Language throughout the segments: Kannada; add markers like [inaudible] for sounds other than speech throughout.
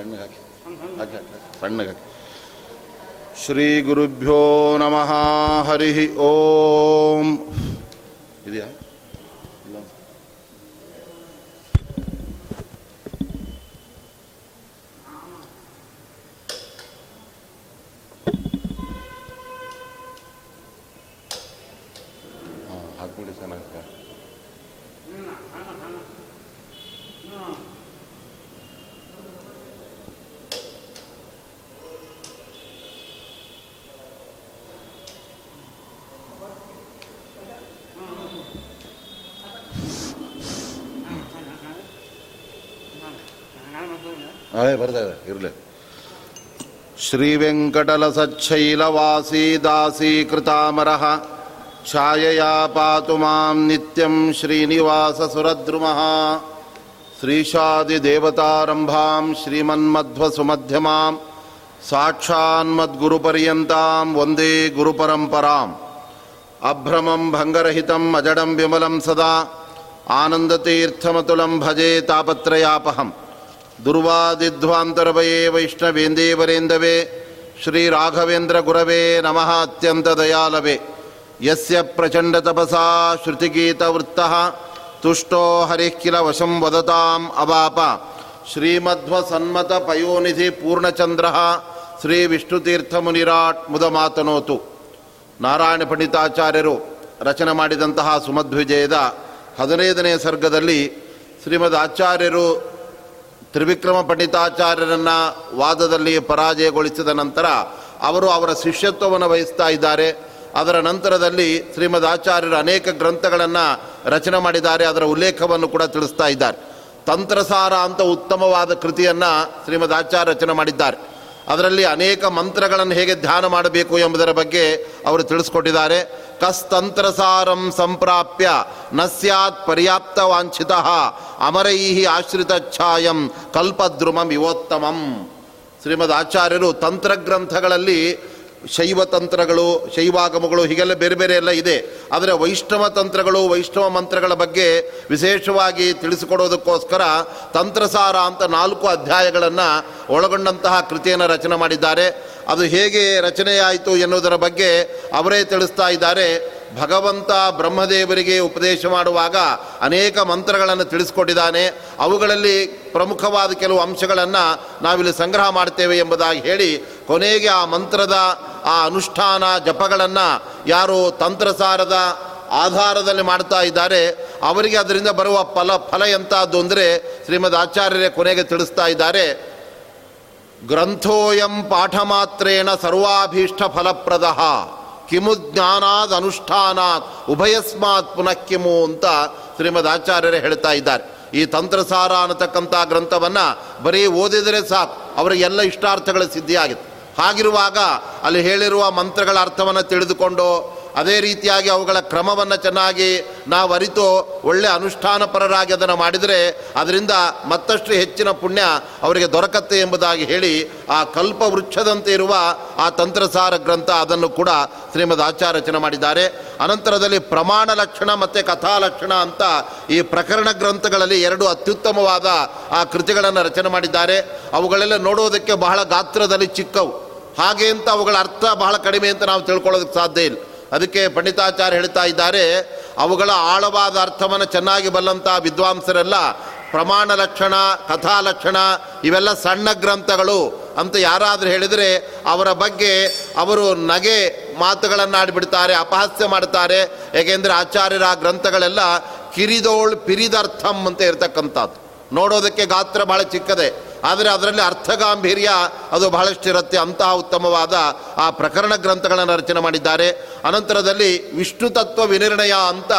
ಹಾಕಿ ಹಾಕಿ ಸಣ್ಣಗೆ ಹಾಕಿ ಹಾಕಿ ಹಾಕಿ ಸಣ್ಣಗೆ ಹಾಕಿ ಶ್ರೀ ಗುರುಭ್ಯೋ ನಮಃ ಹರಿ ಓಂ श्रीवेङ्कटलसच्छैलवासीदासीकृतामरः। छायया पातु मां नित्यं श्रीनिवाससुरद्रुमः। श्रीशादिदेवतारम्भां श्रीमन्मध्वसुमध्यमां साक्षान्मद्गुरुपर्यन्तां वन्दे गुरुपरम्पराम्। अभ्रमं भङ्गरहितम् अजडं विमलं सदा। आनन्दतीर्थमतुलं भजे तापत्रयापहम्। ದುರ್ವಾದಿಧ್ವಾಂತರವಯೇ ವೈಷ್ಣವೇಂದೇವರೇಂದವೇ ಶ್ರೀರಾಘವೇಂದ್ರ ಗುರವೇ ನಮಃ ಅತ್ಯಂತ ದಯಾಲವೇ ಯಸ್ಯ ಪ್ರಚಂಡ ತಪಸಾ ಶ್ರುತಿಗೀತವೃತ್ತ, ತುಷ್ಟೋ ಹರಿಃ ಕಿಲ ವಶಂ ವದತಾಂ ಅವಾಪ. ಶ್ರೀಮಧ್ವಸನ್ಮತ ಪಯೋನಿಧಿ ಪೂರ್ಣಚಂದ್ರ ಶ್ರೀ ವಿಷ್ಣುತೀರ್ಥಮುನಿರಾಟ್ ಮುದ ಮಾತನೋತು ನಾರಾಯಣ ಪಂಡಿತಾಚಾರ್ಯರು ರಚನೆ ಮಾಡಿದಂತಹ ಸುಮಧ್ವಿಜಯದ ಹದಿನೈದನೇ ಸರ್ಗದಲ್ಲಿ ಶ್ರೀಮದ್ ಆಚಾರ್ಯರು ತ್ರಿವಿಕ್ರಮ ಪಂಡಿತಾಚಾರ್ಯರನ್ನು ವಾದದಲ್ಲಿ ಪರಾಜಯಗೊಳಿಸಿದ ನಂತರ ಅವರು ಅವರ ಶಿಷ್ಯತ್ವವನ್ನು ವಹಿಸ್ತಾ ಇದ್ದಾರೆ. ಅದರ ನಂತರದಲ್ಲಿ ಶ್ರೀಮದ್ ಆಚಾರ್ಯರು ಅನೇಕ ಗ್ರಂಥಗಳನ್ನು ರಚನೆ ಮಾಡಿದ್ದಾರೆ. ಅದರ ಉಲ್ಲೇಖವನ್ನು ಕೂಡ ತಿಳಿಸ್ತಾ ಇದ್ದಾರೆ. ತಂತ್ರಸಾರ ಅಂತ ಉತ್ತಮವಾದ ಕೃತಿಯನ್ನು ಶ್ರೀಮದ್ ಆಚಾರ್ಯ ರಚನೆ ಮಾಡಿದ್ದಾರೆ. ಅದರಲ್ಲಿ ಅನೇಕ ಮಂತ್ರಗಳನ್ನು ಹೇಗೆ ಧ್ಯಾನ ಮಾಡಬೇಕು ಎಂಬುದರ ಬಗ್ಗೆ ಅವರು ತಿಳಿಸ್ಕೊಟ್ಟಿದ್ದಾರೆ. ಕಸ್ತಂತ್ರಸಾರಂ ಸಂಪ್ರಾಪ್ಯ ನ ಸ್ಯಾತ್ ಪರ್ಯಾಪ್ತ ವಾಂಛಿತ ಅಮರೈಹಿ ಆಶ್ರಿತ ಛಾಯಂ ಕಲ್ಪದ್ರುಮಂ ಇವೋತ್ತಮಂ. ಶ್ರೀಮದ್ ಆಚಾರ್ಯರು ತಂತ್ರಗ್ರಂಥಗಳಲ್ಲಿ ಶೈವ ತಂತ್ರಗಳು, ಶೈವಾಗಮಗಳು ಹೀಗೆಲ್ಲ ಬೇರೆ ಬೇರೆ ಎಲ್ಲ ಇದೆ. ಆದರೆ ವೈಷ್ಣವ ತಂತ್ರಗಳು, ವೈಷ್ಣವ ಮಂತ್ರಗಳ ಬಗ್ಗೆ ವಿಶೇಷವಾಗಿ ತಿಳಿಸಿಕೊಡೋದಕ್ಕೋಸ್ಕರ ತಂತ್ರಸಾರ ಅಂತ ನಾಲ್ಕು ಅಧ್ಯಾಯಗಳನ್ನು ಒಳಗೊಂಡಂತಹ ಕೃತಿಯನ್ನು ರಚನೆ ಮಾಡಿದ್ದಾರೆ. ಅದು ಹೇಗೆ ರಚನೆಯಾಯಿತು ಎನ್ನುವುದರ ಬಗ್ಗೆ ಅವರೇ ತಿಳಿಸ್ತಾ ಇದ್ದಾರೆ. ಭಗವಂತ ಬ್ರಹ್ಮದೇವರಿಗೆ ಉಪದೇಶ ಮಾಡುವಾಗ ಅನೇಕ ಮಂತ್ರಗಳನ್ನು ತಿಳಿಸ್ಕೊಟ್ಟಿದ್ದಾನೆ. ಅವುಗಳಲ್ಲಿ ಪ್ರಮುಖವಾದ ಕೆಲವು ಅಂಶಗಳನ್ನು ನಾವಿಲ್ಲಿ ಸಂಗ್ರಹ ಮಾಡ್ತೇವೆ ಎಂಬುದಾಗಿ ಹೇಳಿ, ಕೊನೆಗೆ ಆ ಮಂತ್ರದ ಆ ಅನುಷ್ಠಾನ ಜಪಗಳನ್ನು ಯಾರು ತಂತ್ರಸಾರದ ಆಧಾರದಲ್ಲಿ ಮಾಡ್ತಾ ಇದ್ದಾರೆ. ಅವರಿಗೆ ಅದರಿಂದ ಬರುವ ಫಲ ಫಲ ಎಂಥದ್ದು ಅಂದರೆ ಶ್ರೀಮದ್ ಆಚಾರ್ಯರೇ ಕೊನೆಗೆ ತಿಳಿಸ್ತಾ ಇದ್ದಾರೆ. ಗ್ರಂಥೋಯಂ ಪಾಠ ಮಾತ್ರೇಣ ಸರ್ವಾಭೀಷ್ಟ ಫಲಪ್ರದ. ಕಿಮು ಜ್ಞಾನಾದ್ ಅನುಷ್ಠಾನಾತ್, ಉಭಯಸ್ಮಾತ್ ಪುನಃ ಕಿಮು ಅಂತ ಶ್ರೀಮದ್ ಆಚಾರ್ಯರೇ ಹೇಳ್ತಾ ಇದ್ದಾರೆ. ಈ ತಂತ್ರಸಾರ ಅನ್ನತಕ್ಕಂಥ ಗ್ರಂಥವನ್ನು ಬರೀ ಓದಿದರೆ ಸಾಕು ಅವರಿಗೆಲ್ಲ ಇಷ್ಟಾರ್ಥಗಳ ಸಿದ್ಧಿಯಾಗಿತ್ತು. ಹಾಗಿರುವಾಗ ಅಲ್ಲಿ ಹೇಳಿರುವ ಮಂತ್ರಗಳ ಅರ್ಥವನ್ನು ತಿಳಿದುಕೊಂಡು ಅದೇ ರೀತಿಯಾಗಿ ಅವುಗಳ ಕ್ರಮವನ್ನು ಚೆನ್ನಾಗಿ ನಾವು ಅರಿತು ಒಳ್ಳೆ ಅನುಷ್ಠಾನ ಪರರಾಗಿ ಅದನ್ನು ಮಾಡಿದರೆ ಅದರಿಂದ ಮತ್ತಷ್ಟು ಹೆಚ್ಚಿನ ಪುಣ್ಯ ಅವರಿಗೆ ದೊರಕತ್ತೆ ಎಂಬುದಾಗಿ ಹೇಳಿ ಆ ಕಲ್ಪ ವೃಕ್ಷದಂತೆ ಇರುವ ಆ ತಂತ್ರಸಾರ ಗ್ರಂಥ ಅದನ್ನು ಕೂಡ ಶ್ರೀಮದ್ ಆಚಾರ ರಚನೆ ಮಾಡಿದ್ದಾರೆ. ಅನಂತರದಲ್ಲಿ ಪ್ರಮಾಣ ಲಕ್ಷಣ ಮತ್ತು ಕಥಾ ಲಕ್ಷಣ ಅಂತ ಈ ಪ್ರಕರಣ ಗ್ರಂಥಗಳಲ್ಲಿ ಎರಡು ಅತ್ಯುತ್ತಮವಾದ ಆ ಕೃತಿಗಳನ್ನು ರಚನೆ ಮಾಡಿದ್ದಾರೆ. ಅವುಗಳೆಲ್ಲ ನೋಡೋದಕ್ಕೆ ಬಹಳ ಗಾತ್ರದಲ್ಲಿ ಚಿಕ್ಕವು. ಹಾಗೆ ಅಂತ ಅವುಗಳ ಅರ್ಥ ಬಹಳ ಕಡಿಮೆ ಅಂತ ನಾವು ತಿಳ್ಕೊಳ್ಳೋದಕ್ಕೆ ಸಾಧ್ಯ ಇಲ್ಲ. ಅದಕ್ಕೆ ಪಂಡಿತಾಚಾರ್ಯ ಹೇಳ್ತಾ ಇದ್ದಾರೆ, ಅವುಗಳ ಆಳವಾದ ಅರ್ಥವನ್ನು ಚೆನ್ನಾಗಿ ಬಲ್ಲಂಥ ವಿದ್ವಾಂಸರೆಲ್ಲ ಪ್ರಮಾಣ ಲಕ್ಷಣ, ಕಥಾ ಲಕ್ಷಣ, ಇವೆಲ್ಲ ಸಣ್ಣ ಗ್ರಂಥಗಳು ಅಂತ ಯಾರಾದರೂ ಹೇಳಿದರೆ ಅವರ ಬಗ್ಗೆ ಅವರು ನಗೆ ಮಾತುಗಳನ್ನು ಆಡಿಬಿಡ್ತಾರೆ ಅಪಹಾಸ್ಯ ಮಾಡ್ತಾರೆ. ಏಕೆಂದರೆ ಆಚಾರ್ಯರ ಆ ಗ್ರಂಥಗಳೆಲ್ಲ ಕಿರಿದೋಳ್ ಪಿರಿದರ್ಥಂ ಅಂತ ಇರತಕ್ಕಂಥದ್ದು. ನೋಡೋದಕ್ಕೆ ಗಾತ್ರ ಭಾಳ ಚಿಕ್ಕದೆ. ಆದರೆ ಅದರಲ್ಲಿ ಅರ್ಥಗಾಂಭೀರ್ಯ ಅದು ಬಹಳಷ್ಟಿರುತ್ತೆ. ಅಂತಹ ಉತ್ತಮವಾದ ಆ ಪ್ರಕರಣ ಗ್ರಂಥಗಳನ್ನು ರಚನೆ ಮಾಡಿದ್ದಾರೆ. ಅನಂತರದಲ್ಲಿ ವಿಷ್ಣು ತತ್ವ ವಿನಿರ್ಣಯ ಅಂತ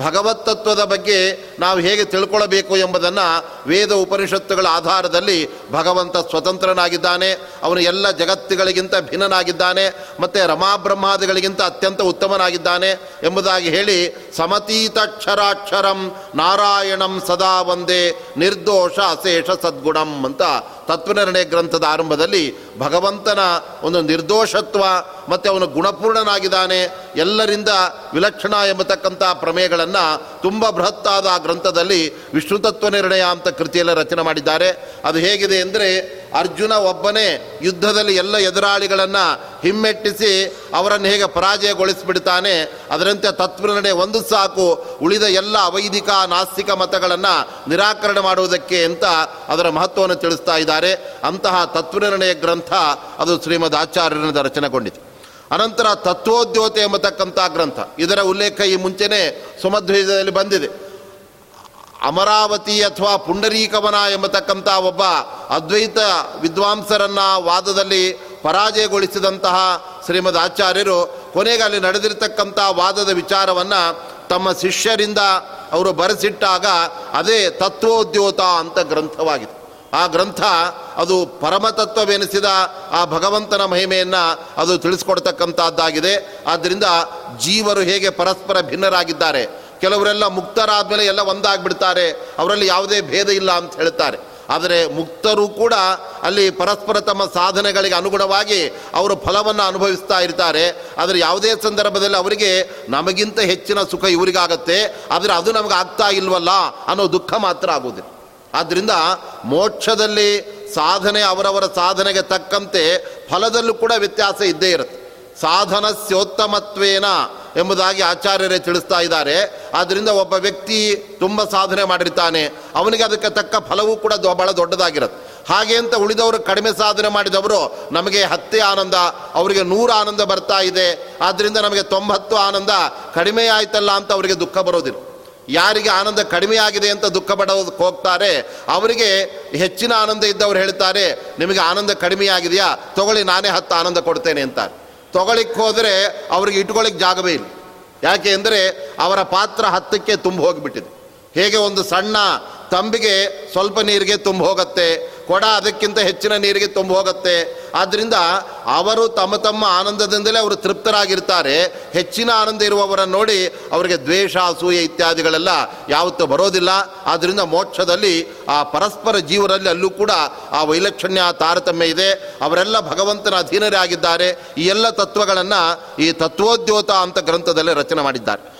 ಭಗವತ್ ತತ್ವದ ಬಗ್ಗೆ ನಾವು ಹೇಗೆ ತಿಳ್ಕೊಳ್ಳಬೇಕು ಎಂಬುದನ್ನು ವೇದ ಉಪನಿಷತ್ತುಗಳ ಆಧಾರದಲ್ಲಿ ಭಗವಂತ ಸ್ವತಂತ್ರನಾಗಿದ್ದಾನೆ, ಅವನು ಎಲ್ಲ ಜಗತ್ತುಗಳಿಗಿಂತ ಭಿನ್ನನಾಗಿದ್ದಾನೆ, ಮತ್ತು ರಮಾಬ್ರಹ್ಮಾದಿಗಳಿಗಿಂತ ಅತ್ಯಂತ ಉತ್ತಮನಾಗಿದ್ದಾನೆ ಎಂಬುದಾಗಿ ಹೇಳಿ ಸಮತೀತಕ್ಷರಾಕ್ಷರಂ ನಾರಾಯಣಂ ಸದಾ ಒಂದೇ ನಿರ್ದೋಷ ಅಶೇಷ ಸದ್ಗುಣಂ ಅಂತ ತತ್ವನಿರ್ಣಯ ಗ್ರಂಥದ ಆರಂಭದಲ್ಲಿ ಭಗವಂತನ ಒಂದು ನಿರ್ದೋಷತ್ವ ಮತ್ತು ಅವನು ಗುಣಪೂರ್ಣನಾಗಿದ್ದಾನೆ, ಎಲ್ಲರಿಂದ ವಿಲಕ್ಷಣ ಎಂಬತಕ್ಕಂಥ ಪ್ರಮೇಯಗಳನ್ನು ತುಂಬ ಬೃಹತ್ತಾದ ಆ ಗ್ರಂಥದಲ್ಲಿ ವಿಷ್ಣುತತ್ವ ನಿರ್ಣಯ ಅಂತ ಕೃತಿಯಲ್ಲಿ ರಚನೆ ಮಾಡಿದ್ದಾರೆ. ಅದು ಹೇಗಿದೆ ಅಂದರೆ ಅರ್ಜುನ ಒಬ್ಬನೇ ಯುದ್ಧದಲ್ಲಿ ಎಲ್ಲ ಎದುರಾಳಿಗಳನ್ನು ಹಿಮ್ಮೆಟ್ಟಿಸಿ ಅವರನ್ನು ಹೇಗೆ ಪರಾಜಯಗೊಳಿಸಿಬಿಡ್ತಾನೆ, ಅದರಂತೆ ತತ್ವನಿರ್ಣಯ ಒಂದು ಸಾಕು, ಉಳಿದ ಎಲ್ಲ ಅವೈದಿಕ ನಾಸ್ತಿಕ ಮತಗಳನ್ನು ನಿರಾಕರಣೆ ಮಾಡುವುದಕ್ಕೆ ಅಂತ ಅದರ ಮಹತ್ವವನ್ನು ತಿಳಿಸ್ತಾ ಇದ್ದಾರೆ ಅಂತಹ ತತ್ವನಿರ್ಣಯ ಗ್ರಂಥ ಅದು ಶ್ರೀಮದ್ ಆಚಾರ್ಯರಿಂದ ರಚನೆಗೊಂಡಿತು ಅನಂತರ ತತ್ವೋದ್ಯೋತ ಎಂಬತಕ್ಕಂಥ ಗ್ರಂಥ. ಇದರ ಉಲ್ಲೇಖ ಈ ಮುಂಚೆನೇ ಸುಮಧ್ವೇದದಲ್ಲಿ ಬಂದಿದೆ. ಅಮರಾವತಿ ಅಥವಾ ಪುಂಡರೀಕವನ ಎಂಬತಕ್ಕಂಥ ಒಬ್ಬ ಅದ್ವೈತ ವಿದ್ವಾಂಸರನ್ನ ವಾದದಲ್ಲಿ ಪರಾಜಯಗೊಳಿಸಿದಂತಹ ಶ್ರೀಮದ್ ಆಚಾರ್ಯರು ಕೊನೆಗೆ ಅಲ್ಲಿ ನಡೆದಿರ್ತಕ್ಕಂಥ ವಾದದ ವಿಚಾರವನ್ನು ತಮ್ಮ ಶಿಷ್ಯರಿಂದ ಅವರು ಬರೆಸಿಟ್ಟಾಗ ಅದೇ ತತ್ವೋದ್ಯೋತ ಅಂತ ಗ್ರಂಥವಾಗಿದೆ. ಆ ಗ್ರಂಥ ಅದು ಪರಮತತ್ವವೆನಿಸಿದ ಆ ಭಗವಂತನ ಮಹಿಮೆಯನ್ನು ಅದು ತಿಳಿಸ್ಕೊಡ್ತಕ್ಕಂಥದ್ದಾಗಿದೆ ಆದ್ದರಿಂದ ಜೀವರು ಹೇಗೆ ಪರಸ್ಪರ ಭಿನ್ನರಾಗಿದ್ದಾರೆ. ಕೆಲವರೆಲ್ಲ ಮುಕ್ತರಾದ ಮೇಲೆ ಎಲ್ಲ ಒಂದಾಗ್ಬಿಡ್ತಾರೆ. ಅವರಲ್ಲಿ ಯಾವುದೇ ಭೇದ ಇಲ್ಲ ಅಂತ ಹೇಳ್ತಾರೆ. ಆದರೆ ಮುಕ್ತರು ಕೂಡ ಅಲ್ಲಿ ಪರಸ್ಪರ ತಮ್ಮ ಸಾಧನೆಗಳಿಗೆ ಅನುಗುಣವಾಗಿ ಅವರು ಫಲವನ್ನು ಅನುಭವಿಸ್ತಾ ಇರ್ತಾರೆ. ಆದರೆ ಯಾವುದೇ ಸಂದರ್ಭದಲ್ಲಿ ಅವರಿಗೆ ನಮಗಿಂತ ಹೆಚ್ಚಿನ ಸುಖ ಇವರಿಗಾಗತ್ತೆ. ಆದರೆ ಅದು ನಮಗೆ ಆಗ್ತಾ ಇಲ್ವಲ್ಲ ಅನ್ನೋ ದುಃಖ ಮಾತ್ರ ಆಗುವುದಿಲ್ಲ ಆದ್ದರಿಂದ ಮೋಕ್ಷದಲ್ಲಿ ಸಾಧನೆ ಅವರವರ ಸಾಧನೆಗೆ ತಕ್ಕಂತೆ ಫಲದಲ್ಲೂ ಕೂಡ ವ್ಯತ್ಯಾಸ ಇದ್ದೇ ಇರುತ್ತೆ. ಸಾಧನಸ್ಯೋತ್ತಮತ್ವೇನ ಎಂಬುದಾಗಿ ಆಚಾರ್ಯರೇ ತಿಳಿಸ್ತಾ ಇದ್ದಾರೆ. ಆದ್ದರಿಂದ ಒಬ್ಬ ವ್ಯಕ್ತಿ ತುಂಬ ಸಾಧನೆ ಮಾಡಿರ್ತಾನೆ. ಅವನಿಗೆ ಅದಕ್ಕೆ ತಕ್ಕ ಫಲವೂ ಕೂಡ ಬಹಳ ದೊಡ್ಡದಾಗಿರುತ್ತೆ. ಹಾಗೆ ಅಂತ ಉಳಿದವರು ಕಡಿಮೆ ಸಾಧನೆ ಮಾಡಿದವರು ನಮಗೆ ಹತ್ತೇ ಆನಂದ, ಅವರಿಗೆ ನೂರು ಆನಂದ ಬರ್ತಾ ಇದೆ. ಆದ್ದರಿಂದ ನಮಗೆ ತೊಂಬತ್ತು ಆನಂದ ಕಡಿಮೆ ಆಯ್ತಲ್ಲ ಅಂತ ಅವರಿಗೆ ದುಃಖ ಬರೋದಿಲ್ಲ. ಯಾರಿಗೆ ಆನಂದ ಕಡಿಮೆ ಆಗಿದೆ ಅಂತ ದುಃಖ ಪಡೋದಕ್ಕೆ ಹೋಗ್ತಾರೆ, ಅವರಿಗೆ ಹೆಚ್ಚಿನ ಆನಂದ ಇದ್ದವ್ರು ಹೇಳ್ತಾರೆ, ನಿಮಗೆ ಆನಂದ ಕಡಿಮೆ ಆಗಿದೆಯಾ ತಗೊಳ್ಳಿ, ನಾನೇ ಹತ್ತು ಆನಂದ ಕೊಡ್ತೇನೆ ಅಂತ ತೊಗೊಳಿಕ್ಕೆ ಹೋದರೆ ಅವ್ರಿಗೆ ಇಟ್ಕೊಳ್ಳಿಕ್ಕೆ ಜಾಗವೇ ಇಲ್ಲ. ಯಾಕೆ ಅಂದರೆ ಅವರ ಪಾತ್ರ ಹತ್ತಕ್ಕೆ ತುಂಬ ಹೋಗಿಬಿಟ್ಟಿದೆ. ಹೇಗೆ ಒಂದು ಸಣ್ಣ ತಂಬಿಗೆ ಸ್ವಲ್ಪ ನೀರಿಗೆ ತುಂಬ ಹೋಗುತ್ತೆ, ಕೊಡ ಅದಕ್ಕಿಂತ ಹೆಚ್ಚಿನ ನೀರಿಗೆ ತುಂಬ ಹೋಗುತ್ತೆ ಆದ್ದರಿಂದ ಅವರು ತಮ್ಮ ತಮ್ಮ ಆನಂದದಿಂದಲೇ ಅವರು ತೃಪ್ತರಾಗಿರ್ತಾರೆ, ಹೆಚ್ಚಿನ ಆನಂದ ಇರುವವರನ್ನು ನೋಡಿ ಅವರಿಗೆ ದ್ವೇಷ, ಅಸೂಯೆ ಇತ್ಯಾದಿಗಳೆಲ್ಲ ಯಾವತ್ತೂ ಬರೋದಿಲ್ಲ. ಆದ್ದರಿಂದ ಮೋಕ್ಷದಲ್ಲಿ, ಆ ಪರಸ್ಪರ ಜೀವರಲ್ಲಿ ಅಲ್ಲೂ ಕೂಡ ಆ ವೈಲಕ್ಷಣ್ಯ, ತಾರತಮ್ಯ ಇದೆ. ಅವರೆಲ್ಲ ಭಗವಂತನ ಅಧೀನರೇ ಆಗಿದ್ದಾರೆ. ಈ ಎಲ್ಲ ತತ್ವಗಳನ್ನು ಈ ತತ್ವೋದ್ಯೋತ ಅಂತ ಗ್ರಂಥದಲ್ಲಿ ರಚನೆ ಮಾಡಿದ್ದಾರೆ.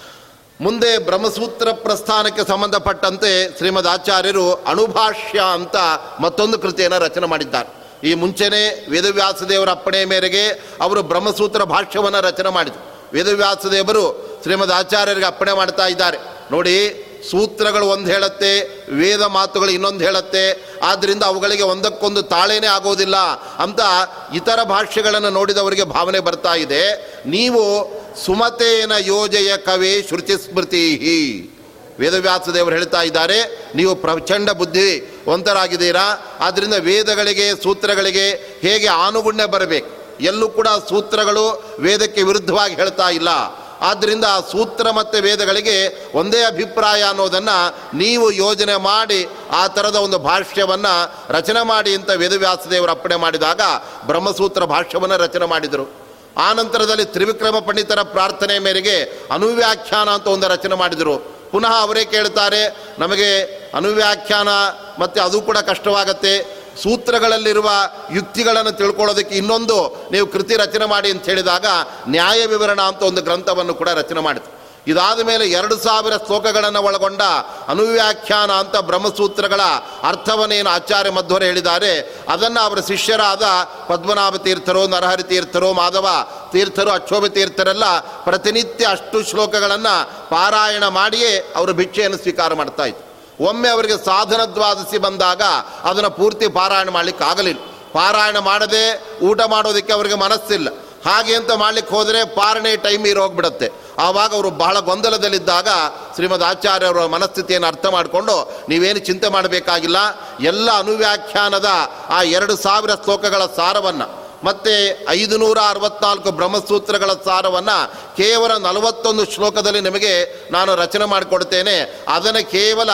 ಮುಂದೆ ಬ್ರಹ್ಮಸೂತ್ರ ಪ್ರಸ್ಥಾನಕ್ಕೆ ಸಂಬಂಧಪಟ್ಟಂತೆ ಶ್ರೀಮದ್ ಆಚಾರ್ಯರು ಅಣುಭಾಷ್ಯ ಅಂತ ಮತ್ತೊಂದು ಕೃತಿಯನ್ನು ರಚನೆ ಮಾಡಿದ್ದಾರೆ. ಈ ಮುಂಚೆನೆ ವೇದವ್ಯಾಸದೇವರ ಅಪ್ಪಣೆ ಮೇರೆಗೆ ಅವರು ಬ್ರಹ್ಮಸೂತ್ರ ಭಾಷ್ಯವನ್ನು ರಚನೆ ಮಾಡಿದರು. ವೇದವ್ಯಾಸದೇವರು ಶ್ರೀಮದ್ ಆಚಾರ್ಯರಿಗೆ ಅಪ್ಪಣೆ ಮಾಡ್ತಾ ಇದ್ದಾರೆ. ನೋಡಿ ಸೂತ್ರಗಳು ಒಂದು ಹೇಳುತ್ತೆ, ವೇದ ಮಾತುಗಳು ಇನ್ನೊಂದು ಹೇಳುತ್ತೆ. ಆದ್ದರಿಂದ ಅವುಗಳಿಗೆ ಒಂದಕ್ಕೊಂದು ತಾಳೇನೇ ಆಗೋದಿಲ್ಲ ಅಂತ ಇತರ ಭಾಷೆಗಳನ್ನು ನೋಡಿದವರಿಗೆ ಭಾವನೆ ಬರ್ತಾ ಇದೆ. ನೀವು ಸುಮತೇನ ಯೋಜೆಯ ಕವಿ ಶ್ರುತಿ ಸ್ಮೃತಿ ವೇದವ್ಯಾಸದೇವರು ಹೇಳ್ತಾ ಇದ್ದಾರೆ, ನೀವು ಪ್ರಚಂಡ ಬುದ್ಧಿ ಒಂತರಾಗಿದ್ದೀರಾ ಆದ್ದರಿಂದ ವೇದಗಳಿಗೆ, ಸೂತ್ರಗಳಿಗೆ ಹೇಗೆ ಆನುಗುಣ್ಯ ಬರಬೇಕು? ಎಲ್ಲೂ ಕೂಡ ಸೂತ್ರಗಳು ವೇದಕ್ಕೆ ವಿರುದ್ಧವಾಗಿ ಹೇಳ್ತಾ ಇಲ್ಲ. ಆದ್ದರಿಂದ ಸೂತ್ರ ಮತ್ತು ವೇದಗಳಿಗೆ ಒಂದೇ ಅಭಿಪ್ರಾಯ ಅನ್ನೋದನ್ನು ನೀವು ಯೋಜನೆ ಮಾಡಿ ಆ ಥರದ ಒಂದು ಭಾಷ್ಯವನ್ನು ರಚನೆ ಮಾಡಿ ಅಂತ ವೇದವ್ಯಾಸದೇವರು ಅಪ್ಪಣೆ ಮಾಡಿದಾಗ ಬ್ರಹ್ಮಸೂತ್ರ ಭಾಷ್ಯವನ್ನು ರಚನೆ ಮಾಡಿದರು. ಆ ನಂತರದಲ್ಲಿ ತ್ರಿವಿಕ್ರಮ ಪಂಡಿತರ ಪ್ರಾರ್ಥನೆ ಮೇರೆಗೆ ಅನುವ್ಯಾಖ್ಯಾನ ಅಂತ ಒಂದು ರಚನೆ ಮಾಡಿದರು. ಪುನಃ ಅವರೇ ಕೇಳ್ತಾರೆ, ನಮಗೆ ಅನುವ್ಯಾಖ್ಯಾನ ಮತ್ತು ಅದು ಕೂಡ ಕಷ್ಟವಾಗತ್ತೆ ಸೂತ್ರಗಳಲ್ಲಿರುವ ಯುಕ್ತಿಗಳನ್ನು ತಿಳ್ಕೊಳ್ಳೋದಕ್ಕೆ ಇನ್ನೊಂದು ನೀವು ಕೃತಿ ರಚನೆ ಮಾಡಿ ಅಂತ ಹೇಳಿದಾಗ ನ್ಯಾಯ ವಿವರಣ ಅಂತ ಒಂದು ಗ್ರಂಥವನ್ನು ಕೂಡ ರಚನೆ ಮಾಡಿತು ಇದಾದ ಮೇಲೆ ಎರಡು ಸಾವಿರ ಶ್ಲೋಕಗಳನ್ನು ಒಳಗೊಂಡ ಅನುವ್ಯಾಖ್ಯಾನ ಅಂತ ಬ್ರಹ್ಮಸೂತ್ರಗಳ ಅರ್ಥವನ್ನೇನು ಆಚಾರ್ಯ ಮಧ್ವರ ಹೇಳಿದ್ದಾರೆ, ಅದನ್ನು ಅವರ ಶಿಷ್ಯರಾದ ಪದ್ಮನಾಭ ತೀರ್ಥರು, ನರಹರಿ ತೀರ್ಥರು, ಮಾಧವ ತೀರ್ಥರು, ಅಕ್ಷೋಭ ತೀರ್ಥರೆಲ್ಲ ಪ್ರತಿನಿತ್ಯ ಅಷ್ಟು ಶ್ಲೋಕಗಳನ್ನು ಪಾರಾಯಣ ಮಾಡಿಯೇ ಅವರು ಭಿಕ್ಷೆಯನ್ನು ಸ್ವೀಕಾರ ಮಾಡ್ತಾ ಇತ್ತು ಒಮ್ಮೆ ಅವರಿಗೆ ಸಾಧನ ದ್ವಾದಶಿ ಬಂದಾಗ ಅದನ್ನು ಪೂರ್ತಿ ಪಾರಾಯಣ ಮಾಡಲಿಕ್ಕೆ ಆಗಲಿಲ್ಲ. ಪಾರಾಯಣ ಮಾಡದೆ ಊಟ ಮಾಡೋದಕ್ಕೆ ಅವರಿಗೆ ಮನಸ್ಸಿಲ್ಲ. ಹಾಗೆ ಅಂತ ಮಾಡ್ಲಿಕ್ಕೆ ಹೋದರೆ ಪಾರಣೆ ಟೈಮ್ ಇರೋಗ್ಬಿಡತ್ತೆ ಆವಾಗ ಅವರು ಬಹಳ ಗೊಂದಲದಲ್ಲಿದ್ದಾಗ ಶ್ರೀಮದ್ ಆಚಾರ್ಯವರ ಮನಸ್ಥಿತಿಯನ್ನು ಅರ್ಥ ಮಾಡಿಕೊಂಡು, ನೀವೇನು ಚಿಂತೆ ಮಾಡಬೇಕಾಗಿಲ್ಲ, ಎಲ್ಲ ಅನುವ್ಯಾಖ್ಯಾನದ ಆ ಎರಡು ಸಾವಿರ ಶ್ಲೋಕಗಳ ಸಾರವನ್ನು ಮತ್ತು ಐದು ನೂರ ಅರವತ್ನಾಲ್ಕು ಬ್ರಹ್ಮಸೂತ್ರಗಳ ಸಾರವನ್ನು ಕೇವಲ ನಲವತ್ತೊಂದು ಶ್ಲೋಕದಲ್ಲಿ ನಿಮಗೆ ನಾನು ರಚನೆ ಮಾಡಿಕೊಡ್ತೇನೆ. ಅದನ್ನು ಕೇವಲ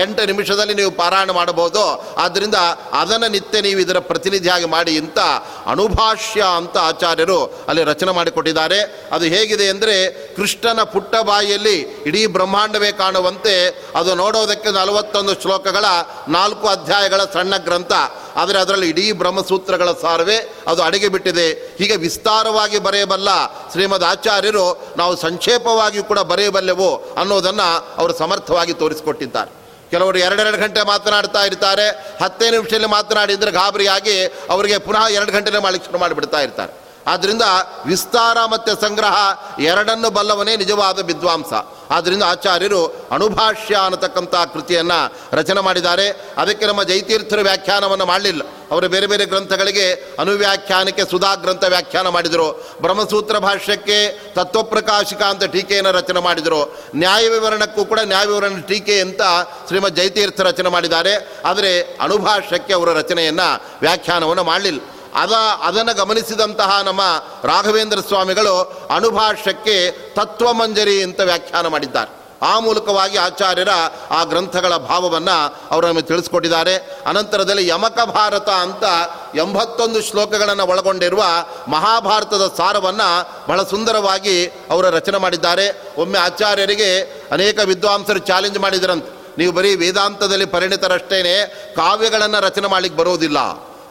ಎಂಟು ನಿಮಿಷದಲ್ಲಿ ನೀವು ಪಾರಾಯಣ ಮಾಡಬಹುದು. ಆದ್ದರಿಂದ ಅದನ್ನು ನಿತ್ಯ ನೀವು ಇದರ ಪ್ರತಿನಿಧಿಯಾಗಿ ಮಾಡಿ ಅಂತ ಅಣುಭಾಷ್ಯ ಅಂತ ಆಚಾರ್ಯರು ಅಲ್ಲಿ ರಚನೆ ಮಾಡಿಕೊಟ್ಟಿದ್ದಾರೆ. ಅದು ಹೇಗಿದೆ ಅಂದರೆ ಕೃಷ್ಣನ ಪುಟ್ಟ ಬಾಯಿಯಲ್ಲಿ ಇಡೀ ಬ್ರಹ್ಮಾಂಡವೇ ಕಾಣುವಂತೆ ಅದು ನೋಡೋದಕ್ಕೆ ನಲವತ್ತೊಂದು ಶ್ಲೋಕಗಳ ನಾಲ್ಕು ಅಧ್ಯಾಯಗಳ ಸಣ್ಣ ಗ್ರಂಥ. ಆದರೆ ಅದರಲ್ಲಿ ಇಡೀ ಬ್ರಹ್ಮಸೂತ್ರಗಳ ಸಾರವೇ, ಅದು ಅಡಿಗೆ ಬಿಟ್ಟಿದೆ. ಹೀಗೆ ವಿಸ್ತಾರವಾಗಿ ಬರೆಯಬಲ್ಲ ಶ್ರೀಮದ್ ಆಚಾರ್ಯರು ನಾವು ಸಂಕ್ಷೇಪವಾಗಿ ಕೂಡ ಬರೆಯಬಲ್ಲೆವು ಅನ್ನೋದನ್ನು ಅವರು ಸಮರ್ಥವಾಗಿ ತೋರಿಸಿಕೊಟ್ಟಿದ್ದಾರೆ. ಕೆಲವರು ಎರಡೆರಡು ಗಂಟೆ ಮಾತನಾಡ್ತಾ ಇರ್ತಾರೆ, ಹತ್ತೇ ನಿಮಿಷದಲ್ಲಿ ಮಾತನಾಡಿದರೆ ಗಾಬರಿಯಾಗಿ ಅವರಿಗೆ ಪುನಃ ಎರಡು ಗಂಟೆನೇ ಮಾಡಲಿಕ್ಕೆ ಶುರು ಮಾಡಿಬಿಡ್ತಾ ಇರ್ತಾರೆ. ಆದ್ದರಿಂದ ವಿಸ್ತಾರ ಮತ್ತು ಸಂಗ್ರಹ ಎರಡನ್ನು ಬಲ್ಲವನೇ ನಿಜವಾದ ವಿದ್ವಾಂಸ. ಆದ್ದರಿಂದ ಆಚಾರ್ಯರು ಅಣುಭಾಷ್ಯ ಅನ್ನತಕ್ಕಂಥ ಕೃತಿಯನ್ನು ರಚನೆ ಮಾಡಿದ್ದಾರೆ. ಅದಕ್ಕೆ ನಮ್ಮ ಜೈತೀರ್ಥರು ವ್ಯಾಖ್ಯಾನವನ್ನು ಮಾಡಲಿಲ್ಲ. ಅವರು ಬೇರೆ ಬೇರೆ ಗ್ರಂಥಗಳಿಗೆ ಅನುವ್ಯಾಖ್ಯಾನಕ್ಕೆ ಸುಧಾ ಗ್ರಂಥ ವ್ಯಾಖ್ಯಾನ ಮಾಡಿದರು. ಬ್ರಹ್ಮಸೂತ್ರ ಭಾಷ್ಯಕ್ಕೆ ತತ್ವಪ್ರಕಾಶಿಕ ಅಂತ ಟೀಕೆಯನ್ನು ರಚನೆ ಮಾಡಿದರು. ನ್ಯಾಯ ವಿವರಣಕ್ಕೂ ಕೂಡ ನ್ಯಾಯ ವಿವರಣ ಟೀಕೆ ಅಂತ ಶ್ರೀಮದ್ ಜೈತೀರ್ಥ ರಚನೆ ಮಾಡಿದ್ದಾರೆ. ಆದರೆ ಅಣುಭಾಷ್ಯಕ್ಕೆ ಅವರ ರಚನೆಯನ್ನು ವ್ಯಾಖ್ಯಾನವನ್ನು ಮಾಡಲಿಲ್ಲ. ಅದ, ಅದನ್ನು ಗಮನಿಸಿದಂತಹ ನಮ್ಮ ರಾಘವೇಂದ್ರ ಸ್ವಾಮಿಗಳು ಅಣುಭಾಷ್ಯಕ್ಕೆ ತತ್ವಮಂಜರಿ ಅಂತ ವ್ಯಾಖ್ಯಾನ ಮಾಡಿದ್ದಾರೆ. ಆ ಮೂಲಕವಾಗಿ ಆಚಾರ್ಯರ ಆ ಗ್ರಂಥಗಳ ಭಾವವನ್ನು ಅವರು ನಮಗೆ ತಿಳಿಸ್ಕೊಟ್ಟಿದ್ದಾರೆ. ಅನಂತರದಲ್ಲಿ ಯಮಕ ಭಾರತ ಅಂತ ಎಂಬತ್ತೊಂದು ಶ್ಲೋಕಗಳನ್ನು ಒಳಗೊಂಡಿರುವ ಮಹಾಭಾರತದ ಸಾರವನ್ನು ಬಹಳ ಸುಂದರವಾಗಿ ಅವರು ರಚನೆ ಮಾಡಿದ್ದಾರೆ. ಒಮ್ಮೆ ಆಚಾರ್ಯರಿಗೆ ಅನೇಕ ವಿದ್ವಾಂಸರು ಚಾಲೆಂಜ್ ಮಾಡಿದರಂತೆ. ನೀವು ಬರೀ ವೇದಾಂತದಲ್ಲಿ ಪರಿಣಿತರಷ್ಟೇ ಕಾವ್ಯಗಳನ್ನು ರಚನೆ ಮಾಡಲಿಕ್ಕೆ ಬರೋದಿಲ್ಲ.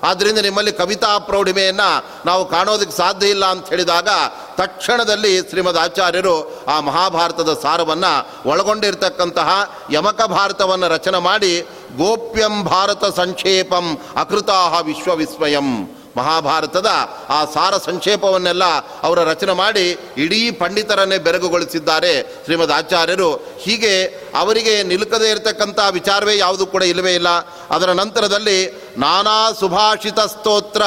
ಆದ್ದರಿಂದ ನಿಮ್ಮಲ್ಲಿ ಕವಿತಾ ಪ್ರೌಢಿಮೆಯನ್ನು ನಾವು ಕಾಣೋದಕ್ಕೆ ಸಾಧ್ಯ ಇಲ್ಲ ಅಂತ ಹೇಳಿದಾಗ ತಕ್ಷಣದಲ್ಲಿ ಶ್ರೀಮದ್ ಆಚಾರ್ಯರು ಆ ಮಹಾಭಾರತದ ಸಾರವನ್ನು ಒಳಗೊಂಡಿರ್ತಕ್ಕಂತಹ ಯಮಕ ಭಾರತವನ್ನು ರಚನೆ ಮಾಡಿ ಗೋಪ್ಯಂ ಭಾರತ ಸಂಕ್ಷೇಪಂ ಅಕೃತಾಹ ವಿಶ್ವವಿಸ್ಮಯಂ. ಮಹಾಭಾರತದ ಆ ಸಾರ ಸಂಕ್ಷೇಪವನ್ನೆಲ್ಲ ಅವರ ರಚನೆ ಮಾಡಿ ಇಡೀ ಪಂಡಿತರನ್ನೇ ಬೆರಗುಗೊಳಿಸಿದ್ದಾರೆ ಶ್ರೀಮದ್ ಆಚಾರ್ಯರು. ಹೀಗೆ ಅವರಿಗೆ ನಿಲುಕದೇ ಇರತಕ್ಕಂಥ ವಿಚಾರವೇ ಯಾವುದು ಕೂಡ ಇಲ್ಲವೇ ಇಲ್ಲ. ಅದರ ನಂತರದಲ್ಲಿ ನಾನಾ ಸುಭಾಷಿತ ಸ್ತೋತ್ರ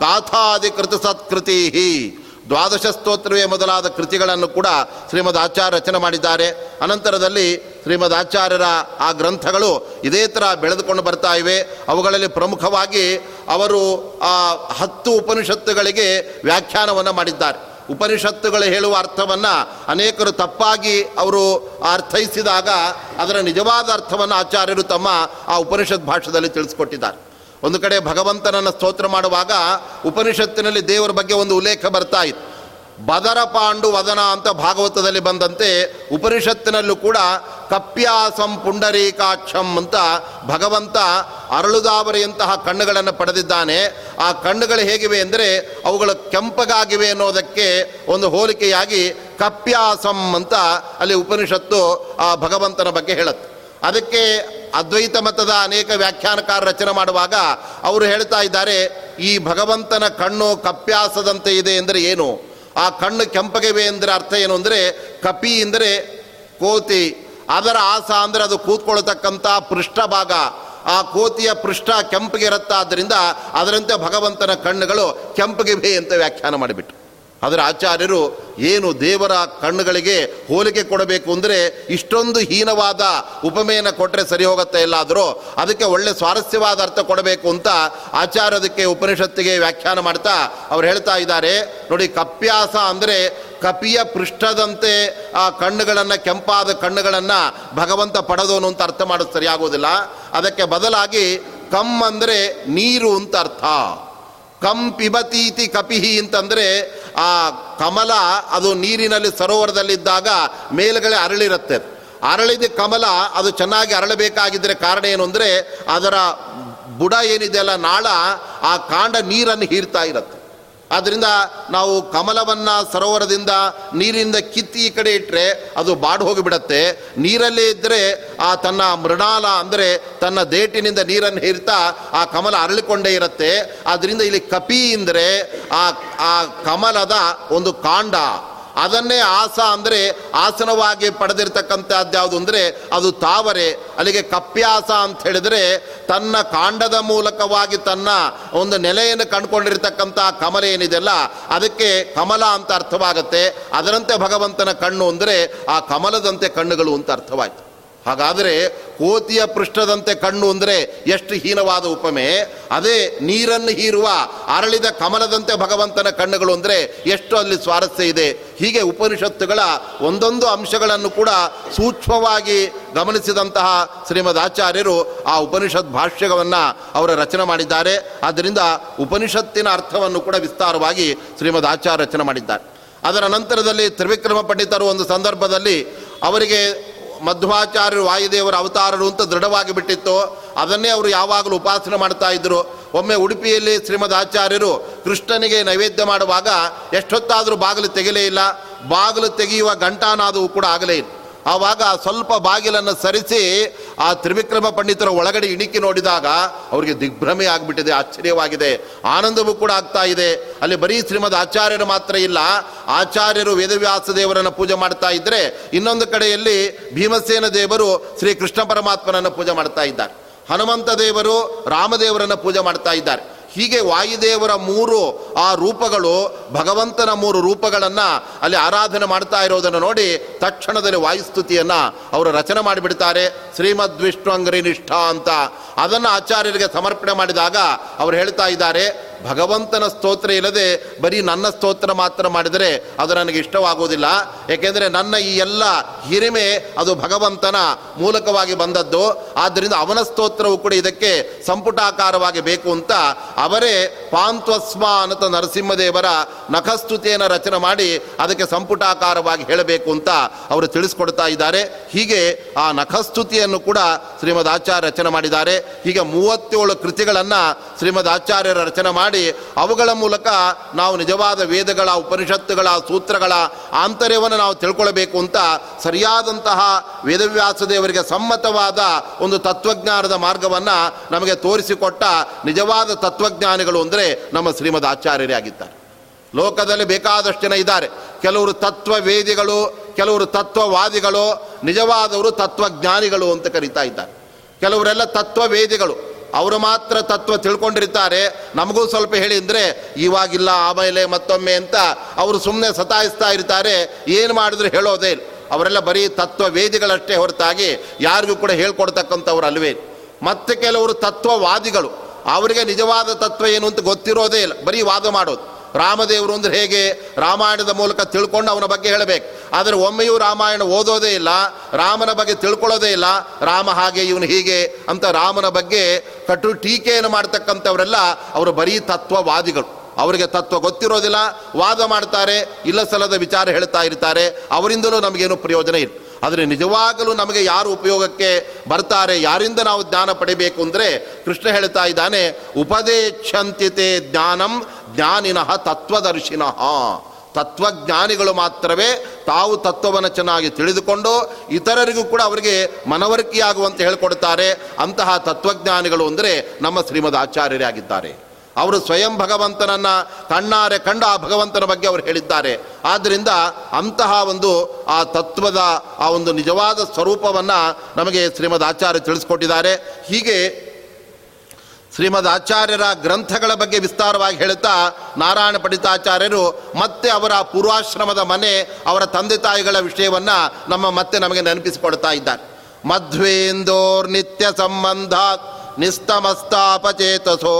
ಗಾಥಾಧಿಕೃತ ಸತ್ಕೃತಿ ದ್ವಾದಶ ಸ್ತೋತ್ರವೇ ಮೊದಲಾದ ಕೃತಿಗಳನ್ನು ಕೂಡ ಶ್ರೀಮದ್ ಆಚಾರ್ಯ ರಚನೆ ಮಾಡಿದ್ದಾರೆ. ಅನಂತರದಲ್ಲಿ ಶ್ರೀಮದ್ ಆಚಾರ್ಯರ ಆ ಗ್ರಂಥಗಳು ಇದೇ ಥರ ಬೆಳೆದುಕೊಂಡು ಬರ್ತಾ ಇವೆ. ಅವುಗಳಲ್ಲಿ ಪ್ರಮುಖವಾಗಿ ಅವರು ಆ ಹತ್ತು ಉಪನಿಷತ್ತುಗಳಿಗೆ ವ್ಯಾಖ್ಯಾನವನ್ನು ಮಾಡಿದ್ದಾರೆ. ಉಪನಿಷತ್ತುಗಳು ಹೇಳುವ ಅರ್ಥವನ್ನು ಅನೇಕರು ತಪ್ಪಾಗಿ ಅವರು ಅರ್ಥೈಸಿದಾಗ ಅದರ ನಿಜವಾದ ಅರ್ಥವನ್ನು ಆಚಾರ್ಯರು ತಮ್ಮ ಆ ಉಪನಿಷತ್ ಭಾಷೆಯಲ್ಲಿ ತಿಳಿಸ್ಕೊಟ್ಟಿದ್ದಾರೆ. ಒಂದು ಕಡೆ ಭಗವಂತನನ್ನು ಸ್ತೋತ್ರ ಮಾಡುವಾಗ ಉಪನಿಷತ್ತಿನಲ್ಲಿ ದೇವರ ಬಗ್ಗೆ ಒಂದು ಉಲ್ಲೇಖ ಬರ್ತಾ ಇತ್ತು. ಬದರ ಪಾಂಡು ವದನ ಅಂತ ಭಾಗವತದಲ್ಲಿ ಬಂದಂತೆ ಉಪನಿಷತ್ತಿನಲ್ಲೂ ಕೂಡ ಕಪ್ಯಾಸಂ ಪುಂಡರೀಕಾಕ್ಷಂ ಅಂತ ಭಗವಂತ ಅರಳುದಾವರಿಯಂತಹ ಕಣ್ಣುಗಳನ್ನು ಪಡೆದಿದ್ದಾನೆ. ಆ ಕಣ್ಣುಗಳು ಹೇಗಿವೆ ಅಂದರೆ ಅವುಗಳು ಕೆಂಪಗಾಗಿವೆ ಅನ್ನೋದಕ್ಕೆ ಒಂದು ಹೋಲಿಕೆಯಾಗಿ ಕಪ್ಯಾಸಂ ಅಂತ ಅಲ್ಲಿ ಉಪನಿಷತ್ತು ಆ ಭಗವಂತನ ಬಗ್ಗೆ ಹೇಳುತ್ತೆ. ಅದಕ್ಕೆ ಅದ್ವೈತ ಮತದ ಅನೇಕ ವ್ಯಾಖ್ಯಾನಕಾರ ರಚನೆ ಮಾಡುವಾಗ ಅವರು ಹೇಳ್ತಾ ಇದ್ದಾರೆ, ಈ ಭಗವಂತನ ಕಣ್ಣು ಕಪ್ಯಾಸದಂತೆ ಇದೆ ಎಂದರೆ ಏನು? ಆ ಕಣ್ಣು ಕೆಂಪಗಿವೆ ಎಂದರೆ ಅರ್ಥ ಏನು ಅಂದರೆ, ಕಪಿ ಎಂದರೆ ಕೋತಿ. ಅದರ ಆಸ ಅಂದರೆ ಅದು ಕೂತ್ಕೊಳ್ತಕ್ಕಂಥ ಪೃಷ್ಠಭಾಗ ಆ ಕೋತಿಯ ಪೃಷ್ಠ ಕೆಂಪಗಿರುತ್ತಾದ್ದರಿಂದ ಅದರಂತೆ ಭಗವಂತನ ಕಣ್ಣುಗಳು ಕೆಂಪಗಿವೆ ಅಂತ ವ್ಯಾಖ್ಯಾನ ಮಾಡಿಬಿಟ್ಟು. ಅದರ ಆಚಾರ್ಯರು ಏನು ದೇವರ ಕಣ್ಣುಗಳಿಗೆ ಹೋಲಿಕೆ ಕೊಡಬೇಕು ಅಂದರೆ ಇಷ್ಟೊಂದು ಹೀನವಾದ ಉಪಮೆಯನ್ನು ಕೊಟ್ಟರೆ ಸರಿ ಹೋಗುತ್ತೆ ಎಲ್ಲಾದರೂ ಅದಕ್ಕೆ ಒಳ್ಳೆ ಸ್ವಾರಸ್ಯವಾದ ಅರ್ಥ ಕೊಡಬೇಕು ಅಂತ ಆಚಾರ್ಯ ಅದಕ್ಕೆ ಉಪನಿಷತ್ತಿಗೆ ವ್ಯಾಖ್ಯಾನ ಮಾಡ್ತಾ ಅವ್ರು ಹೇಳ್ತಾ ಇದ್ದಾರೆ. ನೋಡಿ, ಕಪ್ಯಾಸ ಅಂದರೆ ಕಪಿಯ ಪೃಷ್ಠದಂತೆ ಆ ಕಣ್ಣುಗಳನ್ನು, ಕೆಂಪಾದ ಕಣ್ಣುಗಳನ್ನು ಭಗವಂತ ಪಡೆದೋನು ಅಂತ ಅರ್ಥ ಮಾಡೋದು ಸರಿಯಾಗೋದಿಲ್ಲ. ಅದಕ್ಕೆ ಬದಲಾಗಿ ಕಮ್ ಅಂದರೆ ನೀರು ಅಂತ ಅರ್ಥ. ಕಂ ಪಿಬತೀತಿ ಕಪಿಹಿ ಅಂತಂದರೆ ಆ ಕಮಲ, ಅದು ನೀರಿನಲ್ಲಿ ಸರೋವರದಲ್ಲಿದ್ದಾಗ ಮೇಲುಗಡೆ ಅರಳಿರುತ್ತೆ. ಅರಳಿದ ಕಮಲ, ಅದು ಚೆನ್ನಾಗಿ ಅರಳಬೇಕಾಗಿದ್ದರೆ ಕಾರಣ ಏನು ಅಂದರೆ ಅದರ ಬುಡ ಏನಿದೆಯಲ್ಲ ನಾಳ, ಆ ಕಾಂಡ ನೀರನ್ನು ಹೀರ್ತಾ ಇರುತ್ತೆ. ಆದ್ದರಿಂದ ನಾವು ಕಮಲವನ್ನು ಸರೋವರದಿಂದ ನೀರಿನಿಂದ ಕಿತ್ತಿ ಈ ಕಡೆ ಇಟ್ಟರೆ ಅದು ಬಾಡು ಹೋಗಿಬಿಡತ್ತೆ. ನೀರಲ್ಲೇ ಇದ್ದರೆ ಆ ತನ್ನ ಮೃಣಾಲ ಅಂದರೆ ತನ್ನ ದೇಟಿನಿಂದ ನೀರನ್ನು ಹೀರ್ತಾ ಆ ಕಮಲ ಅರಳಿಕೊಂಡೇ ಇರುತ್ತೆ. ಆದ್ದರಿಂದ ಇಲ್ಲಿ ಕಪಿ ಅಂದರೆ ಆ ಆ ಕಮಲದ ಒಂದು ಕಾಂಡ. ಅದನ್ನೇ ಆಸ ಅಂದರೆ ಆಸನವಾಗಿ ಪಡೆದಿರ್ತಕ್ಕಂಥದ್ದು ಯಾವುದು ಅಂದರೆ ಅದು ತಾವರೆ. ಅಲ್ಲಿಗೆ ಕಪ್ಪ್ಯಾಸ ಅಂತ ಹೇಳಿದರೆ ತನ್ನ ಕಾಂಡದ ಮೂಲಕವಾಗಿ ತನ್ನ ಒಂದು ನೆಲೆಯನ್ನು ಕಂಡುಕೊಂಡಿರ್ತಕ್ಕಂಥ ಕಮಲ ಏನಿದೆಯಲ್ಲ ಅದಕ್ಕೆ ಕಮಲ ಅಂತ ಅರ್ಥವಾಗುತ್ತೆ. ಅದರಂತೆ ಭಗವಂತನ ಕಣ್ಣು ಅಂದರೆ ಆ ಕಮಲದಂತೆ ಕಣ್ಣುಗಳು ಅಂತ ಅರ್ಥವಾಯಿತು. ಹಾಗಾದರೆ ಕೋತಿಯ ಪೃಷ್ಠದಂತೆ ಕಣ್ಣು ಅಂದರೆ ಎಷ್ಟು ಹೀನವಾದ ಉಪಮೆ. ಅದೇ ನೀರನ್ನು ಹೀರುವ ಅರಳಿದ ಕಮಲದಂತೆ ಭಗವಂತನ ಕಣ್ಣುಗಳು ಅಂದರೆ ಎಷ್ಟು ಅಲ್ಲಿ ಸ್ವಾರಸ್ಯ ಇದೆ. ಹೀಗೆ ಉಪನಿಷತ್ತುಗಳ ಒಂದೊಂದು ಅಂಶಗಳನ್ನು ಕೂಡ ಸೂಕ್ಷ್ಮವಾಗಿ ಗಮನಿಸಿದಂತಹ ಶ್ರೀಮದ್ ಆಚಾರ್ಯರು ಆ ಉಪನಿಷತ್ ಭಾಷ್ಯವನ್ನು ಅವರ ರಚನೆ ಮಾಡಿದ್ದಾರೆ. ಆದ್ದರಿಂದ ಉಪನಿಷತ್ತಿನ ಅರ್ಥವನ್ನು ಕೂಡ ವಿಸ್ತಾರವಾಗಿ ಶ್ರೀಮದ್ ಆಚಾರ್ಯ ರಚನೆ ಮಾಡಿದ್ದಾರೆ. ಅದರ ನಂತರದಲ್ಲಿ ತ್ರಿವಿಕ್ರಮ ಪಂಡಿತರು ಒಂದು ಸಂದರ್ಭದಲ್ಲಿ ಅವರಿಗೆ ಮಧ್ವಾಚಾರ್ಯರು ವಾಯುದೇವರ ಅವತಾರರು ಅಂತ ದೃಢವಾಗಿ ಬಿಟ್ಟಿತ್ತು. ಅದನ್ನೇ ಅವರು ಯಾವಾಗಲೂ ಉಪಾಸನೆ ಮಾಡ್ತಾ ಇದ್ದರು ಒಮ್ಮೆ ಉಡುಪಿಯಲ್ಲಿ ಶ್ರೀಮದ್ ಆಚಾರ್ಯರು ಕೃಷ್ಣನಿಗೆ ನೈವೇದ್ಯ ಮಾಡುವಾಗ ಎಷ್ಟೊತ್ತಾದರೂ ಬಾಗಿಲು ತೆಗೆಯಲೇ ಇಲ್ಲ. ಬಾಗಿಲು ತೆಗೆಯುವ ಗಂಟಾನಾದವು ಕೂಡ ಆಗಲೇ ಇಲ್ಲ. ಆವಾಗ ಸ್ವಲ್ಪ ಬಾಗಿಲನ್ನು ಸರಿಸಿ ಆ ತ್ರಿವಿಕ್ರಮ ಪಂಡಿತರ ಒಳಗಡೆ ಇಣಿಕಿ ನೋಡಿದಾಗ ಅವರಿಗೆ ದಿಗ್ಭ್ರಮೆ ಆಗಿಬಿಟ್ಟಿದೆ, ಆಶ್ಚರ್ಯವಾಗಿದೆ. ಆನಂದವೂ ಕೂಡ ಆಗ್ತಾ ಇದೆ. ಅಲ್ಲಿ ಬರೀ ಶ್ರೀಮದ್ ಆಚಾರ್ಯರು ಮಾತ್ರ ಇಲ್ಲ, ಆಚಾರ್ಯರು ವೇದವ್ಯಾಸ ದೇವರನ್ನು ಪೂಜೆ ಮಾಡ್ತಾ ಇದ್ದರೆ ಇನ್ನೊಂದು ಕಡೆಯಲ್ಲಿ ಭೀಮಸೇನ ದೇವರು ಶ್ರೀ ಕೃಷ್ಣ ಪರಮಾತ್ಮನನ್ನು ಪೂಜೆ ಮಾಡ್ತಾ ಇದ್ದಾರೆ. ಹನುಮಂತ ದೇವರು ರಾಮದೇವರನ್ನು ಪೂಜೆ ಮಾಡ್ತಾ ಇದ್ದಾರೆ. ಹೀಗೆ ವಾಯುದೇವರ ಮೂರು ಆ ರೂಪಗಳು, ಭಗವಂತನ ಮೂರು ರೂಪಗಳನ್ನು ಅಲ್ಲಿ ಆರಾಧನೆ ಮಾಡ್ತಾ ಇರೋದನ್ನು ನೋಡಿ ತಕ್ಷಣದಲ್ಲಿ ವಾಯುಸ್ತುತಿಯನ್ನು ಅವರು ರಚನೆ ಮಾಡಿಬಿಡ್ತಾರೆ. ಶ್ರೀಮದ್ ವಿಷ್ಣು ನಿಷ್ಠ ಅಂತ. ಅದನ್ನು ಆಚಾರ್ಯರಿಗೆ ಸಮರ್ಪಣೆ ಮಾಡಿದಾಗ ಅವರು ಹೇಳ್ತಾ ಇದ್ದಾರೆ, ಭಗವಂತನ ಸ್ತೋತ್ರ ಇಲ್ಲದೆ ಬರೀ ನನ್ನ ಸ್ತೋತ್ರ ಮಾತ್ರ ಮಾಡಿದರೆ ಅದು ನನಗೆ ಇಷ್ಟವಾಗುವುದಿಲ್ಲ. ಏಕೆಂದರೆ ನನ್ನ ಈ ಎಲ್ಲ ಹಿರಿಮೆ ಅದು ಭಗವಂತನ ಮೂಲಕವಾಗಿ ಬಂದದ್ದು. ಆದ್ದರಿಂದ ಅವನ ಸ್ತೋತ್ರವು ಕೂಡ ಇದಕ್ಕೆ ಸಂಪುಟಾಕಾರವಾಗಿ ಬೇಕು ಅಂತ ಅವರೇ ಪಾಂತ್ವಸ್ಮ ಅನ್ನತ ನರಸಿಂಹದೇವರ ನಖಸ್ತುತಿಯನ್ನು ರಚನೆ ಮಾಡಿ ಅದಕ್ಕೆ ಸಂಪುಟಾಕಾರವಾಗಿ ಹೇಳಬೇಕು ಅಂತ ಅವರು ತಿಳಿಸ್ಕೊಡ್ತಾ ಇದ್ದಾರೆ. ಹೀಗೆ ಆ ನಖಸ್ತುತಿಯನ್ನು ಕೂಡ ಶ್ರೀಮದ್ ಆಚಾರ್ಯ ರಚನೆ ಮಾಡಿದ್ದಾರೆ. ಹೀಗೆ ಮೂವತ್ತೇಳು ಕೃತಿಗಳನ್ನು ಶ್ರೀಮದ್ ಆಚಾರ್ಯರ ರಚನೆ ಮಾಡಿ ಅವುಗಳ ಮೂಲಕ ನಾವು ನಿಜವಾದ ವೇದಗಳ, ಉಪನಿಷತ್ತುಗಳ, ಸೂತ್ರಗಳ ಆಂತರ್ಯವನ್ನು ನಾವು ತಿಳ್ಕೊಳ್ಬೇಕು ಅಂತ ಸರಿಯಾದಂತಹ ವೇದವ್ಯಾಸ ದೇವರಿಗೆ ಸಮ್ಮತವಾದ ಒಂದು ತತ್ವಜ್ಞಾನದ ಮಾರ್ಗವನ್ನು ನಮಗೆ ತೋರಿಸಿಕೊಟ್ಟ ನಿಜವಾದ ತತ್ವಜ್ಞಾನಿಗಳು ಅಂದರೆ ನಮ್ಮ ಶ್ರೀಮದ್ ಆಚಾರ್ಯರೇ ಆಗಿದ್ದಾರೆ. ಲೋಕದಲ್ಲಿ ಬೇಕಾದಷ್ಟು ಜನ ಇದ್ದಾರೆ. ಕೆಲವರು ತತ್ವವೇದಿಗಳು, ಕೆಲವರು ತತ್ವವಾದಿಗಳು, ನಿಜವಾದವರು ತತ್ವಜ್ಞಾನಿಗಳು ಅಂತ ಕರೀತಾ ಇದ್ದಾರೆ. ಕೆಲವರೆಲ್ಲ ತತ್ವವೇದಿಗಳು. ಅವರು ಮಾತ್ರ ತತ್ವ ತಿಳ್ಕೊಂಡಿರ್ತಾರೆ. ನಮಗೂ ಸ್ವಲ್ಪ ಹೇಳಿ ಅಂದರೆ, ಇವಾಗಿಲ್ಲ, ಆಮೇಲೆ ಮತ್ತೊಮ್ಮೆ ಅಂತ ಅವರು ಸುಮ್ಮನೆ ಸತಾಯಿಸ್ತಾ ಇರ್ತಾರೆ. ಏನು ಮಾಡಿದ್ರು ಹೇಳೋದೇ ಇಲ್ಲ. ಅವರೆಲ್ಲ ಬರೀ ತತ್ವವೇದಿಗಳಷ್ಟೇ ಹೊರತಾಗಿ ಯಾರಿಗೂ ಕೂಡ ಹೇಳ್ಕೊಡ್ತಕ್ಕಂಥವ್ರು ಅಲ್ವೇ ಮತ್ತೆ ಕೆಲವರು ತತ್ವವಾದಿಗಳು. ಅವರಿಗೆ ನಿಜವಾದ ತತ್ವ ಏನು ಅಂತ ಗೊತ್ತಿರೋದೇ ಇಲ್ಲ. ಬರೀ ವಾದ ಮಾಡೋದು. ರಾಮದೇವರು ಅಂದ್ರೆ ಹೇಗೆ? ರಾಮಾಯಣದ ಮೂಲಕ ತಿಳ್ಕೊಂಡು ಅವನ ಬಗ್ಗೆ ಹೇಳಬೇಕು. ಆದರೆ ಒಮ್ಮೆಯೂ ರಾಮಾಯಣ ಓದೋದೇ ಇಲ್ಲ, ರಾಮನ ಬಗ್ಗೆ ತಿಳ್ಕೊಳ್ಳೋದೇ ಇಲ್ಲ, ರಾಮ ಹಾಗೆ, ಇವನು ಹೀಗೆ ಅಂತ ರಾಮನ ಬಗ್ಗೆ ಕಟು ಟೀಕೆಯನ್ನು ಮಾಡ್ತಕ್ಕಂಥವರೆಲ್ಲ ಅವರು ಬರೀ ತತ್ವವಾದಿಗಳು. ಅವರಿಗೆ ತತ್ವ ಗೊತ್ತಿರೋದಿಲ್ಲ, ವಾದ ಮಾಡ್ತಾರೆ, ಇಲ್ಲ ಸಲದ ವಿಚಾರ ಹೇಳ್ತಾ ಇರ್ತಾರೆ, ಅವರಿಂದಲೂ ನಮಗೇನು ಪ್ರಯೋಜನ ಇಲ್ಲ. ಆದರೆ ನಿಜವಾಗಲೂ ನಮಗೆ ಯಾರು ಉಪಯೋಗಕ್ಕೆ ಬರ್ತಾರೆ, ಯಾರಿಂದ ನಾವು ಜ್ಞಾನ ಪಡಿಬೇಕು ಅಂದರೆ ಕೃಷ್ಣ ಹೇಳ್ತಾ ಇದ್ದಾನೆ ಉಪದೇಶಂತಿತೆ ಜ್ಞಾನಂ ಜ್ಞಾನಿನಃ ತತ್ವದರ್ಶಿನಃ. ತತ್ವಜ್ಞಾನಿಗಳು ಮಾತ್ರವೇ ತಾವು ತತ್ವವನ್ನು ಚೆನ್ನಾಗಿ ತಿಳಿದುಕೊಂಡು ಇತರರಿಗೂ ಕೂಡ ಅವರಿಗೆ ಮನವರಿಕೆಯಾಗುವಂತೆ ಹೇಳ್ಕೊಡ್ತಾರೆ. ಅಂತಹ ತತ್ವಜ್ಞಾನಿಗಳು ಅಂದರೆ ನಮ್ಮ ಶ್ರೀಮದ್ ಆಚಾರ್ಯರೇ ಆಗಿದ್ದಾರೆ. ಅವರು ಸ್ವಯಂ ಭಗವಂತನನ್ನು ಕಣ್ಣಾರೆ ಕಂಡು ಆ ಭಗವಂತನ ಬಗ್ಗೆ ಅವರು ಹೇಳಿದ್ದಾರೆ. ಆದ್ದರಿಂದ ಅಂತಹ ಒಂದು ಆ ತತ್ವದ ಆ ಒಂದು ನಿಜವಾದ ಸ್ವರೂಪವನ್ನು ನಮಗೆ ಶ್ರೀಮದ್ ಆಚಾರ್ಯ ತಿಳಿಸ್ಕೊಟ್ಟಿದ್ದಾರೆ. ಹೀಗೆ ಶ್ರೀಮದ್ ಆಚಾರ್ಯರ ಗ್ರಂಥಗಳ ಬಗ್ಗೆ ವಿಸ್ತಾರವಾಗಿ ಹೇಳುತ್ತಾ ನಾರಾಯಣ ಪಂಡಿತಾಚಾರ್ಯರು ಮತ್ತೆ ಅವರ ಪೂರ್ವಾಶ್ರಮದ ಮನೆ ಅವರ ತಂದೆ ತಾಯಿಗಳ ವಿಷಯವನ್ನು ನಮ್ಮ ಮತ್ತೆ ನಮಗೆ ನೆನಪಿಸಿಕೊಡ್ತಾ ಇದ್ದಾರೆ. ಮಧ್ವೇಂದೋರ್ ನಿತ್ಯ ಸಂಬಂಧ ನಿಸ್ತಮಸ್ತಾಪಚೇತಸೋ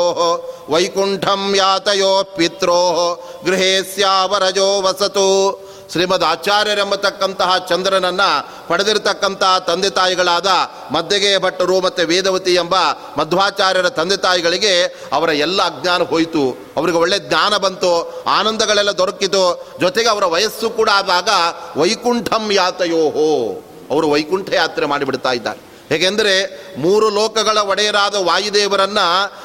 ವೈಕುಂಠಂ ಯಾತಯೋ ಪಿತ್ರೋ ಗೃಹೇ ಸ್ಯಾವರಜೋ ವಸತು. ಶ್ರೀಮದ್ ಆಚಾರ್ಯರೆಂಬತಕ್ಕಂತಹ ಚಂದ್ರನನ್ನು ಪಡೆದಿರತಕ್ಕಂತಹ ತಂದೆ ತಾಯಿಗಳಾದ ಮದ್ದಗೆಯ ಭಟ್ಟರು ಮತ್ತು ವೇದವತಿ ಎಂಬ ಮಧ್ವಾಚಾರ್ಯರ ತಂದೆ ತಾಯಿಗಳಿಗೆ ಅವರ ಎಲ್ಲ ಅಜ್ಞಾನ ಹೋಯಿತು. ಅವರಿಗೆ ಒಳ್ಳೆ ಜ್ಞಾನ ಬಂತು. ಆನಂದಗಳೆಲ್ಲ ದೊರಕಿತು. ಜೊತೆಗೆ ಅವರ ವಯಸ್ಸು ಕೂಡ ಆದಾಗ ವೈಕುಂಠಂ ಯಾತಯೋಹೋ. ಅವರು ವೈಕುಂಠ ಯಾತ್ರೆ ಮಾಡಿಬಿಡ್ತಾ ಇದ್ದಾರೆ. ಹೇಗೆಂದರೆ ಮೂರು ಲೋಕಗಳ ಒಡೆಯರಾದ ವಾಯುದೇವರನ್ನ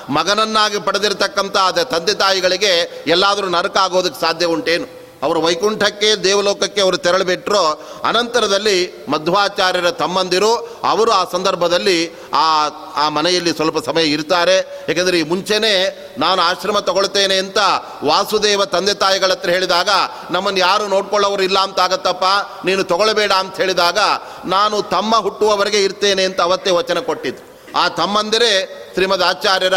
ಮಗನನ್ನಾಗಿ ಪಡೆದಿರತಕ್ಕಂಥ ತಂದೆ ತಾಯಿಗಳಿಗೆ ಎಲ್ಲಾದರೂ ನರಕ ಆಗೋದಕ್ಕೆ ಸಾಧ್ಯ ಉಂಟೇನು? ಅವರು ವೈಕುಂಠಕ್ಕೆ, ದೇವಲೋಕಕ್ಕೆ ಅವರು ತೆರಳಿಬಿಟ್ರು. ಅನಂತರದಲ್ಲಿ ಮಧ್ವಾಚಾರ್ಯರ ತಮ್ಮಂದಿರು, ಅವರು ಆ ಸಂದರ್ಭದಲ್ಲಿ ಆ ಆ ಮನೆಯಲ್ಲಿ ಸ್ವಲ್ಪ ಸಮಯ ಇರ್ತಾರೆ. ಏಕೆಂದರೆ ಈ ಮುಂಚೆನೇ ನಾನು ಆಶ್ರಮ ತಗೊಳ್ತೇನೆ ಅಂತ ವಾಸುದೇವ ತಂದೆ ತಾಯಿಗಳ ಹತ್ರ ಹೇಳಿದಾಗ, ನಮ್ಮನ್ನು ಯಾರು ನೋಡ್ಕೊಳ್ಳೋರು ಇಲ್ಲ ಅಂತ ಆಗತ್ತಪ್ಪ, ನೀನು ತಗೊಳ್ಬೇಡ ಅಂತ ಹೇಳಿದಾಗ, ನಾನು ತಮ್ಮ ಹುಟ್ಟುವವರೆಗೆ ಇರ್ತೇನೆ ಅಂತ ಅವತ್ತೇ ವಚನ ಕೊಟ್ಟಿದ್ದು. ಆ ತಮ್ಮಂದಿರೇ ಶ್ರೀಮದ್ ಆಚಾರ್ಯರ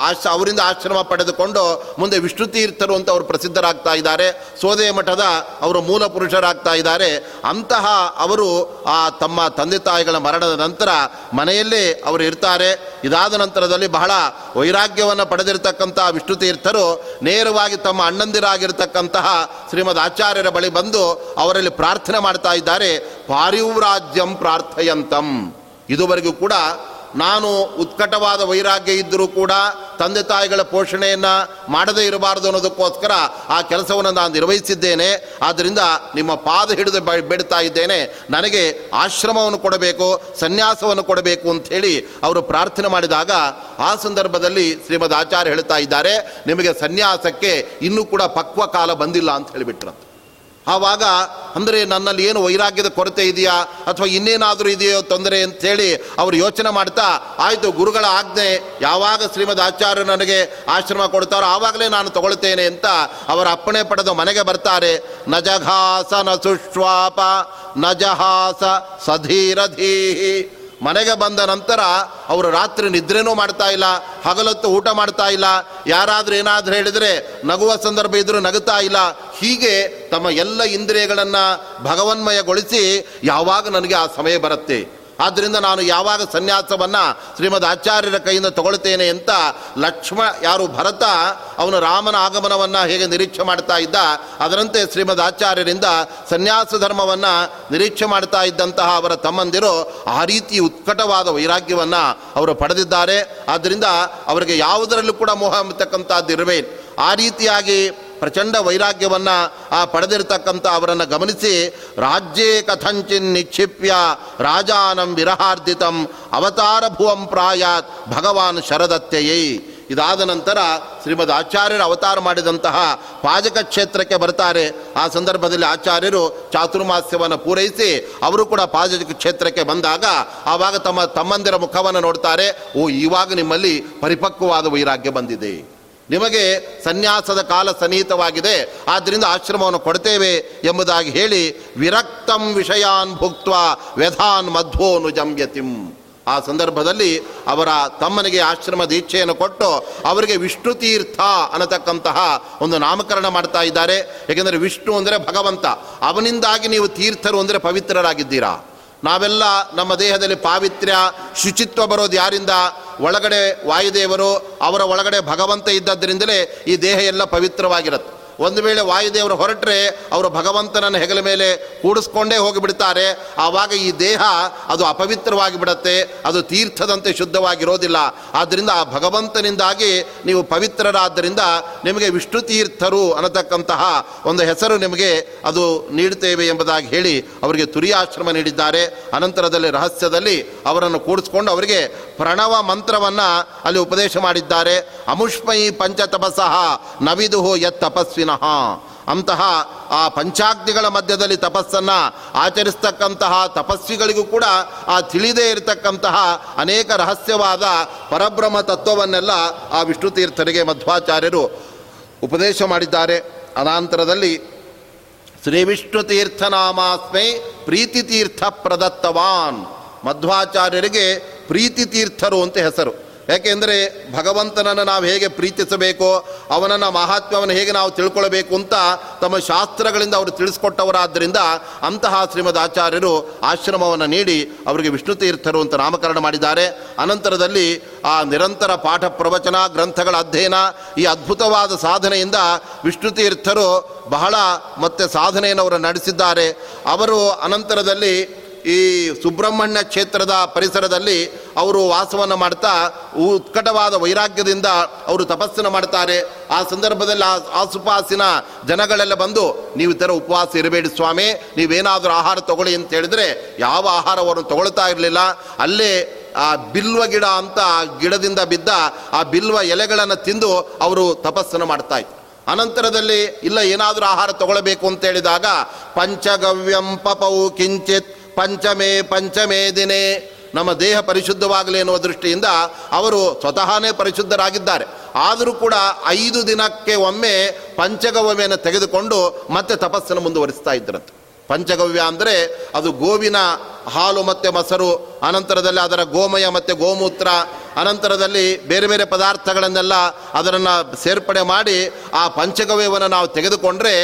ಆಶ್ರ ಅವರಿಂದ ಆಶ್ರಮ ಪಡೆದುಕೊಂಡು ಮುಂದೆ ವಿಷ್ಣು ತೀರ್ಥರು ಅಂತ ಅವರು ಪ್ರಸಿದ್ಧರಾಗ್ತಾ ಇದ್ದಾರೆ. ಸೋದೆ ಮಠದ ಅವರು ಮೂಲ ಪುರುಷರಾಗ್ತಾ ಇದ್ದಾರೆ. ಅಂತಹ ಅವರು, ಆ, ತಮ್ಮ ತಂದೆ ತಾಯಿಗಳ ಮರಣದ ನಂತರ ಮನೆಯಲ್ಲೇ ಅವರು ಇರ್ತಾರೆ. ಇದಾದ ನಂತರದಲ್ಲಿ ಬಹಳ ವೈರಾಗ್ಯವನ್ನು ಪಡೆದಿರತಕ್ಕಂಥ ವಿಷ್ಣು ತೀರ್ಥರು ನೇರವಾಗಿ ತಮ್ಮ ಅಣ್ಣಂದಿರಾಗಿರ್ತಕ್ಕಂತಹ ಶ್ರೀಮದ್ ಆಚಾರ್ಯರ ಬಳಿ ಬಂದು ಅವರಲ್ಲಿ ಪ್ರಾರ್ಥನೆ ಮಾಡ್ತಾ ಇದ್ದಾರೆ. ಪಾರಿವ್ರಾಜ್ಯಂ ಪ್ರಾರ್ಥಯಂತಂ. ಇದುವರೆಗೂ ಕೂಡ ನಾನು ಉತ್ಕಟವಾದ ವೈರಾಗ್ಯ ಇದ್ದರೂ ಕೂಡ ತಂದೆ ತಾಯಿಗಳ ಪೋಷಣೆಯನ್ನು ಮಾಡದೇ ಇರಬಾರದು ಅನ್ನೋದಕ್ಕೋಸ್ಕರ ಆ ಕೆಲಸವನ್ನು ನಾನು ನಿರ್ವಹಿಸಿದ್ದೇನೆ. ಆದ್ದರಿಂದ ನಿಮ್ಮ ಪಾದ ಹಿಡಿದು ಬಿಡ್ತಾ ಇದ್ದೇನೆ. ನನಗೆ ಆಶ್ರಮವನ್ನು ಕೊಡಬೇಕು, ಸನ್ಯಾಸವನ್ನು ಕೊಡಬೇಕು ಅಂಥೇಳಿ ಅವರು ಪ್ರಾರ್ಥನೆ ಮಾಡಿದಾಗ ಆ ಸಂದರ್ಭದಲ್ಲಿ ಶ್ರೀಮದ್ ಆಚಾರ್ಯ ಹೇಳ್ತಾ ಇದ್ದಾರೆ, ನಿಮಗೆ ಸನ್ಯಾಸಕ್ಕೆ ಇನ್ನೂ ಕೂಡ ಪಕ್ವ ಕಾಲ ಬಂದಿಲ್ಲ ಅಂತ ಹೇಳಿಬಿಟ್ರಂತ. ಆವಾಗ ಅಂದರೆ ನನ್ನಲ್ಲಿ ಏನು ವೈರಾಗ್ಯದ ಕೊರತೆ ಇದೆಯಾ ಅಥವಾ ಇನ್ನೇನಾದರೂ ಇದೆಯೋ ತೊಂದರೆ ಅಂಥೇಳಿ ಅವರು ಯೋಚನೆ ಮಾಡ್ತಾ, ಆಯಿತು ಗುರುಗಳ ಆಜ್ಞೆ, ಯಾವಾಗ ಶ್ರೀಮದ್ ಆಚಾರ್ಯ ನನಗೆ ಆಶ್ರಮ ಕೊಡ್ತಾರೋ ಆವಾಗಲೇ ನಾನು ತಗೊಳ್ತೇನೆ ಅಂತ ಅವರ ಅಪ್ಪಣೆ ಪಡೆದು ಮನೆಗೆ ಬರ್ತಾರೆ. ನಜಘಾಸ ನ ಸುಶ್ವಾಪ, ನಜಹಾಸ ಸಧೀರಧೀಹಿ ಮನೆಗೆ ಬಂದ ನಂತರ ಅವರು ರಾತ್ರಿ ನಿದ್ರೆನೂ ಮಾಡ್ತಾ ಇಲ್ಲ, ಹಗಲೊತ್ತು ಊಟ ಮಾಡ್ತಾ ಇಲ್ಲ. ಯಾರಾದರೂ ಏನಾದರೂ ಹೇಳಿದರೆ ನಗುವ ಸಂದರ್ಭ ಇದ್ದರೂ ನಗುತ್ತಾ ಇಲ್ಲ. ಹೀಗೆ ತಮ್ಮ ಎಲ್ಲ ಇಂದ್ರಿಯಗಳನ್ನು ಭಗವನ್ಮಯಗೊಳಿಸಿ ಯಾವಾಗ ನನಗೆ ಆ ಸಮಯ ಬರುತ್ತೆ? ಆದ್ದರಿಂದ ನಾನು ಯಾವಾಗ ಸನ್ಯಾಸವನ್ನು ಶ್ರೀಮದ್ ಆಚಾರ್ಯರ ಕೈಯಿಂದ ತಗೊಳ್ತೇನೆ ಅಂತ ಲಕ್ಷ್ಮಣ, ಯಾರು ಭರತ, ಅವನು ರಾಮನ ಆಗಮನವನ್ನು ಹೇಗೆ ನಿರೀಕ್ಷೆ ಮಾಡ್ತಾ ಇದ್ದ, ಅದರಂತೆ ಶ್ರೀಮದ್ ಆಚಾರ್ಯರಿಂದ ಸನ್ಯಾಸ ಧರ್ಮವನ್ನು ನಿರೀಕ್ಷೆ ಮಾಡ್ತಾ ಇದ್ದಂತಹ ಅವರ ತಮ್ಮಂದಿರು ಆ ರೀತಿ ಉತ್ಕಟವಾದ ವೈರಾಗ್ಯವನ್ನು ಅವರು ಪಡೆದಿದ್ದಾರೆ. ಆದ್ದರಿಂದ ಅವರಿಗೆ ಯಾವುದರಲ್ಲೂ ಕೂಡ ಮೋಹ ಎಂಬತಕ್ಕಂಥದ್ದು ಇರಬೇಕು ಆ ರೀತಿಯಾಗಿ ಪ್ರಚಂಡ ವೈರಾಗ್ಯವನ್ನು ಆ ಪಡೆದಿರತಕ್ಕಂಥ ಅವರನ್ನು ಗಮನಿಸಿ, ರಾಜ್ಯೇ ಕಥಂಚಿನ್ ನಿಕ್ಷಿಪ್ಯ ರಾಜಾನಂ ವಿರಹಾರ್ಧಿತಂ ಅವತಾರ ಭುವಂ ಪ್ರಾಯಾತ್ ಭಗವಾನ್ ಶರದತ್ತೆಯೈ. ಇದಾದ ನಂತರ ಶ್ರೀಮದ್ ಆಚಾರ್ಯರು ಅವತಾರ ಮಾಡಿದಂತಹ ಪಾಜಕ ಕ್ಷೇತ್ರಕ್ಕೆ ಬರ್ತಾರೆ. ಆ ಸಂದರ್ಭದಲ್ಲಿ ಆಚಾರ್ಯರು ಚಾತುರ್ಮಾಸ್ಯವನ್ನು ಪೂರೈಸಿ ಅವರು ಕೂಡ ಪಾಜಕ ಕ್ಷೇತ್ರಕ್ಕೆ ಬಂದಾಗ ಆವಾಗ ತಮ್ಮ ತಮ್ಮಂದಿರ ಮುಖವನ್ನು ನೋಡ್ತಾರೆ, ಓ ಇವಾಗ ನಿಮ್ಮಲ್ಲಿ ಪರಿಪಕ್ವವಾದ ವೈರಾಗ್ಯ ಬಂದಿದೆ. ನಿಮಗೆ ಸನ್ಯಾಸದ ಕಾಲ ಸನ್ನಿಹಿತವಾಗಿದೆ ಆದ್ದರಿಂದ ಆಶ್ರಮವನ್ನು ಕೊಡ್ತೇವೆ ಎಂಬುದಾಗಿ ಹೇಳಿ ವಿರಕ್ತಂ ವಿಷಯಾನ್ ಭುಕ್ತ ವ್ಯಧಾನ್ ಮಧ್ವೋನು ಜಂಯತಿಂ ಆ ಸಂದರ್ಭದಲ್ಲಿ ಅವರ ತಮ್ಮನಿಗೆ ಆಶ್ರಮ ದೀಕ್ಷೆಯನ್ನು ಕೊಟ್ಟು ಅವರಿಗೆ ವಿಷ್ಣು ತೀರ್ಥ ಅನ್ನತಕ್ಕಂತಹ ಒಂದು ನಾಮಕರಣ ಮಾಡ್ತಾ ಇದ್ದಾರೆ. ಏಕೆಂದರೆ ವಿಷ್ಣು ಅಂದರೆ ಭಗವಂತ. ಅವನಿಂದಾಗಿ ನೀವು ತೀರ್ಥರು ಅಂದರೆ ಪವಿತ್ರರಾಗಿದ್ದೀರಾ? ನಾವೆಲ್ಲ ನಮ್ಮ ದೇಹದಲ್ಲಿ ಪಾವಿತ್ರ್ಯ, ಶುಚಿತ್ವ ಬರೋದು ಯಾರಿಂದ? ಒಳಗಡೆ ವಾಯುದೇವರು ಅವರ ಒಳಗಡೆ ಭಗವಂತ ಇದ್ದದ್ರಿಂದಲೇ ಈ ದೇಹ ಎಲ್ಲ ಪವಿತ್ರವಾಗಿರುತ್ತೆ. ಒಂದು ವೇಳೆ ವಾಯುದೇವರು ಹೊರಟ್ರೆ ಅವರು ಭಗವಂತನನ್ನು ಹೆಗಲ ಮೇಲೆ ಕೂಡಿಸ್ಕೊಂಡೇ ಹೋಗಿಬಿಡ್ತಾರೆ. ಆವಾಗ ಈ ದೇಹ ಅದು ಅಪವಿತ್ರವಾಗಿ ಬಿಡತ್ತೆ, ಅದು ತೀರ್ಥದಂತೆ ಶುದ್ಧವಾಗಿರೋದಿಲ್ಲ. ಆದ್ದರಿಂದ ಆ ಭಗವಂತನಿಂದಾಗಿ ನೀವು ಪವಿತ್ರರಾದ್ದರಿಂದ ನಿಮಗೆ ವಿಷ್ಣು ತೀರ್ಥರು ಅನ್ನತಕ್ಕಂತಹ ಒಂದು ಹೆಸರು ನಿಮಗೆ ಅದು ನೀಡುತ್ತೇವೆ ಎಂಬುದಾಗಿ ಹೇಳಿ ಅವರಿಗೆ ತುರಿಯಾಶ್ರಮ ನೀಡಿದ್ದಾರೆ. ಅನಂತರದಲ್ಲಿ ರಹಸ್ಯದಲ್ಲಿ ಅವರನ್ನು ಕೂಡಿಸ್ಕೊಂಡು ಅವರಿಗೆ ಪ್ರಣವ ಮಂತ್ರವನ್ನು ಅಲ್ಲಿ ಉಪದೇಶ ಮಾಡಿದ್ದಾರೆ. ಅಮುಷ್ಮಯಿ ಪಂಚತಪಸಃ ನವಿದುಹೋ ಯತ್ ತಪಸ್ವಿನಃ ಅಂತಹ ಆ ಪಂಚಾಗ್ನಿಗಳ ಮಧ್ಯದಲ್ಲಿ ತಪಸ್ಸನ್ನು ಆಚರಿಸ್ತಕ್ಕಂತಹ ತಪಸ್ವಿಗಳಿಗೂ ಕೂಡ ಆ ತಿಳಿದೇ ಇರತಕ್ಕಂತಹ ಅನೇಕ ರಹಸ್ಯವಾದ ಪರಬ್ರಹ್ಮ ತತ್ವವನ್ನೆಲ್ಲ ಆ ವಿಷ್ಣು ತೀರ್ಥರಿಗೆ ಮಧ್ವಾಚಾರ್ಯರು ಉಪದೇಶ ಮಾಡಿದ್ದಾರೆ. ಅನಾಂತರದಲ್ಲಿ, ಶ್ರೀ ವಿಷ್ಣು ತೀರ್ಥನಾಮಾಸ್ಮೈ ಪ್ರೀತಿ ತೀರ್ಥ ಪ್ರದತ್ತವಾನ್. ಮಧ್ವಾಚಾರ್ಯರಿಗೆ ಪ್ರೀತಿ ತೀರ್ಥರು ಅಂತ ಹೆಸರು. ಯಾಕೆಂದರೆ ಭಗವಂತನನ್ನು ನಾವು ಹೇಗೆ ಪ್ರೀತಿಸಬೇಕು, ಅವನನ್ನು ಮಹಾತ್ಮವನ್ನು ಹೇಗೆ ನಾವು ತಿಳ್ಕೊಳ್ಬೇಕು ಅಂತ ತಮ್ಮ ಶಾಸ್ತ್ರಗಳಿಂದ ಅವರು ತಿಳಿಸ್ಕೊಟ್ಟವರಾದ್ದರಿಂದ ಅಂತಹ ಶ್ರೀಮದ್ ಆಚಾರ್ಯರು ಆಶ್ರಮವನ್ನು ನೀಡಿ ಅವರಿಗೆ ವಿಷ್ಣು ತೀರ್ಥರು ಅಂತ ನಾಮಕರಣ ಮಾಡಿದ್ದಾರೆ. ಅನಂತರದಲ್ಲಿ ಆ ನಿರಂತರ ಪಾಠ ಪ್ರವಚನ, ಗ್ರಂಥಗಳ ಅಧ್ಯಯನ, ಈ ಅದ್ಭುತವಾದ ಸಾಧನೆಯಿಂದ ವಿಷ್ಣು ತೀರ್ಥರು ಬಹಳ ಮತ್ತೆ ಸಾಧನೆಯನ್ನು ಅವರು ನಡೆಸಿದ್ದಾರೆ. ಅವರು ಅನಂತರದಲ್ಲಿ ಈ ಸುಬ್ರಹ್ಮಣ್ಯ ಕ್ಷೇತ್ರದ ಪರಿಸರದಲ್ಲಿ ಅವರು ವಾಸವನ್ನು ಮಾಡ್ತಾ ಉತ್ಕಟವಾದ ವೈರಾಗ್ಯದಿಂದ ಅವರು ತಪಸ್ಸನ್ನು ಮಾಡ್ತಾರೆ. ಆ ಸಂದರ್ಭದಲ್ಲಿ ಆ ಆಸುಪಾಸಿನ ಜನಗಳೆಲ್ಲ ಬಂದು, ನೀವು ಇತರ ಉಪವಾಸ ಇರಬೇಡಿ ಸ್ವಾಮಿ, ನೀವೇನಾದರೂ ಆಹಾರ ತಗೊಳ್ಳಿ ಅಂತ ಹೇಳಿದ್ರೆ ಯಾವ ಆಹಾರವನ್ನು ತಗೊಳ್ತಾ ಇರಲಿಲ್ಲ. ಅಲ್ಲೇ ಆ ಬಿಲ್ವ ಗಿಡ ಅಂತ ಗಿಡದಿಂದ ಬಿದ್ದ ಆ ಬಿಲ್ವ ಎಲೆಗಳನ್ನು ತಿಂದು ಅವರು ತಪಸ್ಸನ್ನು ಮಾಡ್ತಾ ಇತ್ತು ಅನಂತರದಲ್ಲಿ, ಇಲ್ಲ, ಏನಾದರೂ ಆಹಾರ ತಗೊಳ್ಬೇಕು ಅಂತ ಹೇಳಿದಾಗ, ಪಂಚಗವ್ಯಂ ಪಪವು ಕಿಂಚಿತ್ ಪಂಚಮೇ ಪಂಚಮೇ ದಿನೇ ನಮ್ಮ ದೇಹ ಪರಿಶುದ್ಧವಾಗಲಿ ಎನ್ನುವ ದೃಷ್ಟಿಯಿಂದ ಅವರು ಸ್ವತಃನೇ ಪರಿಶುದ್ಧರಾಗಿದ್ದಾರೆ. ಆದರೂ ಕೂಡ ಐದು ದಿನಕ್ಕೆ ಒಮ್ಮೆ ಪಂಚಗವಮೆಯನ್ನು ತೆಗೆದುಕೊಂಡು ಮತ್ತೆ ತಪಸ್ಸನ್ನು ಮುಂದುವರಿಸ್ತಾ ಇದ್ದರಂತೆ. ಪಂಚಗವ್ಯ ಅಂದರೆ ಅದು ಗೋವಿನ ಹಾಲು ಮತ್ತು ಮೊಸರು, ಅನಂತರದಲ್ಲಿ ಅದರ ಗೋಮಯ ಮತ್ತು ಗೋಮೂತ್ರ, ಅನಂತರದಲ್ಲಿ ಬೇರೆ ಬೇರೆ ಪದಾರ್ಥಗಳನ್ನೆಲ್ಲ ಅದರನ್ನು ಸೇರ್ಪಡೆ ಮಾಡಿ ಆ ಪಂಚಗವ್ಯವನ್ನು ನಾವು ತೆಗೆದುಕೊಂಡ್ರೆ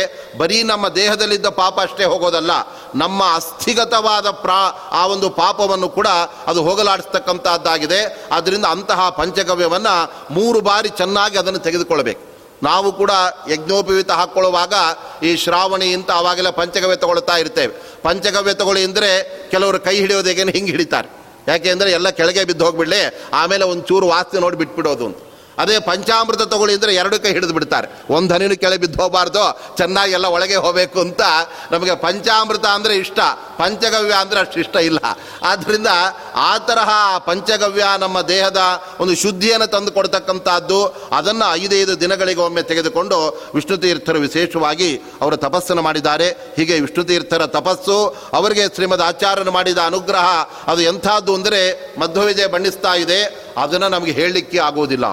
ಬರೀ ನಮ್ಮ ದೇಹದಲ್ಲಿದ್ದ ಪಾಪ ಅಷ್ಟೇ ಹೋಗೋದಲ್ಲ, ನಮ್ಮ ಅಸ್ಥಿಗತವಾದ ಪ್ರಾ, ಆ ಒಂದು ಪಾಪವನ್ನು ಕೂಡ ಅದು ಹೋಗಲಾಡಿಸ್ತಕ್ಕಂಥದ್ದಾಗಿದೆ ಆದ್ದರಿಂದ ಅಂತಹ ಪಂಚಗವ್ಯವನ್ನು ಮೂರು ಬಾರಿ ಚೆನ್ನಾಗಿ ಅದನ್ನು ತೆಗೆದುಕೊಳ್ಬೇಕು ನಾವು ಕೂಡ ಯಜ್ಞೋಪವೀತ ಹಾಕ್ಕೊಳ್ಳುವಾಗ ಈ ಶ್ರಾವಣಿ ಅಂತ ಅವಾಗೆಲ್ಲ ಪಂಚಗವ್ಯ ತಗೊಳ್ತಾ ಇರ್ತೇವೆ. ಪಂಚಗವ್ಯ ತಗೊಳ್ಳಿ ಅಂದರೆ ಕೆಲವರು ಕೈ ಹಿಡಿಯೋದೇಗೇನು ಹಿಂಗೆ ಹಿಡಿತಾರೆ. ಯಾಕೆ ಅಂದರೆ ಎಲ್ಲ ಕೆಳಗೆ ಬಿದ್ದು ಹೋಗ್ಬಿಡಲಿ, ಆಮೇಲೆ ಒಂದು ಚೂರು ವಾಸ್ತಿ ನೋಡಿ ಬಿಟ್ಬಿಡೋದು ಅದೇ ಪಂಚಾಮೃತ ತಗೊಳ್ಳಿ ಅಂದರೆ ಎರಡು ಕೈ ಹಿಡಿದು ಬಿಡ್ತಾರೆ. ಒಂದು ಹನಿನೂ ಕೆಳಗೆ ಬಿದ್ದು ಹೋಗಬಾರ್ದು, ಚೆನ್ನಾಗಿ ಎಲ್ಲ ಒಳಗೆ ಹೋಗಬೇಕು ಅಂತ ನಮಗೆ ಪಂಚಾಮೃತ ಅಂದರೆ ಇಷ್ಟ, ಪಂಚಗವ್ಯ ಅಂದರೆ ಅಷ್ಟು ಇಷ್ಟ ಇಲ್ಲ. ಆದ್ದರಿಂದ ಆ ತರಹ ಪಂಚಗವ್ಯ ನಮ್ಮ ದೇಹದ ಒಂದು ಶುದ್ಧಿಯನ್ನು ತಂದು ಕೊಡ್ತಕ್ಕಂಥದ್ದು, ಅದನ್ನು ಐದೈದು ದಿನಗಳಿಗೆ ಒಮ್ಮೆ ತೆಗೆದುಕೊಂಡು ವಿಷ್ಣು ತೀರ್ಥರು ವಿಶೇಷವಾಗಿ ಅವರು ತಪಸ್ಸನ್ನು ಮಾಡಿದ್ದಾರೆ. ಹೀಗೆ ವಿಷ್ಣು ತೀರ್ಥರ ತಪಸ್ಸು, ಅವರಿಗೆ ಶ್ರೀಮದ್ ಆಚಾರ್ಯನು ಮಾಡಿದ ಅನುಗ್ರಹ, ಅದು ಎಂಥದ್ದು ಅಂದರೆ ಮಧ್ವವಿಜಯ ಬಣ್ಣಿಸ್ತಾ ಇದೆ. ಅದನ್ನು ನಮಗೆ ಹೇಳಲಿಕ್ಕೆ ಆಗುವುದಿಲ್ಲ.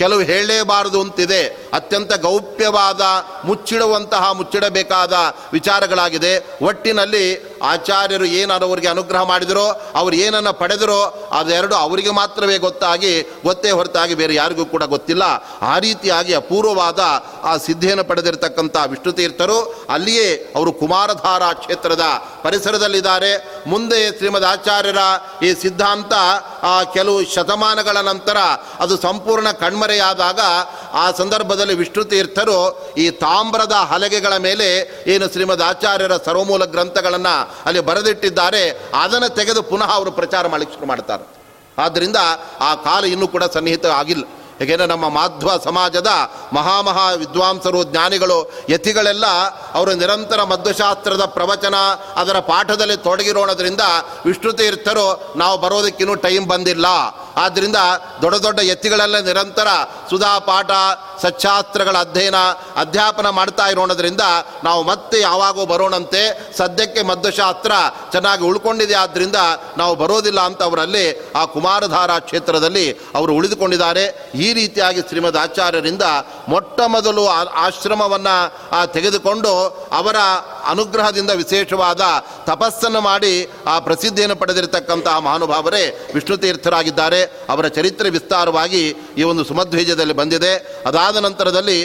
ಕೆಲವು ಹೇಳಲೇಬಾರದು ಅಂತಿದೆ. ಅತ್ಯಂತ ಗೌಪ್ಯವಾದ ಮುಚ್ಚಿಡುವಂತಹ ಮುಚ್ಚಿಡಬೇಕಾದ ವಿಚಾರಗಳಾಗಿದೆ. ಒಟ್ಟಿನಲ್ಲಿ ಆಚಾರ್ಯರು ಏನಾದ್ರು ಅವರಿಗೆ ಅನುಗ್ರಹ ಮಾಡಿದರೋ, ಅವ್ರು ಏನನ್ನು ಪಡೆದರೋ, ಅದೆರಡು ಅವರಿಗೆ ಮಾತ್ರವೇ ಗೊತ್ತಾಗಿ, ಗೊತ್ತೇ ಹೊರತಾಗಿ ಬೇರೆ ಯಾರಿಗೂ ಕೂಡ ಗೊತ್ತಿಲ್ಲ. ಆ ರೀತಿಯಾಗಿ ಅಪೂರ್ವವಾದ ಆ ಸಿದ್ಧಿಯನ್ನು ಪಡೆದಿರತಕ್ಕಂಥ ವಿಷ್ಣು ತೀರ್ಥರು ಅಲ್ಲಿಯೇ ಅವರು ಕುಮಾರಧಾರ ಕ್ಷೇತ್ರದ ಪರಿಸರದಲ್ಲಿದ್ದಾರೆ. ಮುಂದೆ ಶ್ರೀಮದ್ ಆಚಾರ್ಯರ ಈ ಸಿದ್ಧಾಂತ ಕೆಲವು ಶತಮಾನಗಳ ನಂತರ ಅದು ಸಂಪೂರ್ಣ ಕಣ್ಮರೆಯಾದಾಗ ಆ ಸಂದರ್ಭದಲ್ಲಿ ವಿಷ್ಣು ತೀರ್ಥರು ಈ ತಾಮ್ರದ ಹಲಗೆಗಳ ಮೇಲೆ ಏನು ಶ್ರೀಮದ್ ಆಚಾರ್ಯರ ಸರ್ವಮೂಲ ಗ್ರಂಥಗಳನ್ನು ಅಲ್ಲಿ ಬರೆದಿಟ್ಟಿದ್ದಾರೆ, ಅದನ್ನು ತೆಗೆದು ಪುನಃ ಅವರು ಪ್ರಚಾರ ಮಾಡಲಿಕ್ಕೆ ಶುರು ಮಾಡ್ತಾರೆ. ಆದ್ದರಿಂದ ಆ ಕಾಲ ಇನ್ನೂ ಕೂಡ ಸನ್ನಿಹಿತ ಆಗಿಲ್ಲ. ಏಕೆಂದರೆ ನಮ್ಮ ಮಾಧ್ವ ಸಮಾಜದ ಮಹಾಮಹಾ ವಿದ್ವಾಂಸರು, ಜ್ಞಾನಿಗಳು, ಯತಿಗಳೆಲ್ಲ ಅವರು ನಿರಂತರ ಮಧ್ವಶಾಸ್ತ್ರದ ಪ್ರವಚನ, ಅದರ ಪಾಠದಲ್ಲಿ ತೊಡಗಿರೋಣದ್ರಿಂದ ವಿಷ್ಣು ತೀರ್ಥರು ನಾವು ಬರೋದಕ್ಕಿನ್ನೂ ಟೈಮ್ ಬಂದಿಲ್ಲ. ಆದ್ದರಿಂದ ದೊಡ್ಡ ದೊಡ್ಡ ಎತ್ತಿಗಳೆಲ್ಲ ನಿರಂತರ ಸುಧಾ ಪಾಠ, ಸಚ್ಛಾಸ್ತ್ರಗಳ ಅಧ್ಯಯನ, ಅಧ್ಯಾಪನ ಮಾಡ್ತಾ ಇರೋಣದ್ರಿಂದ ನಾವು ಮತ್ತೆ ಯಾವಾಗೂ ಬರೋಣಂತೆ ಸದ್ಯಕ್ಕೆ ಮದ್ದುಶಾಸ್ತ್ರ ಚೆನ್ನಾಗಿ ಉಳ್ಕೊಂಡಿದೆ. ಆದ್ದರಿಂದ ನಾವು ಬರೋದಿಲ್ಲ ಅಂತ ಅವರಲ್ಲಿ ಆ ಕುಮಾರಧಾರ ಕ್ಷೇತ್ರದಲ್ಲಿ ಅವರು ಉಳಿದುಕೊಂಡಿದ್ದಾರೆ. ಈ ರೀತಿಯಾಗಿ ಶ್ರೀಮದ್ ಆಚಾರ್ಯರಿಂದ ಮೊಟ್ಟ ಮೊದಲು ಆಶ್ರಮವನ್ನು ತೆಗೆದುಕೊಂಡು ಅವರ ಅನುಗ್ರಹದಿಂದ ವಿಶೇಷವಾದ ತಪಸ್ಸನ್ನು ಮಾಡಿ ಆ ಪ್ರಸಿದ್ಧಿಯನ್ನು ಪಡೆದಿರತಕ್ಕಂತಹ ಮಹಾನುಭಾವರೇ ವಿಷ್ಣು ತೀರ್ಥರಾಗಿದ್ದಾರೆ ಅವರ ಚರಿತ್ರೆ ವಿಸ್ತಾರವಾಗಿ ಈ ಒಂದು ಸುಮಧ್ವೇಜದಲ್ಲಿ ಬಂದಿದೆ. ಅದಾದ ನಂತರದಲ್ಲಿ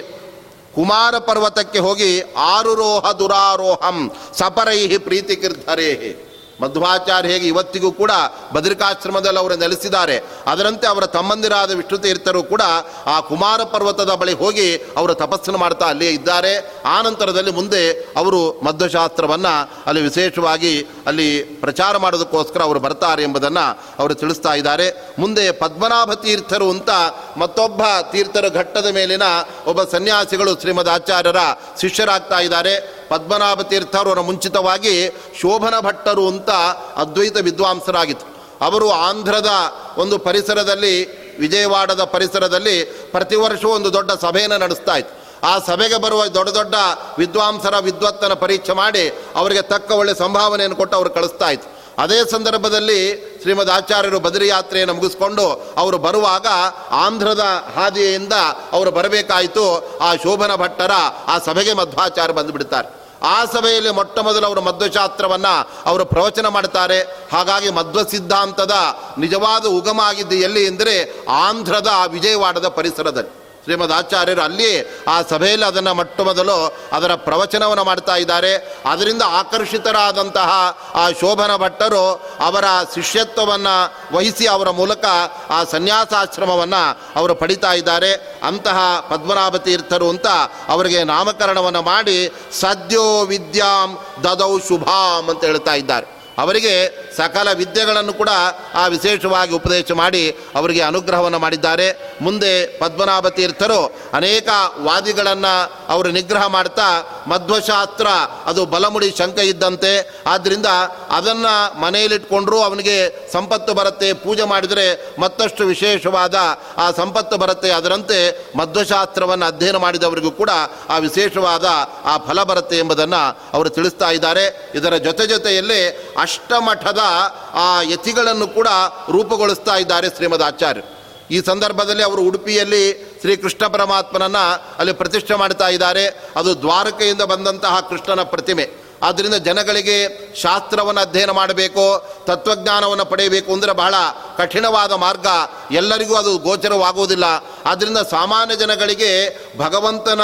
ಕುಮಾರ ಪರ್ವತಕ್ಕೆ ಹೋಗಿ ಆರುರೋಹ ದುರಾರೋಹಂ ಸಪರೈಹಿ ಪ್ರೀತಿಕಿರ್ಧರೇಹಿ. ಮಧ್ವಾಚಾರ್ಯ ಹೇಗೆ ಇವತ್ತಿಗೂ ಕೂಡ ಬದ್ರಿಕಾಶ್ರಮದಲ್ಲಿ ಅವರು ನೆಲೆಸಿದ್ದಾರೆ. ಅದರಂತೆ ಅವರ ತಮ್ಮಂದಿರಾದ ವಿಷ್ಣು ತೀರ್ಥರು ಕೂಡ ಆ ಕುಮಾರ ಪರ್ವತದ ಬಳಿ ಹೋಗಿ ಅವರು ತಪಸ್ಸನ್ನು ಮಾಡ್ತಾ ಅಲ್ಲಿಯೇ ಇದ್ದಾರೆ. ಆ ನಂತರದಲ್ಲಿ ಮುಂದೆ ಅವರು ಮಧ್ವಶಾಸ್ತ್ರವನ್ನು ಅಲ್ಲಿ ವಿಶೇಷವಾಗಿ ಅಲ್ಲಿ ಪ್ರಚಾರ ಮಾಡೋದಕ್ಕೋಸ್ಕರ ಅವರು ಬರ್ತಾರೆ ಎಂಬುದನ್ನು ಅವರು ತಿಳಿಸ್ತಾ ಇದ್ದಾರೆ. ಮುಂದೆ ಪದ್ಮನಾಭ ತೀರ್ಥರು ಅಂತ ಮತ್ತೊಬ್ಬ ತೀರ್ಥರ ಘಟ್ಟದ ಮೇಲಿನ ಒಬ್ಬ ಸನ್ಯಾಸಿಗಳು ಶ್ರೀಮದ್ ಆಚಾರ್ಯರ ಶಿಷ್ಯರಾಗ್ತಾ ಇದ್ದಾರೆ. ಪದ್ಮನಾಭ ತೀರ್ಥರವರ ಮುಂಚಿತವಾಗಿ ಶೋಭನ ಭಟ್ಟರು ಅಂತ ಅದ್ವೈತ ವಿದ್ವಾಂಸರಾಗಿತ್ತು ಅವರು ಆಂಧ್ರದ ಒಂದು ಪರಿಸರದಲ್ಲಿ, ವಿಜಯವಾಡದ ಪರಿಸರದಲ್ಲಿ ಪ್ರತಿ ವರ್ಷವೂ ಒಂದು ದೊಡ್ಡ ಸಭೆಯನ್ನು ನಡೆಸ್ತಾ ಇತ್ತು ಆ ಸಭೆಗೆ ಬರುವ ದೊಡ್ಡ ದೊಡ್ಡ ವಿದ್ವಾಂಸರ ವಿದ್ವತ್ತನ ಪರೀಕ್ಷೆ ಮಾಡಿ ಅವರಿಗೆ ತಕ್ಕ ಒಳ್ಳೆ ಸಂಭಾವನೆಯನ್ನು ಕೊಟ್ಟು ಅವರು ಕಳಿಸ್ತಾ ಇತ್ತು ಅದೇ ಸಂದರ್ಭದಲ್ಲಿ ಶ್ರೀಮದ್ ಆಚಾರ್ಯರು ಬದರಿ ಯಾತ್ರೆಯನ್ನು ಮುಗಿಸ್ಕೊಂಡು ಅವರು ಬರುವಾಗ ಆಂಧ್ರದ ಹಾದಿಯಿಂದ ಅವರು ಬರಬೇಕಾಯಿತು. ಆ ಶೋಭನ ಭಟ್ಟರ ಆ ಸಭೆಗೆ ಮಧ್ವಾಚಾರ್ಯ ಬಂದುಬಿಡ್ತಾರೆ. ಆ ಸಭೆಯಲ್ಲಿ ಮೊಟ್ಟ ಮೊದಲು ಅವರು ಮಧ್ವಶಾಸ್ತ್ರವನ್ನು ಅವರು ಪ್ರವಚನ ಮಾಡ್ತಾರೆ. ಹಾಗಾಗಿ ಮಧ್ವ ಸಿದ್ಧಾಂತದ ನಿಜವಾದ ಉಗಮ ಆಗಿದ್ದು ಎಲ್ಲಿ ಎಂದರೆ ಆಂಧ್ರದ ವಿಜಯವಾಡದ ಪರಿಸರದಲ್ಲಿ. ಶ್ರೀಮದ್ ಆಚಾರ್ಯರು ಅಲ್ಲಿ ಆ ಸಭೆಯಲ್ಲಿ ಅದನ್ನು ಮೊಟ್ಟ ಮೊದಲು ಅದರ ಪ್ರವಚನವನ್ನು ಮಾಡ್ತಾ ಇದ್ದಾರೆ. ಅದರಿಂದ ಆಕರ್ಷಿತರಾದಂತಹ ಆ ಶೋಭನ ಭಟ್ಟರು ಅವರ ಶಿಷ್ಯತ್ವವನ್ನು ವಹಿಸಿ ಅವರ ಮೂಲಕ ಆ ಸನ್ಯಾಸಾಶ್ರಮವನ್ನು ಅವರು ಪಡಿತಾ ಇದ್ದಾರೆ. ಅಂತಹ ಪದ್ಮನಾಭ ತೀರ್ಥರು ಅಂತ ಅವರಿಗೆ ನಾಮಕರಣವನ್ನು ಮಾಡಿ ಸದ್ಯೋ ವಿದ್ಯಾಂ ದದೌ ಶುಭಾಂ ಅಂತ ಹೇಳ್ತಾ ಇದ್ದಾರೆ. ಅವರಿಗೆ ಸಕಲ ವಿದ್ಯೆಗಳನ್ನು ಕೂಡ ಆ ವಿಶೇಷವಾಗಿ ಉಪದೇಶ ಮಾಡಿ ಅವರಿಗೆ ಅನುಗ್ರಹವನ್ನು ಮಾಡಿದ್ದಾರೆ. ಮುಂದೆ ಪದ್ಮನಾಭ ತೀರ್ಥರು ಅನೇಕ ವಾದಿಗಳನ್ನು ಅವರು ನಿಗ್ರಹ ಮಾಡ್ತಾ, ಮಧ್ವಶಾಸ್ತ್ರ, ಅದು ಬಲಮುಡಿ ಶಂಕ ಇದ್ದಂತೆ ಆದ್ದರಿಂದ ಅದನ್ನು ಮನೆಯಲ್ಲಿಟ್ಕೊಂಡ್ರೂ ಅವನಿಗೆ ಸಂಪತ್ತು ಬರುತ್ತೆ, ಪೂಜೆ ಮಾಡಿದರೆ ಮತ್ತಷ್ಟು ವಿಶೇಷವಾದ ಆ ಸಂಪತ್ತು ಬರುತ್ತೆ, ಅದರಂತೆ ಮಧ್ವಶಾಸ್ತ್ರವನ್ನು ಅಧ್ಯಯನ ಮಾಡಿದವರಿಗೂ ಕೂಡ ಆ ವಿಶೇಷವಾದ ಆ ಫಲ ಬರುತ್ತೆ ಎಂಬುದನ್ನು ಅವರು ತಿಳಿಸ್ತಾ ಇದ್ದಾರೆ. ಇದರ ಜೊತೆ ಜೊತೆಯಲ್ಲಿ ಅಷ್ಟಮಠದ ಆ ಯತಿಗಳನ್ನು ಕೂಡ ರೂಪುಗೊಳಿಸ್ತಾ ಇದ್ದಾರೆ ಶ್ರೀಮದ್ ಆಚಾರ್ಯ ಈ ಸಂದರ್ಭದಲ್ಲಿ ಅವರು ಉಡುಪಿಯಲ್ಲಿ ಶ್ರೀ ಕೃಷ್ಣ ಪರಮಾತ್ಮನನ್ನು ಅಲ್ಲಿ ಪ್ರತಿಷ್ಠೆ ಮಾಡ್ತಾ ಇದ್ದಾರೆ. ಅದು ದ್ವಾರಕೆಯಿಂದ ಬಂದಂತಹ ಕೃಷ್ಣನ ಪ್ರತಿಮೆ. ಆದ್ದರಿಂದ ಜನಗಳಿಗೆ ಶಾಸ್ತ್ರವನ್ನು ಅಧ್ಯಯನ ಮಾಡಬೇಕು, ತತ್ವಜ್ಞಾನವನ್ನು ಪಡೆಯಬೇಕು ಅಂದರೆ ಬಹಳ ಕಠಿಣವಾದ ಮಾರ್ಗ. ಎಲ್ಲರಿಗೂ ಅದು ಗೋಚರವಾಗುವುದಿಲ್ಲ. ಆದ್ದರಿಂದ ಸಾಮಾನ್ಯ ಜನಗಳಿಗೆ ಭಗವಂತನ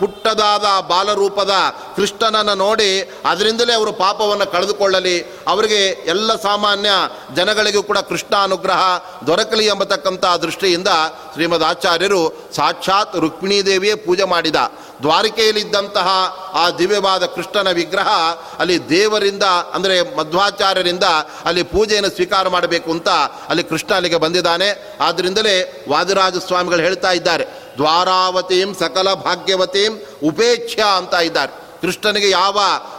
ಪುಟ್ಟದಾದ ಬಾಲರೂಪದ ಕೃಷ್ಣನನ್ನು ನೋಡಿ ಅದರಿಂದಲೇ ಅವರು ಪಾಪವನ್ನು ಕಳೆದುಕೊಳ್ಳಲಿ. ಅವರಿಗೆ ಎಲ್ಲ ಸಾಮಾನ್ಯ ಜನಗಳಿಗೂ ಕೂಡ ಕೃಷ್ಣ ಅನುಗ್ರಹ ದೊರಕಲಿ ಎಂಬತಕ್ಕಂಥ ದೃಷ್ಟಿಯಿಂದ ಶ್ರೀಮದ್ ಆಚಾರ್ಯರು ಸಾಕ್ಷಾತ್ ರುಕ್ಮಿಣೀ ದೇವಿಯೇ ಪೂಜೆ ಮಾಡಿದ. ದ್ವಾರಿಕೆಯಲ್ಲಿದ್ದಂತಹ ಆ ದಿವ್ಯವಾದ ಕೃಷ್ಣನ ವಿಗ್ರಹ ಅಲ್ಲಿ ದೇವರಿಂದ, ಅಂದರೆ ಮಧ್ವಾಚಾರ್ಯರಿಂದ ಅಲ್ಲಿ ಪೂಜೆಯನ್ನು ಸ್ವೀಕಾರ ಮಾಡಬೇಕು ಅಂತ ಅಲ್ಲಿ ಕೃಷ್ಣ ಅಲ್ಲಿಗೆ ಬಂದಿದ್ದಾನೆ. ಆದ್ದರಿಂದಲೇ ವಾದಿರಾಜ ಸ್ವಾಮಿಗಳು ಹೇಳ್ತಾ ಇದ್ದಾರೆ, ದ್ವಾರಾವತೀಂ ಸಕಲ ಭಾಗ್ಯವತೀಂ ಉಪೇಕ್ಷ ಅಂತ ಇದ್ದಾರೆ. ಕೃಷ್ಣನಿಗೆ ಯಾವ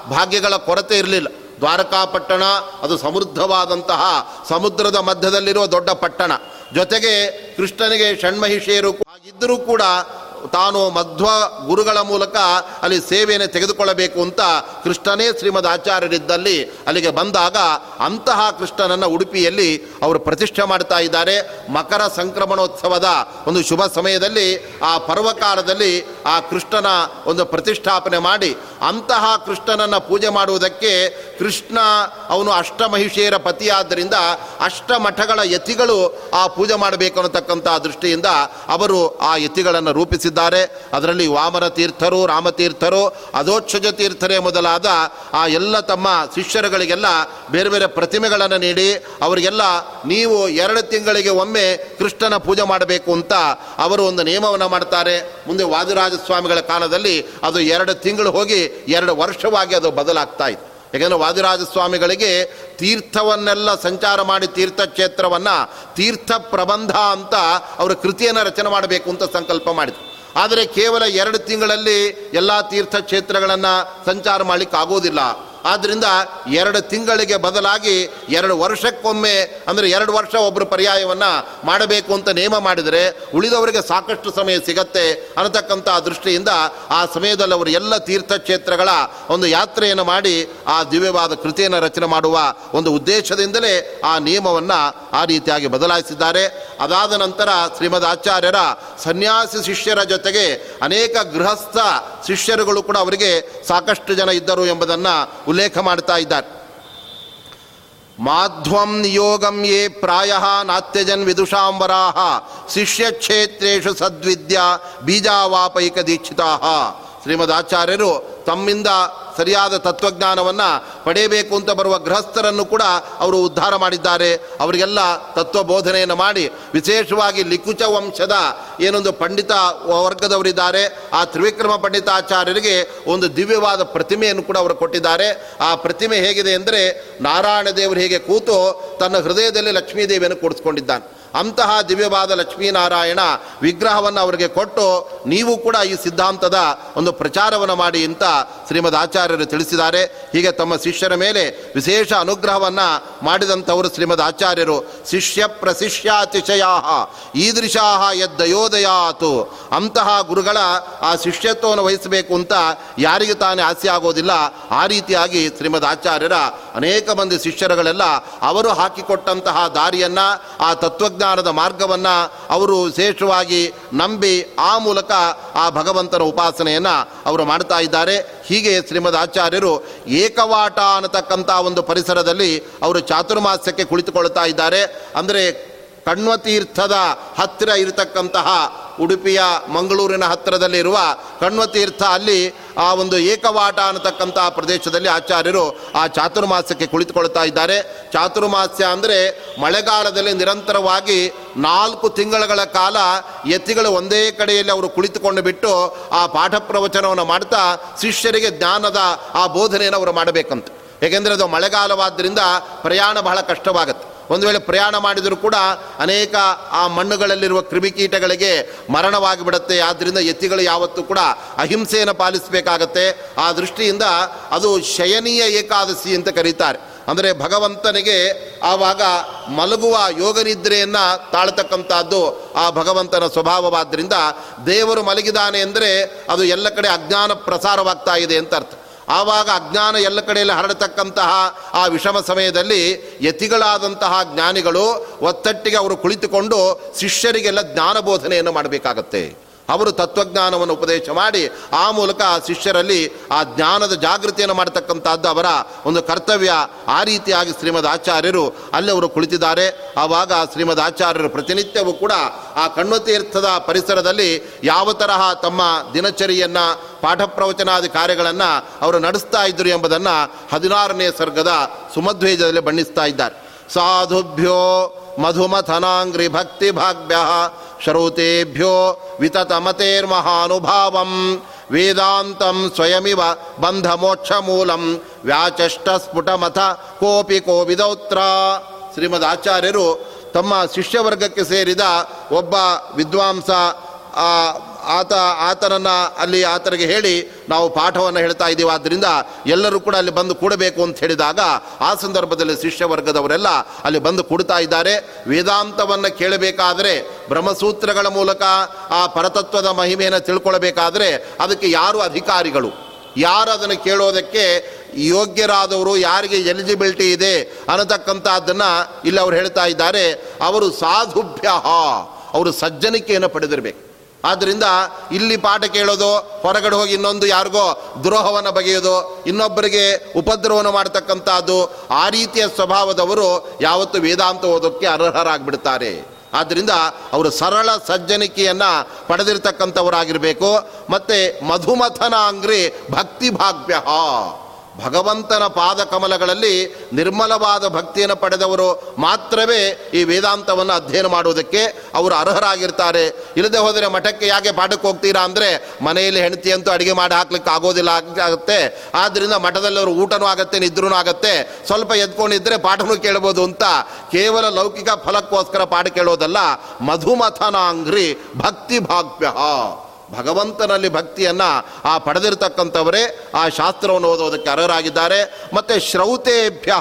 ಭಾಗ್ಯಗಳ ಕೊರತೆ ಇರಲಿಲ್ಲ. ದ್ವಾರಕಾಪಟ್ಟಣ, ಅದು ಸಮೃದ್ಧವಾದಂತಹ ಸಮುದ್ರದ ಮಧ್ಯದಲ್ಲಿರುವ ದೊಡ್ಡ ಪಟ್ಟಣ. ಜೊತೆಗೆ ಕೃಷ್ಣನಿಗೆ ಷಣ್ಮಹಿಷಿಯರು ಆಗಿದ್ದರೂ ಕೂಡ ತಾನು ಮಧ್ವ ಗುರುಗಳ ಮೂಲಕ ಅಲ್ಲಿ ಸೇವೆಯನ್ನು ತೆಗೆದುಕೊಳ್ಳಬೇಕು ಅಂತ ಕೃಷ್ಣನೇ ಶ್ರೀಮದ್ ಆಚಾರ್ಯರಿದ್ದಲ್ಲಿ ಅಲ್ಲಿಗೆ ಬಂದಾಗ ಅಂತಹ ಕೃಷ್ಣನನ್ನು ಉಡುಪಿಯಲ್ಲಿ ಅವರು ಪ್ರತಿಷ್ಠೆ ಮಾಡ್ತಾ ಇದ್ದಾರೆ. ಮಕರ ಸಂಕ್ರಮಣೋತ್ಸವದ ಒಂದು ಶುಭ ಸಮಯದಲ್ಲಿ ಆ ಪರ್ವಕಾಲದಲ್ಲಿ ಆ ಕೃಷ್ಣನ ಒಂದು ಪ್ರತಿಷ್ಠಾಪನೆ ಮಾಡಿ ಅಂತಹ ಕೃಷ್ಣನನ್ನು ಪೂಜೆ ಮಾಡುವುದಕ್ಕೆ ಕೃಷ್ಣ ಅವನು ಅಷ್ಟಮಹಿಷಿಯರ ಪತಿಯಾದ್ದರಿಂದ ಅಷ್ಟಮಠಗಳ ಯತಿಗಳು ಆ ಪೂಜೆ ಮಾಡಬೇಕು ಅನ್ನತಕ್ಕಂಥ ದೃಷ್ಟಿಯಿಂದ ಅವರು ಆ ಯತಿಗಳನ್ನು ರೂಪಿಸಿದ್ದಾರೆ ಅದರಲ್ಲಿ ವಾಮನ ತೀರ್ಥರು ರಾಮತೀರ್ಥರು ಅಧೋಚ್ಛಜ ತೀರ್ಥರೇ ಮೊದಲಾದ ಆ ಎಲ್ಲ ತಮ್ಮ ಶಿಷ್ಯರುಗಳಿಗೆಲ್ಲ ಬೇರೆ ಬೇರೆ ಪ್ರತಿಮೆಗಳನ್ನು ನೀಡಿ, ಅವರಿಗೆಲ್ಲ ನೀವು ಎರಡು ತಿಂಗಳಿಗೆ ಒಮ್ಮೆ ಕೃಷ್ಣನ ಪೂಜೆ ಮಾಡಬೇಕು ಅಂತ ಅವರು ಒಂದು ನಿಯಮವನ್ನು ಮಾಡ್ತಾರೆ. ಮುಂದೆ ವಾದಿರಾಜ ಸ್ವಾಮಿಗಳ ಕಾಲದಲ್ಲಿ ಅದು ಎರಡು ತಿಂಗಳು ಹೋಗಿ ಎರಡು ವರ್ಷವಾಗಿ ಅದು ಬದಲಾಗ್ತಾ ಇತ್ತು. ಯಾಕೆಂದರೆ ವಾದಿರಾಜ ಸ್ವಾಮಿಗಳಿಗೆ ತೀರ್ಥವನ್ನೆಲ್ಲ ಸಂಚಾರ ಮಾಡಿ ತೀರ್ಥಕ್ಷೇತ್ರವನ್ನು ತೀರ್ಥ ಪ್ರಬಂಧ ಅಂತ ಅವರು ಕೃತಿಯನ್ನು ರಚನೆ ಮಾಡಬೇಕು ಅಂತ ಸಂಕಲ್ಪ ಮಾಡಿದರು. ಆದರೆ ಕೇವಲ ಎರಡು ತಿಂಗಳಲ್ಲಿ ಎಲ್ಲ ತೀರ್ಥಕ್ಷೇತ್ರಗಳನ್ನು ಸಂಚಾರ ಮಾಡಲಿಕ್ಕೆ ಆಗೋದಿಲ್ಲ ಆದ್ದರಿಂದ ಎರಡು ತಿಂಗಳಿಗೆ ಬದಲಾಗಿ ಎರಡು ವರ್ಷಕ್ಕೊಮ್ಮೆ, ಅಂದರೆ ಎರಡು ವರ್ಷ ಒಬ್ಬರು ಪರ್ಯಾಯವನ್ನು ಮಾಡಬೇಕು ಅಂತ ನೇಮ ಮಾಡಿದರೆ ಉಳಿದವರಿಗೆ ಸಾಕಷ್ಟು ಸಮಯ ಸಿಗತ್ತೆ ಅನ್ನತಕ್ಕಂಥ ದೃಷ್ಟಿಯಿಂದ ಆ ಸಮಯದಲ್ಲಿ ಅವರು ಎಲ್ಲ ತೀರ್ಥಕ್ಷೇತ್ರಗಳ ಒಂದು ಯಾತ್ರೆಯನ್ನು ಮಾಡಿ ಆ ದಿವ್ಯವಾದ ಕೃತಿಯನ್ನು ರಚನೆ ಮಾಡುವ ಒಂದು ಉದ್ದೇಶದಿಂದಲೇ ಆ ನಿಯಮವನ್ನು ಆ ರೀತಿಯಾಗಿ ಬದಲಾಯಿಸಿದ್ದಾರೆ. ಅದಾದ ನಂತರ ಶ್ರೀಮದ್ ಆಚಾರ್ಯರ ಸನ್ಯಾಸಿ ಶಿಷ್ಯರ ಜೊತೆಗೆ ಅನೇಕ ಗೃಹಸ್ಥ ಶಿಷ್ಯರುಗಳು ಕೂಡ ಅವರಿಗೆ ಸಾಕಷ್ಟು ಜನ ಇದ್ದರು ಎಂಬುದನ್ನು ಉಲ್ಲೇಖ ಮಾಡ್ತಾ ಇದ್ದಾರೆ ಮಾಧ್ವಂ ನಿಯೋಗಂ ಯೇ ಪ್ರಾಯ ನಾತ್ಯಜನ್ ವಿದುಷಾಂಬರಾಹ ಶಿಷ್ಯಕ್ಷೇತ್ರೇಷು ಸದ್ವಿದ್ಯಾ ಬೀಜಾವಾಪೈಕ ದೀಕ್ಷಿತಾ ಶ್ರೀಮದ್ ಆಚಾರ್ಯರು ತಮ್ಮಿಂದ ಸರಿಯಾದ ತತ್ವಜ್ಞಾನವನ್ನು ಪಡೆಯಬೇಕು ಅಂತ ಬರುವ ಗೃಹಸ್ಥರನ್ನು ಕೂಡ ಅವರು ಉದ್ಧಾರ ಮಾಡಿದ್ದಾರೆ. ಅವರಿಗೆಲ್ಲ ತತ್ವ ಬೋಧನೆಯನ್ನು ಮಾಡಿ ವಿಶೇಷವಾಗಿ ಲಿಕುಚ ವಂಶದ ಏನೊಂದು ಪಂಡಿತ ವರ್ಗದವರಿದ್ದಾರೆ. ಆ ತ್ರಿವಿಕ್ರಮ ಪಂಡಿತಾಚಾರ್ಯರಿಗೆ ಒಂದು ದಿವ್ಯವಾದ ಪ್ರತಿಮೆಯನ್ನು ಕೂಡ ಅವರು ಕೊಟ್ಟಿದ್ದಾರೆ. ಆ ಪ್ರತಿಮೆ ಹೇಗಿದೆ ಅಂದರೆ ನಾರಾಯಣ ದೇವರು ಹೇಗೆ ಕೂತು ತನ್ನ ಹೃದಯದಲ್ಲಿ ಲಕ್ಷ್ಮೀದೇವಿಯನ್ನು ಕೂಡಿಸ್ಕೊಂಡಿದ್ದಾನೆ. ಅಂತಹ ದಿವ್ಯವಾದ ಲಕ್ಷ್ಮೀನಾರಾಯಣ ವಿಗ್ರಹವನ್ನು ಅವರಿಗೆ ಕೊಟ್ಟು ನೀವು ಕೂಡ ಈ ಸಿದ್ಧಾಂತದ ಒಂದು ಪ್ರಚಾರವನ್ನು ಮಾಡಿ ಅಂತ ಶ್ರೀಮದ್ ಆಚಾರ್ಯರು ತಿಳಿಸಿದ್ದಾರೆ. ಹೀಗೆ ತಮ್ಮ ಶಿಷ್ಯರ ಮೇಲೆ ವಿಶೇಷ ಅನುಗ್ರಹವನ್ನು ಮಾಡಿದಂಥವರು ಶ್ರೀಮದ್ ಆಚಾರ್ಯರು. ಶಿಷ್ಯ ಪ್ರಶಿಷ್ಯಾತಿಶಯಾ ಈದೃಶಾ ಯದ್ದಯೋದಯಾತು. ಅಂತಹ ಗುರುಗಳ ಆ ಶಿಷ್ಯತ್ವವನ್ನು ವಹಿಸಬೇಕು ಅಂತ ಯಾರಿಗೆ ತಾನೇ ಆಸೆ ಆಗೋದಿಲ್ಲ. ಆ ರೀತಿಯಾಗಿ ಶ್ರೀಮದ್ ಆಚಾರ್ಯರ ಅನೇಕ ಮಂದಿ ಶಿಷ್ಯರುಗಳೆಲ್ಲ ಅವರು ಹಾಕಿಕೊಟ್ಟಂತಹ ದಾರಿಯನ್ನು, ಆ ತತ್ವಜ್ಞಾನದ ಮಾರ್ಗವನ್ನು ಅವರು ಶ್ರೇಷ್ಠವಾಗಿ ನಂಬಿ ಆ ಮೂಲಕ ಆ ಭಗವಂತನ ಉಪಾಸನೆಯನ್ನು ಅವರು ಮಾಡ್ತಾ ಇದ್ದಾರೆ. ಹೀಗೆ ಶ್ರೀಮದ್ ಆಚಾರ್ಯರು ಏಕವಾಟ ಅನ್ನತಕ್ಕಂಥ ಒಂದು ಪರಿಸರದಲ್ಲಿ ಅವರು ಚಾತುರ್ಮಾಸ್ಯಕ್ಕೆ ಕುಳಿತುಕೊಳ್ತಾ ಇದ್ದಾರೆ. ಅಂದರೆ ಕಣ್ವತೀರ್ಥದ ಹತ್ತಿರ ಇರತಕ್ಕಂತಹ ಉಡುಪಿಯ ಮಂಗಳೂರಿನ ಹತ್ತಿರದಲ್ಲಿರುವ ಕಣ್ವತೀರ್ಥ ಅಲ್ಲಿ ಆ ಒಂದು ಏಕವಾಟ ಅನ್ನತಕ್ಕಂತಹ ಪ್ರದೇಶದಲ್ಲಿ ಆಚಾರ್ಯರು ಆ ಚಾತುರ್ಮಾಸ್ಯಕ್ಕೆ ಕುಳಿತುಕೊಳ್ತಾ ಇದ್ದಾರೆ. ಚಾತುರ್ಮಾಸ್ಯ ಅಂದರೆ ಮಳೆಗಾಲದಲ್ಲಿ ನಿರಂತರವಾಗಿ ನಾಲ್ಕು ತಿಂಗಳುಗಳ ಕಾಲ ಯತಿಗಳು ಒಂದೇ ಕಡೆಯಲ್ಲಿ ಅವರು ಕುಳಿತುಕೊಂಡು ಬಿಟ್ಟು ಆ ಪಾಠ ಪ್ರವಚನವನ್ನು ಮಾಡ್ತಾ ಶಿಷ್ಯರಿಗೆ ಜ್ಞಾನದ ಆ ಬೋಧನೆಯನ್ನು ಅವರು ಮಾಡಬೇಕಂತ. ಏಕೆಂದರೆ ಅದು ಮಳೆಗಾಲವಾದ್ದರಿಂದ ಪ್ರಯಾಣ ಬಹಳ ಕಷ್ಟವಾಗುತ್ತೆ. ಒಂದು ವೇಳೆ ಪ್ರಯಾಣ ಮಾಡಿದರೂ ಕೂಡ ಅನೇಕ ಆ ಮಣ್ಣುಗಳಲ್ಲಿರುವ ಕ್ರಿಮಿಕೀಟಗಳಿಗೆ ಮರಣವಾಗಿಬಿಡುತ್ತೆ. ಆದ್ದರಿಂದ ಎತ್ತಿಗಳು ಯಾವತ್ತೂ ಕೂಡ ಅಹಿಂಸೆಯನ್ನು ಪಾಲಿಸಬೇಕಾಗತ್ತೆ. ಆ ದೃಷ್ಟಿಯಿಂದ ಅದು ಶಯನೀಯ ಏಕಾದಶಿ ಅಂತ ಕರೀತಾರೆ. ಅಂದರೆ ಭಗವಂತನಿಗೆ ಆವಾಗ ಮಲಗುವ ಯೋಗನಿದ್ರೆಯನ್ನು ತಾಳ್ತಕ್ಕಂಥದ್ದು ಆ ಭಗವಂತನ ಸ್ವಭಾವವಾದ್ದರಿಂದ ದೇವರು ಮಲಗಿದಾನೆ ಅಂದರೆ ಅದು ಎಲ್ಲ ಕಡೆ ಅಜ್ಞಾನ ಪ್ರಸಾರವಾಗ್ತಾ ಇದೆ ಅಂತ ಅರ್ಥ. ಆವಾಗ ಅಜ್ಞಾನ ಎಲ್ಲ ಕಡೆಯಲ್ಲಿ ಹರಡತಕ್ಕಂತಹ ಆ ವಿಷಮ ಸಮಯದಲ್ಲಿ ಯತಿಗಳಾದಂತಹ ಜ್ಞಾನಿಗಳು ಒತ್ತಟ್ಟಿಗೆ ಅವರು ಕುಳಿತುಕೊಂಡು ಶಿಷ್ಯರಿಗೆಲ್ಲ ಜ್ಞಾನ ಬೋಧನೆಯನ್ನು ಮಾಡಬೇಕಾಗತ್ತೆ. ಅವರು ತತ್ವಜ್ಞಾನವನ್ನು ಉಪದೇಶ ಮಾಡಿ ಆ ಮೂಲಕ ಆ ಶಿಷ್ಯರಲ್ಲಿ ಆ ಜ್ಞಾನದ ಜಾಗೃತಿಯನ್ನು ಮಾಡತಕ್ಕಂಥದ್ದು ಅವರ ಒಂದು ಕರ್ತವ್ಯ. ಆ ರೀತಿಯಾಗಿ ಶ್ರೀಮದ್ ಆಚಾರ್ಯರು ಅಲ್ಲಿ ಅವರು ಕುಳಿತಿದ್ದಾರೆ. ಆವಾಗ ಶ್ರೀಮದ್ ಆಚಾರ್ಯರು ಪ್ರತಿನಿತ್ಯವೂ ಕೂಡ ಆ ಕಣ್ವತೀರ್ಥದ ಪರಿಸರದಲ್ಲಿ ಯಾವ ತರಹ ತಮ್ಮ ದಿನಚರಿಯನ್ನು ಪಾಠ ಪ್ರವಚನಾದಿ ಕಾರ್ಯಗಳನ್ನು ಅವರು ನಡೆಸ್ತಾ ಇದ್ದರು ಎಂಬುದನ್ನು ಹದಿನಾರನೇ ಸರ್ಗದ ಸುಮಧ್ವೇಜದಲ್ಲಿ ಬಣ್ಣಿಸ್ತಾ ಇದ್ದಾರೆ. ಸಾಧುಭ್ಯೋ ಮಧುಮಥನಾಂಗ್ರಿ ಭಕ್ತಿ ಭಾಗ್ಯ ಶ್ರೌತೇಭ್ಯೋ ವಿತತಮತೆರ್ಮಹಾನುಭಾವಂ ವೇದಾಂತಂ ಸ್ವಯಮಿವ ಬಂಧ ಮೋಕ್ಷ ಮೂಲಂ ವ್ಯಾಚಷ್ಟ ಸ್ಫುಟಮಥ ಕೋಪಿ ಕೋವಿದೌತ್ರ ಶ್ರೀಮದ್ ಆಚಾರ್ಯರು ತಮ್ಮ ಶಿಷ್ಯವರ್ಗಕ್ಕೆ ಸೇರಿದ ಒಬ್ಬ ವಿದ್ವಾಂಸ ಆತ, ಆತನನ್ನು ಅಲ್ಲಿ ಆತನಿಗೆ ಹೇಳಿ, ನಾವು ಪಾಠವನ್ನು ಹೇಳ್ತಾ ಇದ್ದೀವಿ. ಆದ್ದರಿಂದ ಎಲ್ಲರೂ ಕೂಡ ಅಲ್ಲಿ ಬಂದು ಕೂಡಬೇಕು ಅಂತ ಹೇಳಿದಾಗ, ಆ ಸಂದರ್ಭದಲ್ಲಿ ಶಿಷ್ಯ ವರ್ಗದವರೆಲ್ಲ ಅಲ್ಲಿ ಬಂದು ಕೂಡ್ತಾ ಇದ್ದಾರೆ. ವೇದಾಂತವನ್ನು ಕೇಳಬೇಕಾದರೆ, ಬ್ರಹ್ಮಸೂತ್ರಗಳ ಮೂಲಕ ಆ ಪರತತ್ವದ ಮಹಿಮೆಯನ್ನು ತಿಳ್ಕೊಳ್ಬೇಕಾದ್ರೆ, ಅದಕ್ಕೆ ಯಾರು ಅಧಿಕಾರಿಗಳು? ಯಾರು ಅದನ್ನು ಕೇಳೋದಕ್ಕೆ ಯೋಗ್ಯರಾದವರು? ಯಾರಿಗೆ ಎಲಿಜಿಬಿಲಿಟಿ ಇದೆ? ಅನ್ನತಕ್ಕಂಥದ್ದನ್ನು ಇಲ್ಲಿ ಅವರು ಹೇಳ್ತಾ ಇದ್ದಾರೆ. ಅವರು ಸಾಧುಭ್ಯ. ಅವರು ಸಜ್ಜನಿಕೆಯನ್ನು ಪಡೆದಿರಬೇಕು. ಆದ್ದರಿಂದ ಇಲ್ಲಿ ಪಾಠ ಕೇಳೋದು, ಹೊರಗಡೆ ಹೋಗಿ ಇನ್ನೊಂದು ಯಾರಿಗೋ ದ್ರೋಹವನ್ನು ಬಗೆಯೋದು, ಇನ್ನೊಬ್ಬರಿಗೆ ಉಪದ್ರವವನ್ನು ಮಾಡತಕ್ಕಂಥದ್ದು, ಆ ರೀತಿಯ ಸ್ವಭಾವದವರು ಯಾವತ್ತು ವೇದಾಂತ ಓದೋಕ್ಕೆ ಅರ್ಹರಾಗಿಬಿಡ್ತಾರೆ. ಆದ್ದರಿಂದ ಅವರು ಸರಳ ಸಜ್ಜನಿಕೆಯನ್ನು ಪಡೆದಿರ್ತಕ್ಕಂಥವರಾಗಿರಬೇಕು. ಮತ್ತು ಮಧುಮಥನ ಅಂಗ್ರಿ ಭಕ್ತಿ ಭಾಗ್ಯ ಭಗವಂತನ ಪಾದ ಕಮಲಗಳಲ್ಲಿ ನಿರ್ಮಲವಾದ ಭಕ್ತಿಯನ್ನು ಪಡೆದವರು ಮಾತ್ರವೇ ಈ ವೇದಾಂತವನ್ನು ಅಧ್ಯಯನ ಮಾಡುವುದಕ್ಕೆ ಅವರು ಅರ್ಹರಾಗಿರ್ತಾರೆ. ಇಲ್ಲದೆ ಹೋದರೆ ಮಠಕ್ಕೆ ಯಾಕೆ ಪಾಠಕ್ಕೆ ಹೋಗ್ತೀರಾ ಅಂದರೆ ಮನೆಯಲ್ಲಿ ಹೆಂಡತಿ ಅಂತೂ ಅಡುಗೆ ಮಾಡಿ ಹಾಕ್ಲಿಕ್ಕೆ ಆಗೋದಿಲ್ಲ ಆಗುತ್ತೆ. ಆದ್ದರಿಂದ ಮಠದಲ್ಲಿ ಅವರು ಊಟನೂ ಆಗುತ್ತೆ ನಿದ್ರೂ ಆಗುತ್ತೆ. ಸ್ವಲ್ಪ ಎದ್ಕೊಂಡಿದ್ದರೆ ಪಾಠನೂ ಕೇಳ್ಬೋದು ಅಂತ ಕೇವಲ ಲೌಕಿಕ ಫಲಕ್ಕೋಸ್ಕರ ಪಾಠ ಕೇಳೋದಲ್ಲ, ಮಧುಮಥನಾಂಗ್ರಿ ಭಕ್ತಿ ಭಾಗ್ಯ ಭಗವಂತನಲ್ಲಿ ಭಕ್ತಿಯನ್ನು ಆ ಪಡೆದಿರತಕ್ಕಂಥವರೇ ಆ ಶಾಸ್ತ್ರವನ್ನು ಓದೋದಕ್ಕೆ ಅರ್ಹರಾಗಿದ್ದಾರೆ. ಮತ್ತು ಶ್ರೌತೇಭ್ಯ,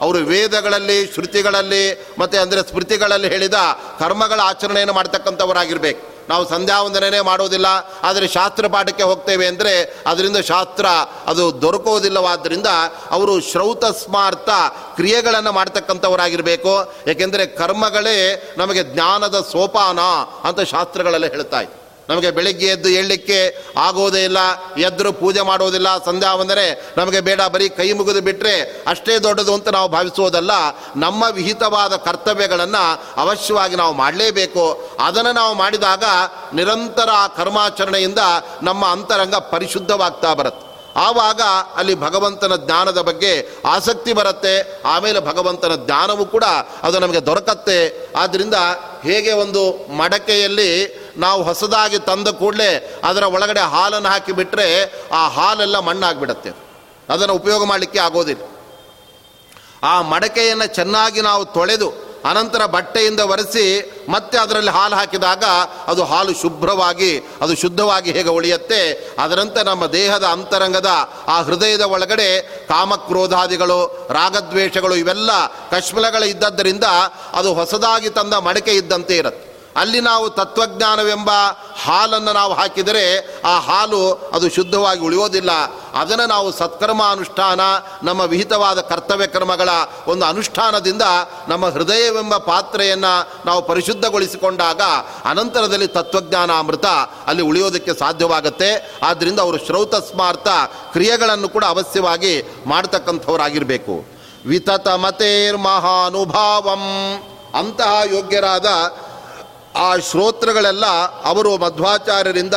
ಅವರು ವೇದಗಳಲ್ಲಿ, ಶ್ರುತಿಗಳಲ್ಲಿ, ಮತ್ತು ಅಂದರೆ ಸ್ಮೃತಿಗಳಲ್ಲಿ ಹೇಳಿದ ಕರ್ಮಗಳ ಆಚರಣೆಯನ್ನು ಮಾಡ್ತಕ್ಕಂಥವರಾಗಿರ್ಬೇಕು. ನಾವು ಸಂಧ್ಯಾ ವಂದನೆ ಮಾಡೋದಿಲ್ಲ ಆದರೆ ಶಾಸ್ತ್ರ ಪಾಠಕ್ಕೆ ಹೋಗ್ತೇವೆ ಅಂದರೆ ಅದರಿಂದ ಶಾಸ್ತ್ರ ಅದು ದೊರಕೋದಿಲ್ಲವಾದ್ದರಿಂದ ಅವರು ಶ್ರೌತ ಸ್ಮಾರ್ಥ ಕ್ರಿಯೆಗಳನ್ನು ಮಾಡ್ತಕ್ಕಂಥವರಾಗಿರಬೇಕು. ಏಕೆಂದರೆ ಕರ್ಮಗಳೇ ನಮಗೆ ಜ್ಞಾನದ ಸೋಪಾನ ಅಂತ ಶಾಸ್ತ್ರಗಳೆಲ್ಲ ಹೇಳ್ತಾ ಇತ್ತು ನಮಗೆ ಬೆಳಿಗ್ಗೆ ಎದ್ದು ಹೇಳಲಿಕ್ಕೆ ಆಗೋದೇ ಇಲ್ಲ, ಎದ್ರು ಪೂಜೆ ಮಾಡೋದಿಲ್ಲ, ಸಂಧ್ಯಾ ಬಂದರೆ ನಮಗೆ ಬೇಡ, ಬರೀ ಕೈ ಮುಗಿದು ಬಿಟ್ಟರೆ ಅಷ್ಟೇ ದೊಡ್ಡದು ಅಂತ ನಾವು ಭಾವಿಸೋದಲ್ಲ ನಮ್ಮ ವಿಹಿತವಾದ ಕರ್ತವ್ಯಗಳನ್ನು ಅವಶ್ಯವಾಗಿ ನಾವು ಮಾಡಲೇಬೇಕು. ಅದನ್ನು ನಾವು ಮಾಡಿದಾಗ ನಿರಂತರ ಕರ್ಮಾಚರಣೆಯಿಂದ ನಮ್ಮ ಅಂತರಂಗ ಪರಿಶುದ್ಧವಾಗ್ತಾ ಬರುತ್ತೆ. ಆವಾಗ ಅಲ್ಲಿ ಭಗವಂತನ ಜ್ಞಾನದ ಬಗ್ಗೆ ಆಸಕ್ತಿ ಬರುತ್ತೆ. ಆಮೇಲೆ ಭಗವಂತನ ಜ್ಞಾನವೂ ಕೂಡ ಅದು ನಮಗೆ ದೊರಕತ್ತೆ. ಆದ್ದರಿಂದ ಹೇಗೆ ಒಂದು ಮಡಕೆಯಲ್ಲಿ ನಾವು ಹೊಸದಾಗಿ ತಂದ ಕೂಡಲೇ ಅದರ ಒಳಗಡೆ ಹಾಲನ್ನು ಹಾಕಿಬಿಟ್ರೆ ಆ ಹಾಲೆಲ್ಲ ಮಣ್ಣಾಗಿಬಿಡತ್ತೆ. ಅದನ್ನು ಉಪಯೋಗ ಮಾಡಲಿಕ್ಕೆ ಆಗೋದಿಲ್ಲ. ಆ ಮಡಕೆಯನ್ನು ಚೆನ್ನಾಗಿ ನಾವು ತೊಳೆದು ಅನಂತರ ಬಟ್ಟೆಯಿಂದ ಒರೆಸಿ ಮತ್ತೆ ಅದರಲ್ಲಿ ಹಾಲು ಹಾಕಿದಾಗ ಅದು ಹಾಲು ಶುಭ್ರವಾಗಿ, ಅದು ಶುದ್ಧವಾಗಿ ಹೇಗೆ ಉಳಿಯುತ್ತೆ, ಅದರಂತೆ ನಮ್ಮ ದೇಹದ ಅಂತರಂಗದ ಆ ಹೃದಯದ ಒಳಗಡೆ ಕಾಮಕ್ರೋಧಾದಿಗಳು, ರಾಗದ್ವೇಷಗಳು ಇವೆಲ್ಲ ಕಶ್ಮಲಗಳು ಇದ್ದದ್ದರಿಂದ ಅದು ಹೊಸದಾಗಿ ತಂದ ಮಡಕೆ ಇದ್ದಂತೆ ಇರುತ್ತೆ. ಅಲ್ಲಿ ನಾವು ತತ್ವಜ್ಞಾನವೆಂಬ ಹಾಲನ್ನು ನಾವು ಹಾಕಿದರೆ ಆ ಹಾಲು ಅದು ಶುದ್ಧವಾಗಿ ಉಳಿಯೋದಿಲ್ಲ. ಅದನ್ನು ನಾವು ಸತ್ಕರ್ಮ ಅನುಷ್ಠಾನ ನಮ್ಮ ವಿಹಿತವಾದ ಕರ್ತವ್ಯ ಕ್ರಮಗಳ ಒಂದು ಅನುಷ್ಠಾನದಿಂದ ನಮ್ಮ ಹೃದಯವೆಂಬ ಪಾತ್ರೆಯನ್ನು ನಾವು ಪರಿಶುದ್ಧಗೊಳಿಸಿಕೊಂಡಾಗ ಅನಂತರದಲ್ಲಿ ತತ್ವಜ್ಞಾನ ಅಮೃತ ಅಲ್ಲಿ ಉಳಿಯೋದಕ್ಕೆ ಸಾಧ್ಯವಾಗುತ್ತೆ. ಆದ್ದರಿಂದ ಅವರು ಶ್ರೌತ ಸ್ಮಾರ್ಥ ಕ್ರಿಯೆಗಳನ್ನು ಕೂಡ ಅವಶ್ಯವಾಗಿ ಮಾಡ್ತಕ್ಕಂಥವರಾಗಿರಬೇಕು. ವಿತತ ಮತೇರ್ ಮಹಾನುಭಾವಂ ಅಂತಹ ಯೋಗ್ಯರಾದ ಆ ಶ್ರೋತ್ರಗಳೆಲ್ಲ ಅವರು ಮಧ್ವಾಚಾರ್ಯರಿಂದ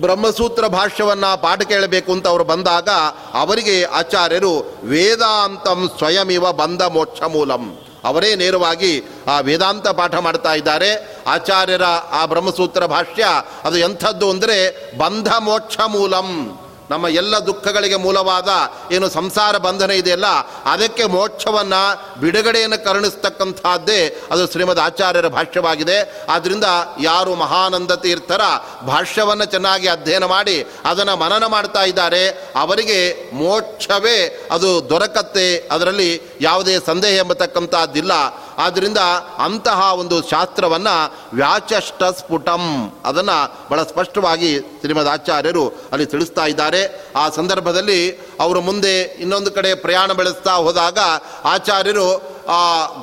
ಬ್ರಹ್ಮಸೂತ್ರ ಭಾಷ್ಯವನ್ನು ಪಾಠ ಕೇಳಬೇಕು ಅಂತ ಅವರು ಬಂದಾಗ ಅವರಿಗೆ ಆಚಾರ್ಯರು ವೇದಾಂತಂ ಸ್ವಯಮಿವ ಬಂದ ಮೋಕ್ಷ ಮೂಲಂ. ಅವರೇ ನೇರವಾಗಿ ಆ ವೇದಾಂತ ಪಾಠ ಮಾಡ್ತಾ ಇದ್ದಾರೆ. ಆಚಾರ್ಯರ ಆ ಬ್ರಹ್ಮಸೂತ್ರ ಭಾಷ್ಯ ಅದು ಎಂಥದ್ದು ಅಂದರೆ ಬಂಧ ಮೋಕ್ಷ ಮೂಲಂ. ನಮ್ಮ ಎಲ್ಲ ದುಃಖಗಳಿಗೆ ಮೂಲವಾದ ಏನು ಸಂಸಾರ ಬಂಧನ ಇದೆಯಲ್ಲ, ಅದಕ್ಕೆ ಮೋಕ್ಷವನ್ನು ಬಿಡುಗಡೆಯನ್ನು ಕರುಣಿಸ್ತಕ್ಕಂಥದ್ದೇ ಅದು ಶ್ರೀಮದ್ ಆಚಾರ್ಯರ ಭಾಷ್ಯವಾಗಿದೆ. ಆದ್ದರಿಂದ ಯಾರು ಮಹಾನಂದ ತೀರ್ಥರ ಭಾಷ್ಯವನ್ನು ಚೆನ್ನಾಗಿ ಅಧ್ಯಯನ ಮಾಡಿ ಅದನ್ನು ಮನನ ಮಾಡ್ತಾ ಇದ್ದಾರೆ, ಅವರಿಗೆ ಮೋಕ್ಷವೇ ಅದು ದೊರಕತ್ತೆ, ಅದರಲ್ಲಿ ಯಾವುದೇ ಸಂದೇಹ ಎಂಬತಕ್ಕಂಥದ್ದಿಲ್ಲ. ಆದ್ದರಿಂದ ಅಂತಹ ಒಂದು ಶಾಸ್ತ್ರವನ್ನು ವ್ಯಾಚಷ್ಟ ಸ್ಫುಟಂ, ಅದನ್ನು ಬಹಳ ಸ್ಪಷ್ಟವಾಗಿ ಶ್ರೀಮದ್ ಆಚಾರ್ಯರು ಅಲ್ಲಿ ತಿಳಿಸ್ತಾ ಇದ್ದಾರೆ. ಆ ಸಂದರ್ಭದಲ್ಲಿ ಅವರು ಮುಂದೆ ಇನ್ನೊಂದು ಕಡೆ ಪ್ರಯಾಣ ಬೆಳೆಸ್ತಾ ಹೋದಾಗ ಆಚಾರ್ಯರು ಆ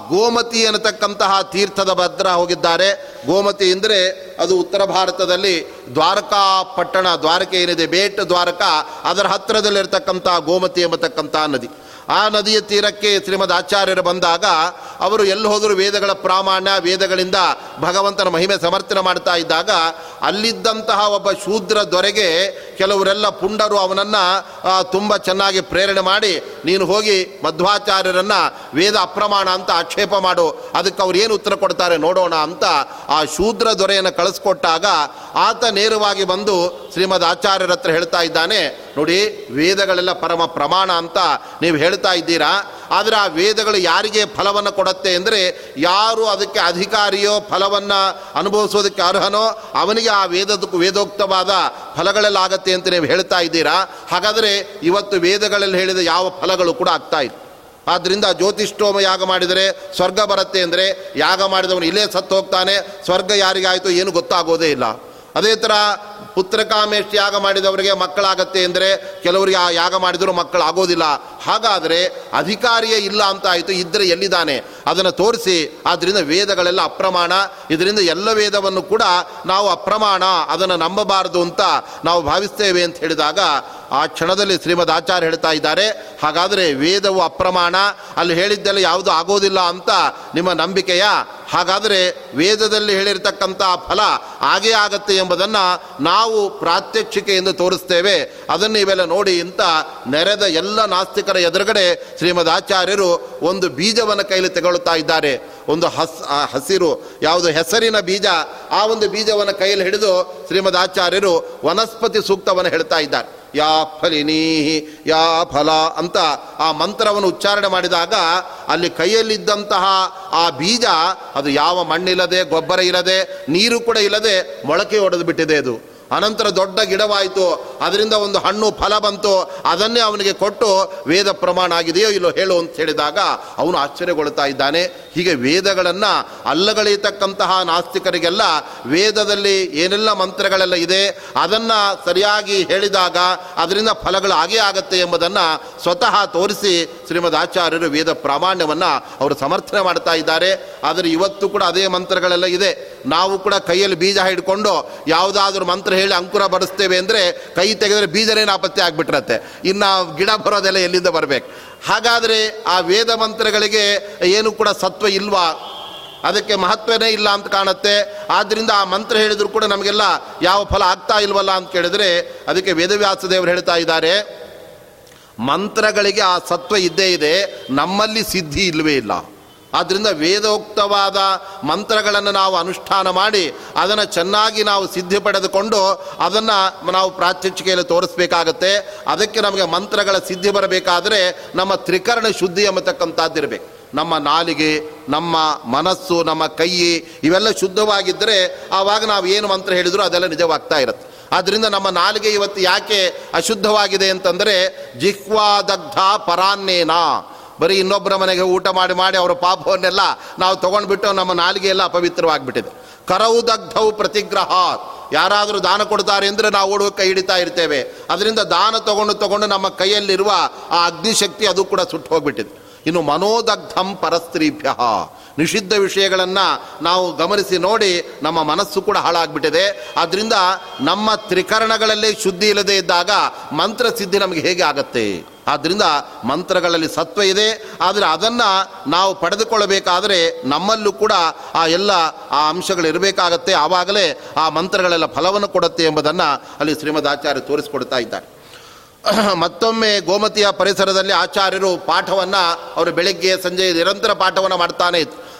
ಗೋಮತಿ ಅನ್ನತಕ್ಕಂತಹ ತೀರ್ಥದ ಭದ್ರ ಹೋಗಿದ್ದಾರೆ. ಗೋಮತಿ ಅಂದರೆ ಅದು ಉತ್ತರ ಭಾರತದಲ್ಲಿ ದ್ವಾರಕಾ ಪಟ್ಟಣ, ದ್ವಾರಕೆ ಏನಿದೆ, ಬೇಟ್ ದ್ವಾರಕಾ, ಅದರ ಹತ್ತಿರದಲ್ಲಿರ್ತಕ್ಕಂಥ ಗೋಮತಿ ಎಂಬತಕ್ಕಂಥ ನದಿ. ಆ ನದಿಯ ತೀರಕ್ಕೆ ಶ್ರೀಮದ್ ಆಚಾರ್ಯರು ಬಂದಾಗ ಅವರು ಎಲ್ಲಿ ಹೋದರೂ ವೇದಗಳ ಪ್ರಾಮಾಣ್ಯ, ವೇದಗಳಿಂದ ಭಗವಂತನ ಮಹಿಮೆ ಸಮರ್ಥನೆ ಮಾಡ್ತಾ ಇದ್ದಾಗ ಅಲ್ಲಿದ್ದಂತಹ ಒಬ್ಬ ಶೂದ್ರ ದೊರೆಗೆ ಕೆಲವರೆಲ್ಲ ಪುಂಡರು ಅವನನ್ನು ತುಂಬ ಚೆನ್ನಾಗಿ ಪ್ರೇರಣೆ ಮಾಡಿ, ನೀನು ಹೋಗಿ ಮಧ್ವಾಚಾರ್ಯರನ್ನು ವೇದ ಅಪ್ರಮಾಣ ಅಂತ ಆಕ್ಷೇಪ ಮಾಡು, ಅದಕ್ಕೆ ಅವ್ರು ಏನು ಉತ್ತರ ಕೊಡ್ತಾರೆ ನೋಡೋಣ ಅಂತ ಆ ಶೂದ್ರ ದೊರೆಯನ್ನು ಕಳಿಸ್ಕೊಟ್ಟಾಗ ಆತ ನೇರವಾಗಿ ಬಂದು ಶ್ರೀಮದ್ ಆಚಾರ್ಯರ ಹತ್ರ ಹೇಳ್ತಾ ಇದ್ದಾನೆ, ನೋಡಿ ವೇದಗಳೆಲ್ಲ ಪರಮ ಪ್ರಮಾಣ ಅಂತ ನೀವು ಹೇಳ್ತಾ ಇದ್ದೀರಾ? ಆದರೆ ಆ ವೇದಗಳು ಯಾರಿಗೆ ಫಲವನ್ನು ಕೊಡುತ್ತೆ ಅಂದರೆ ಯಾರು ಅದಕ್ಕೆ ಅಧಿಕಾರಿಯೋ ಫಲವನ್ನು ಅನುಭವಿಸೋದಕ್ಕೆ ಅರ್ಹನೋ ಅವನಿಗೆ ಆ ವೇದದಕ್ಕೂ ವೇದೋಕ್ತವಾದ ಫಲಗಳೆಲ್ಲ ಆಗತ್ತೆ ಅಂತ ನೀವು ಹೇಳ್ತಾ ಇದ್ದೀರಾ? ಹಾಗಾದರೆ ಇವತ್ತು ವೇದಗಳಲ್ಲಿ ಹೇಳಿದ ಯಾವ ಫಲಗಳು ಕೂಡ ಆಗ್ತಾ ಇತ್ತು ಆದ್ದರಿಂದ ಜ್ಯೋತಿಷ್ಠೋಮ ಯಾಗ ಮಾಡಿದರೆ ಸ್ವರ್ಗ ಬರುತ್ತೆ ಅಂದರೆ ಯಾಗ ಮಾಡಿದವನು ಇಲ್ಲೇ ಸತ್ತು ಹೋಗ್ತಾನೆ, ಸ್ವರ್ಗ ಯಾರಿಗಾಯಿತು ಏನು ಗೊತ್ತಾಗೋದೇ ಇಲ್ಲ. ಅದೇ ಥರ ಪುತ್ರಕಾಮೇಶ್ ಯಾಗ ಮಾಡಿದವರಿಗೆ ಮಕ್ಕಳಾಗತ್ತೆ ಅಂದರೆ ಕೆಲವರಿಗೆ ಆ ಯಾಗ ಮಾಡಿದರೂ ಮಕ್ಕಳಾಗೋದಿಲ್ಲ. ಹಾಗಾದರೆ ಅಧಿಕಾರಿಯೇ ಇಲ್ಲ ಅಂತ ಆಯಿತು ಇದ್ದರೆ ಎಲ್ಲಿದ್ದಾನೆ? ಅದನ್ನು ತೋರಿಸಿ. ಆದ್ದರಿಂದ ವೇದಗಳೆಲ್ಲ ಅಪ್ರಮಾಣ. ಇದರಿಂದ ಎಲ್ಲ ವೇದವನ್ನು ಕೂಡ ನಾವು ಅಪ್ರಮಾಣ, ಅದನ್ನು ನಂಬಬಾರದು ಅಂತ ನಾವು ಭಾವಿಸ್ತೇವೆ ಅಂತ ಹೇಳಿದಾಗ ಆ ಕ್ಷಣದಲ್ಲಿ ಶ್ರೀಮದ್ ಆಚಾರ್ಯ ಹೇಳ್ತಾ ಇದ್ದಾರೆ, ಹಾಗಾದರೆ ವೇದವು ಅಪ್ರಮಾಣ, ಅಲ್ಲಿ ಹೇಳಿದ್ದೆಲ್ಲ ಯಾವುದು ಆಗೋದಿಲ್ಲ ಅಂತ ನಿಮ್ಮ ನಂಬಿಕೆಯ. ಹಾಗಾದರೆ ವೇದದಲ್ಲಿ ಹೇಳಿರ್ತಕ್ಕಂಥ ಫಲ ಹಾಗೇ ಆಗತ್ತೆ ಎಂಬುದನ್ನು ನಾವು ಪ್ರಾತ್ಯಕ್ಷಿಕೆಯಿಂದ ತೋರಿಸ್ತೇವೆ. ಅದನ್ನು ಇವೆಲ್ಲ ನೋಡಿ ಅಂತ ನೆರೆದ ಎಲ್ಲ ನಾಸ್ತಿಕರ ಎದುರುಗಡೆ ಶ್ರೀಮದ್ ಆಚಾರ್ಯರು ಒಂದು ಬೀಜವನ್ನು ಕೈಲಿ ತೆಗೊಳ್ಳುತ್ತಾ ಇದ್ದಾರೆ. ಒಂದು ಹಸ್ ಹಸಿರು, ಯಾವುದು ಹೆಸರಿನ ಬೀಜ, ಆ ಒಂದು ಬೀಜವನ್ನು ಕೈಯಲ್ಲಿ ಹಿಡಿದು ಶ್ರೀಮದ್ ಆಚಾರ್ಯರು ವನಸ್ಪತಿ ಸೂಕ್ತವನ್ನು ಹೇಳ್ತಾ ಇದ್ದಾರೆ. ಯಾ ಫಲಿನಿ ಯಾ ಫಲ ಅಂತ ಆ ಮಂತ್ರವನ್ನು ಉಚ್ಚಾರಣೆ ಮಾಡಿದಾಗ ಅಲ್ಲಿ ಕೈಯಲ್ಲಿದ್ದಂತಹ ಆ ಬೀಜ, ಅದು ಯಾವ ಮಣ್ಣಿಲ್ಲದೆ, ಗೊಬ್ಬರ ಇಲ್ಲದೆ, ನೀರು ಕೂಡ ಇಲ್ಲದೆ ಮೊಳಕೆ ಒಡೆದು ಬಿಟ್ಟಿದೆ ಅದು. ಅನಂತರ ದೊಡ್ಡ ಗಿಡವಾಯಿತು. ಅದರಿಂದ ಒಂದು ಹಣ್ಣು ಫಲ ಬಂತು. ಅದನ್ನೇ ಅವನಿಗೆ ಕೊಟ್ಟು ವೇದ ಪ್ರಮಾಣ ಆಗಿದೆಯೋ ಇಲ್ಲೋ ಹೇಳು ಅಂತ ಹೇಳಿದಾಗ ಅವನು ಆಶ್ಚರ್ಯಗೊಳ್ತಾ ಇದ್ದಾನೆ. ಹೀಗೆ ವೇದಗಳನ್ನು ಅಲ್ಲಗಳೆಯತಕ್ಕಂತಹ ನಾಸ್ತಿಕರಿಗೆಲ್ಲ ವೇದದಲ್ಲಿ ಏನೆಲ್ಲ ಮಂತ್ರಗಳೆಲ್ಲ ಇದೆ, ಅದನ್ನು ಸರಿಯಾಗಿ ಹೇಳಿದಾಗ ಅದರಿಂದ ಫಲಗಳು ಆಗೇ ಆಗತ್ತೆ ಎಂಬುದನ್ನು ಸ್ವತಃ ತೋರಿಸಿ ಶ್ರೀಮದ್ ಆಚಾರ್ಯರು ವೇದ ಪ್ರಾಮಾಣ್ಯವನ್ನು ಅವರು ಸಮರ್ಥನೆ ಮಾಡ್ತಾ ಇದ್ದಾರೆ. ಆದರೆ ಇವತ್ತು ಕೂಡ ಅದೇ ಮಂತ್ರಗಳೆಲ್ಲ ಇದೆ. ನಾವು ಕೂಡ ಕೈಯಲ್ಲಿ ಬೀಜ ಹಿಡ್ಕೊಂಡು ಯಾವುದಾದ್ರೂ ಮಂತ್ರ ಹೇಳಿ ಅಂಕುರ ಬಡಿಸ್ತೇವೆ ಅಂದರೆ ಕೈ ತೆಗೆದರೆ ಬೀಜನೇ ನಾಪತ್ತೆ ಆಗಿಬಿಟ್ಟಿರತ್ತೆ ಇನ್ನು ಗಿಡ ಬರೋದೆಲ್ಲ ಎಲ್ಲಿಂದ ಬರಬೇಕು? ಹಾಗಾದರೆ ಆ ವೇದ ಮಂತ್ರಗಳಿಗೆ ಏನು ಕೂಡ ಸತ್ವ ಇಲ್ವಾ? ಅದಕ್ಕೆ ಮಹತ್ವನೇ ಇಲ್ಲ ಅಂತ ಕಾಣುತ್ತೆ. ಆದ್ದರಿಂದ ಆ ಮಂತ್ರ ಹೇಳಿದರೂ ಕೂಡ ನಮಗೆಲ್ಲ ಯಾವ ಫಲ ಆಗ್ತಾ ಇಲ್ವಲ್ಲ ಅಂತ ಕೇಳಿದರೆ ಅದಕ್ಕೆ ವೇದವ್ಯಾಸ ದೇವರು ಹೇಳ್ತಾ ಇದ್ದಾರೆ, ಮಂತ್ರಗಳಿಗೆ ಆ ಸತ್ವ ಇದ್ದೇ ಇದೆ, ನಮ್ಮಲ್ಲಿ ಸಿದ್ಧಿ ಇಲ್ಲವೇ ಇಲ್ಲ. ಆದ್ದರಿಂದ ವೇದೋಕ್ತವಾದ ಮಂತ್ರಗಳನ್ನು ನಾವು ಅನುಷ್ಠಾನ ಮಾಡಿ ಅದನ್ನು ಚೆನ್ನಾಗಿ ನಾವು ಸಿದ್ಧಿ ಪಡೆದುಕೊಂಡು ಅದನ್ನು ನಾವು ಪ್ರಾತ್ಯಕ್ಷಿಕೆಯಲ್ಲಿ ತೋರಿಸ್ಬೇಕಾಗತ್ತೆ. ಅದಕ್ಕೆ ನಮಗೆ ಮಂತ್ರಗಳ ಸಿದ್ಧಿ ಬರಬೇಕಾದರೆ ನಮ್ಮ ತ್ರಿಕರಣ ಶುದ್ಧಿ ಎಂಬತಕ್ಕಂಥದ್ದಿರಬೇಕು. ನಮ್ಮ ನಾಲಿಗೆ, ನಮ್ಮ ಮನಸ್ಸು, ನಮ್ಮ ಕೈ ಇವೆಲ್ಲ ಶುದ್ಧವಾಗಿದ್ದರೆ ಆವಾಗ ನಾವು ಏನು ಮಂತ್ರ ಹೇಳಿದರೂ ಅದೆಲ್ಲ ನಿಜವಾಗ್ತಾ ಇರುತ್ತೆ. ಆದ್ದರಿಂದ ನಮ್ಮ ನಾಲಿಗೆ ಇವತ್ತು ಯಾಕೆ ಅಶುದ್ಧವಾಗಿದೆ ಅಂತಂದರೆ ಜಿಹ್ವಾದಗ್ಧ ಪರಾನ್ನೇನ. ಬರೀ ಇನ್ನೊಬ್ಬರ ಮನೆಗೆ ಊಟ ಮಾಡಿ ಮಾಡಿ ಅವರ ಪಾಪವನ್ನೆಲ್ಲ ನಾವು ತೊಗೊಂಡ್ಬಿಟ್ಟು ನಮ್ಮ ನಾಲಿಗೆ ಎಲ್ಲ ಅಪವಿತ್ರವಾಗಿಬಿಟ್ಟಿದೆ. ಕರವು ದಗ್ಧವು ಪ್ರತಿಗ್ರಹ ಯಾರಾದರೂ ದಾನ ಕೊಡ್ತಾರೆ ಅಂದರೆ ನಾವು ಓಡುವ ಕೈ ಹಿಡಿತಾ ಇರ್ತೇವೆ. ಅದರಿಂದ ದಾನ ತಗೊಂಡು ತಗೊಂಡು ನಮ್ಮ ಕೈಯಲ್ಲಿರುವ ಆ ಅಗ್ನಿಶಕ್ತಿ ಅದು ಕೂಡ ಸುಟ್ಟು ಹೋಗ್ಬಿಟ್ಟಿದೆ. ಇನ್ನು ಮನೋದಗ್ಧಂ ಪರಸ್ತ್ರೀಭ್ಯ. ನಿಷಿದ್ಧ ವಿಷಯಗಳನ್ನು ನಾವು ಗಮನಿಸಿ ನೋಡಿ ನಮ್ಮ ಮನಸ್ಸು ಕೂಡ ಹಾಳಾಗ್ಬಿಟ್ಟಿದೆ. ಆದ್ದರಿಂದ ನಮ್ಮ ತ್ರಿಕರಣಗಳಲ್ಲಿ ಶುದ್ಧಿ ಇಲ್ಲದೆ ಇದ್ದಾಗ ಮಂತ್ರ ಸಿದ್ಧಿ ನಮಗೆ ಹೇಗೆ ಆಗತ್ತೆ? ಆದ್ದರಿಂದ ಮಂತ್ರಗಳಲ್ಲಿ ಸತ್ವ ಇದೆ. ಆದರೆ ಅದನ್ನು ನಾವು ಪಡೆದುಕೊಳ್ಳಬೇಕಾದರೆ ನಮ್ಮಲ್ಲೂ ಕೂಡ ಆ ಎಲ್ಲ ಆ ಅಂಶಗಳಿರಬೇಕಾಗತ್ತೆ ಆವಾಗಲೇ ಆ ಮಂತ್ರಗಳೆಲ್ಲ ಫಲವನ್ನು ಕೊಡುತ್ತೆ ಎಂಬುದನ್ನು ಅಲ್ಲಿ ಶ್ರೀಮದ್ ಆಚಾರ್ಯ ತೋರಿಸಿಕೊಡ್ತಾ ಇದ್ದಾರೆ. [clears throat] ಮತ್ತೊಮ್ಮೆ ಗೋಮತಿಯ ಪರಿಸರದಲ್ಲಿ ಆಚಾರ್ಯರು ಪಾಠವನ್ನು ಅವರು ಬೆಳಗ್ಗೆ ಸಂಜೆ ನಿರಂತರ ಪಾಠವನ್ನು ಮಾಡ್ತಾನೆ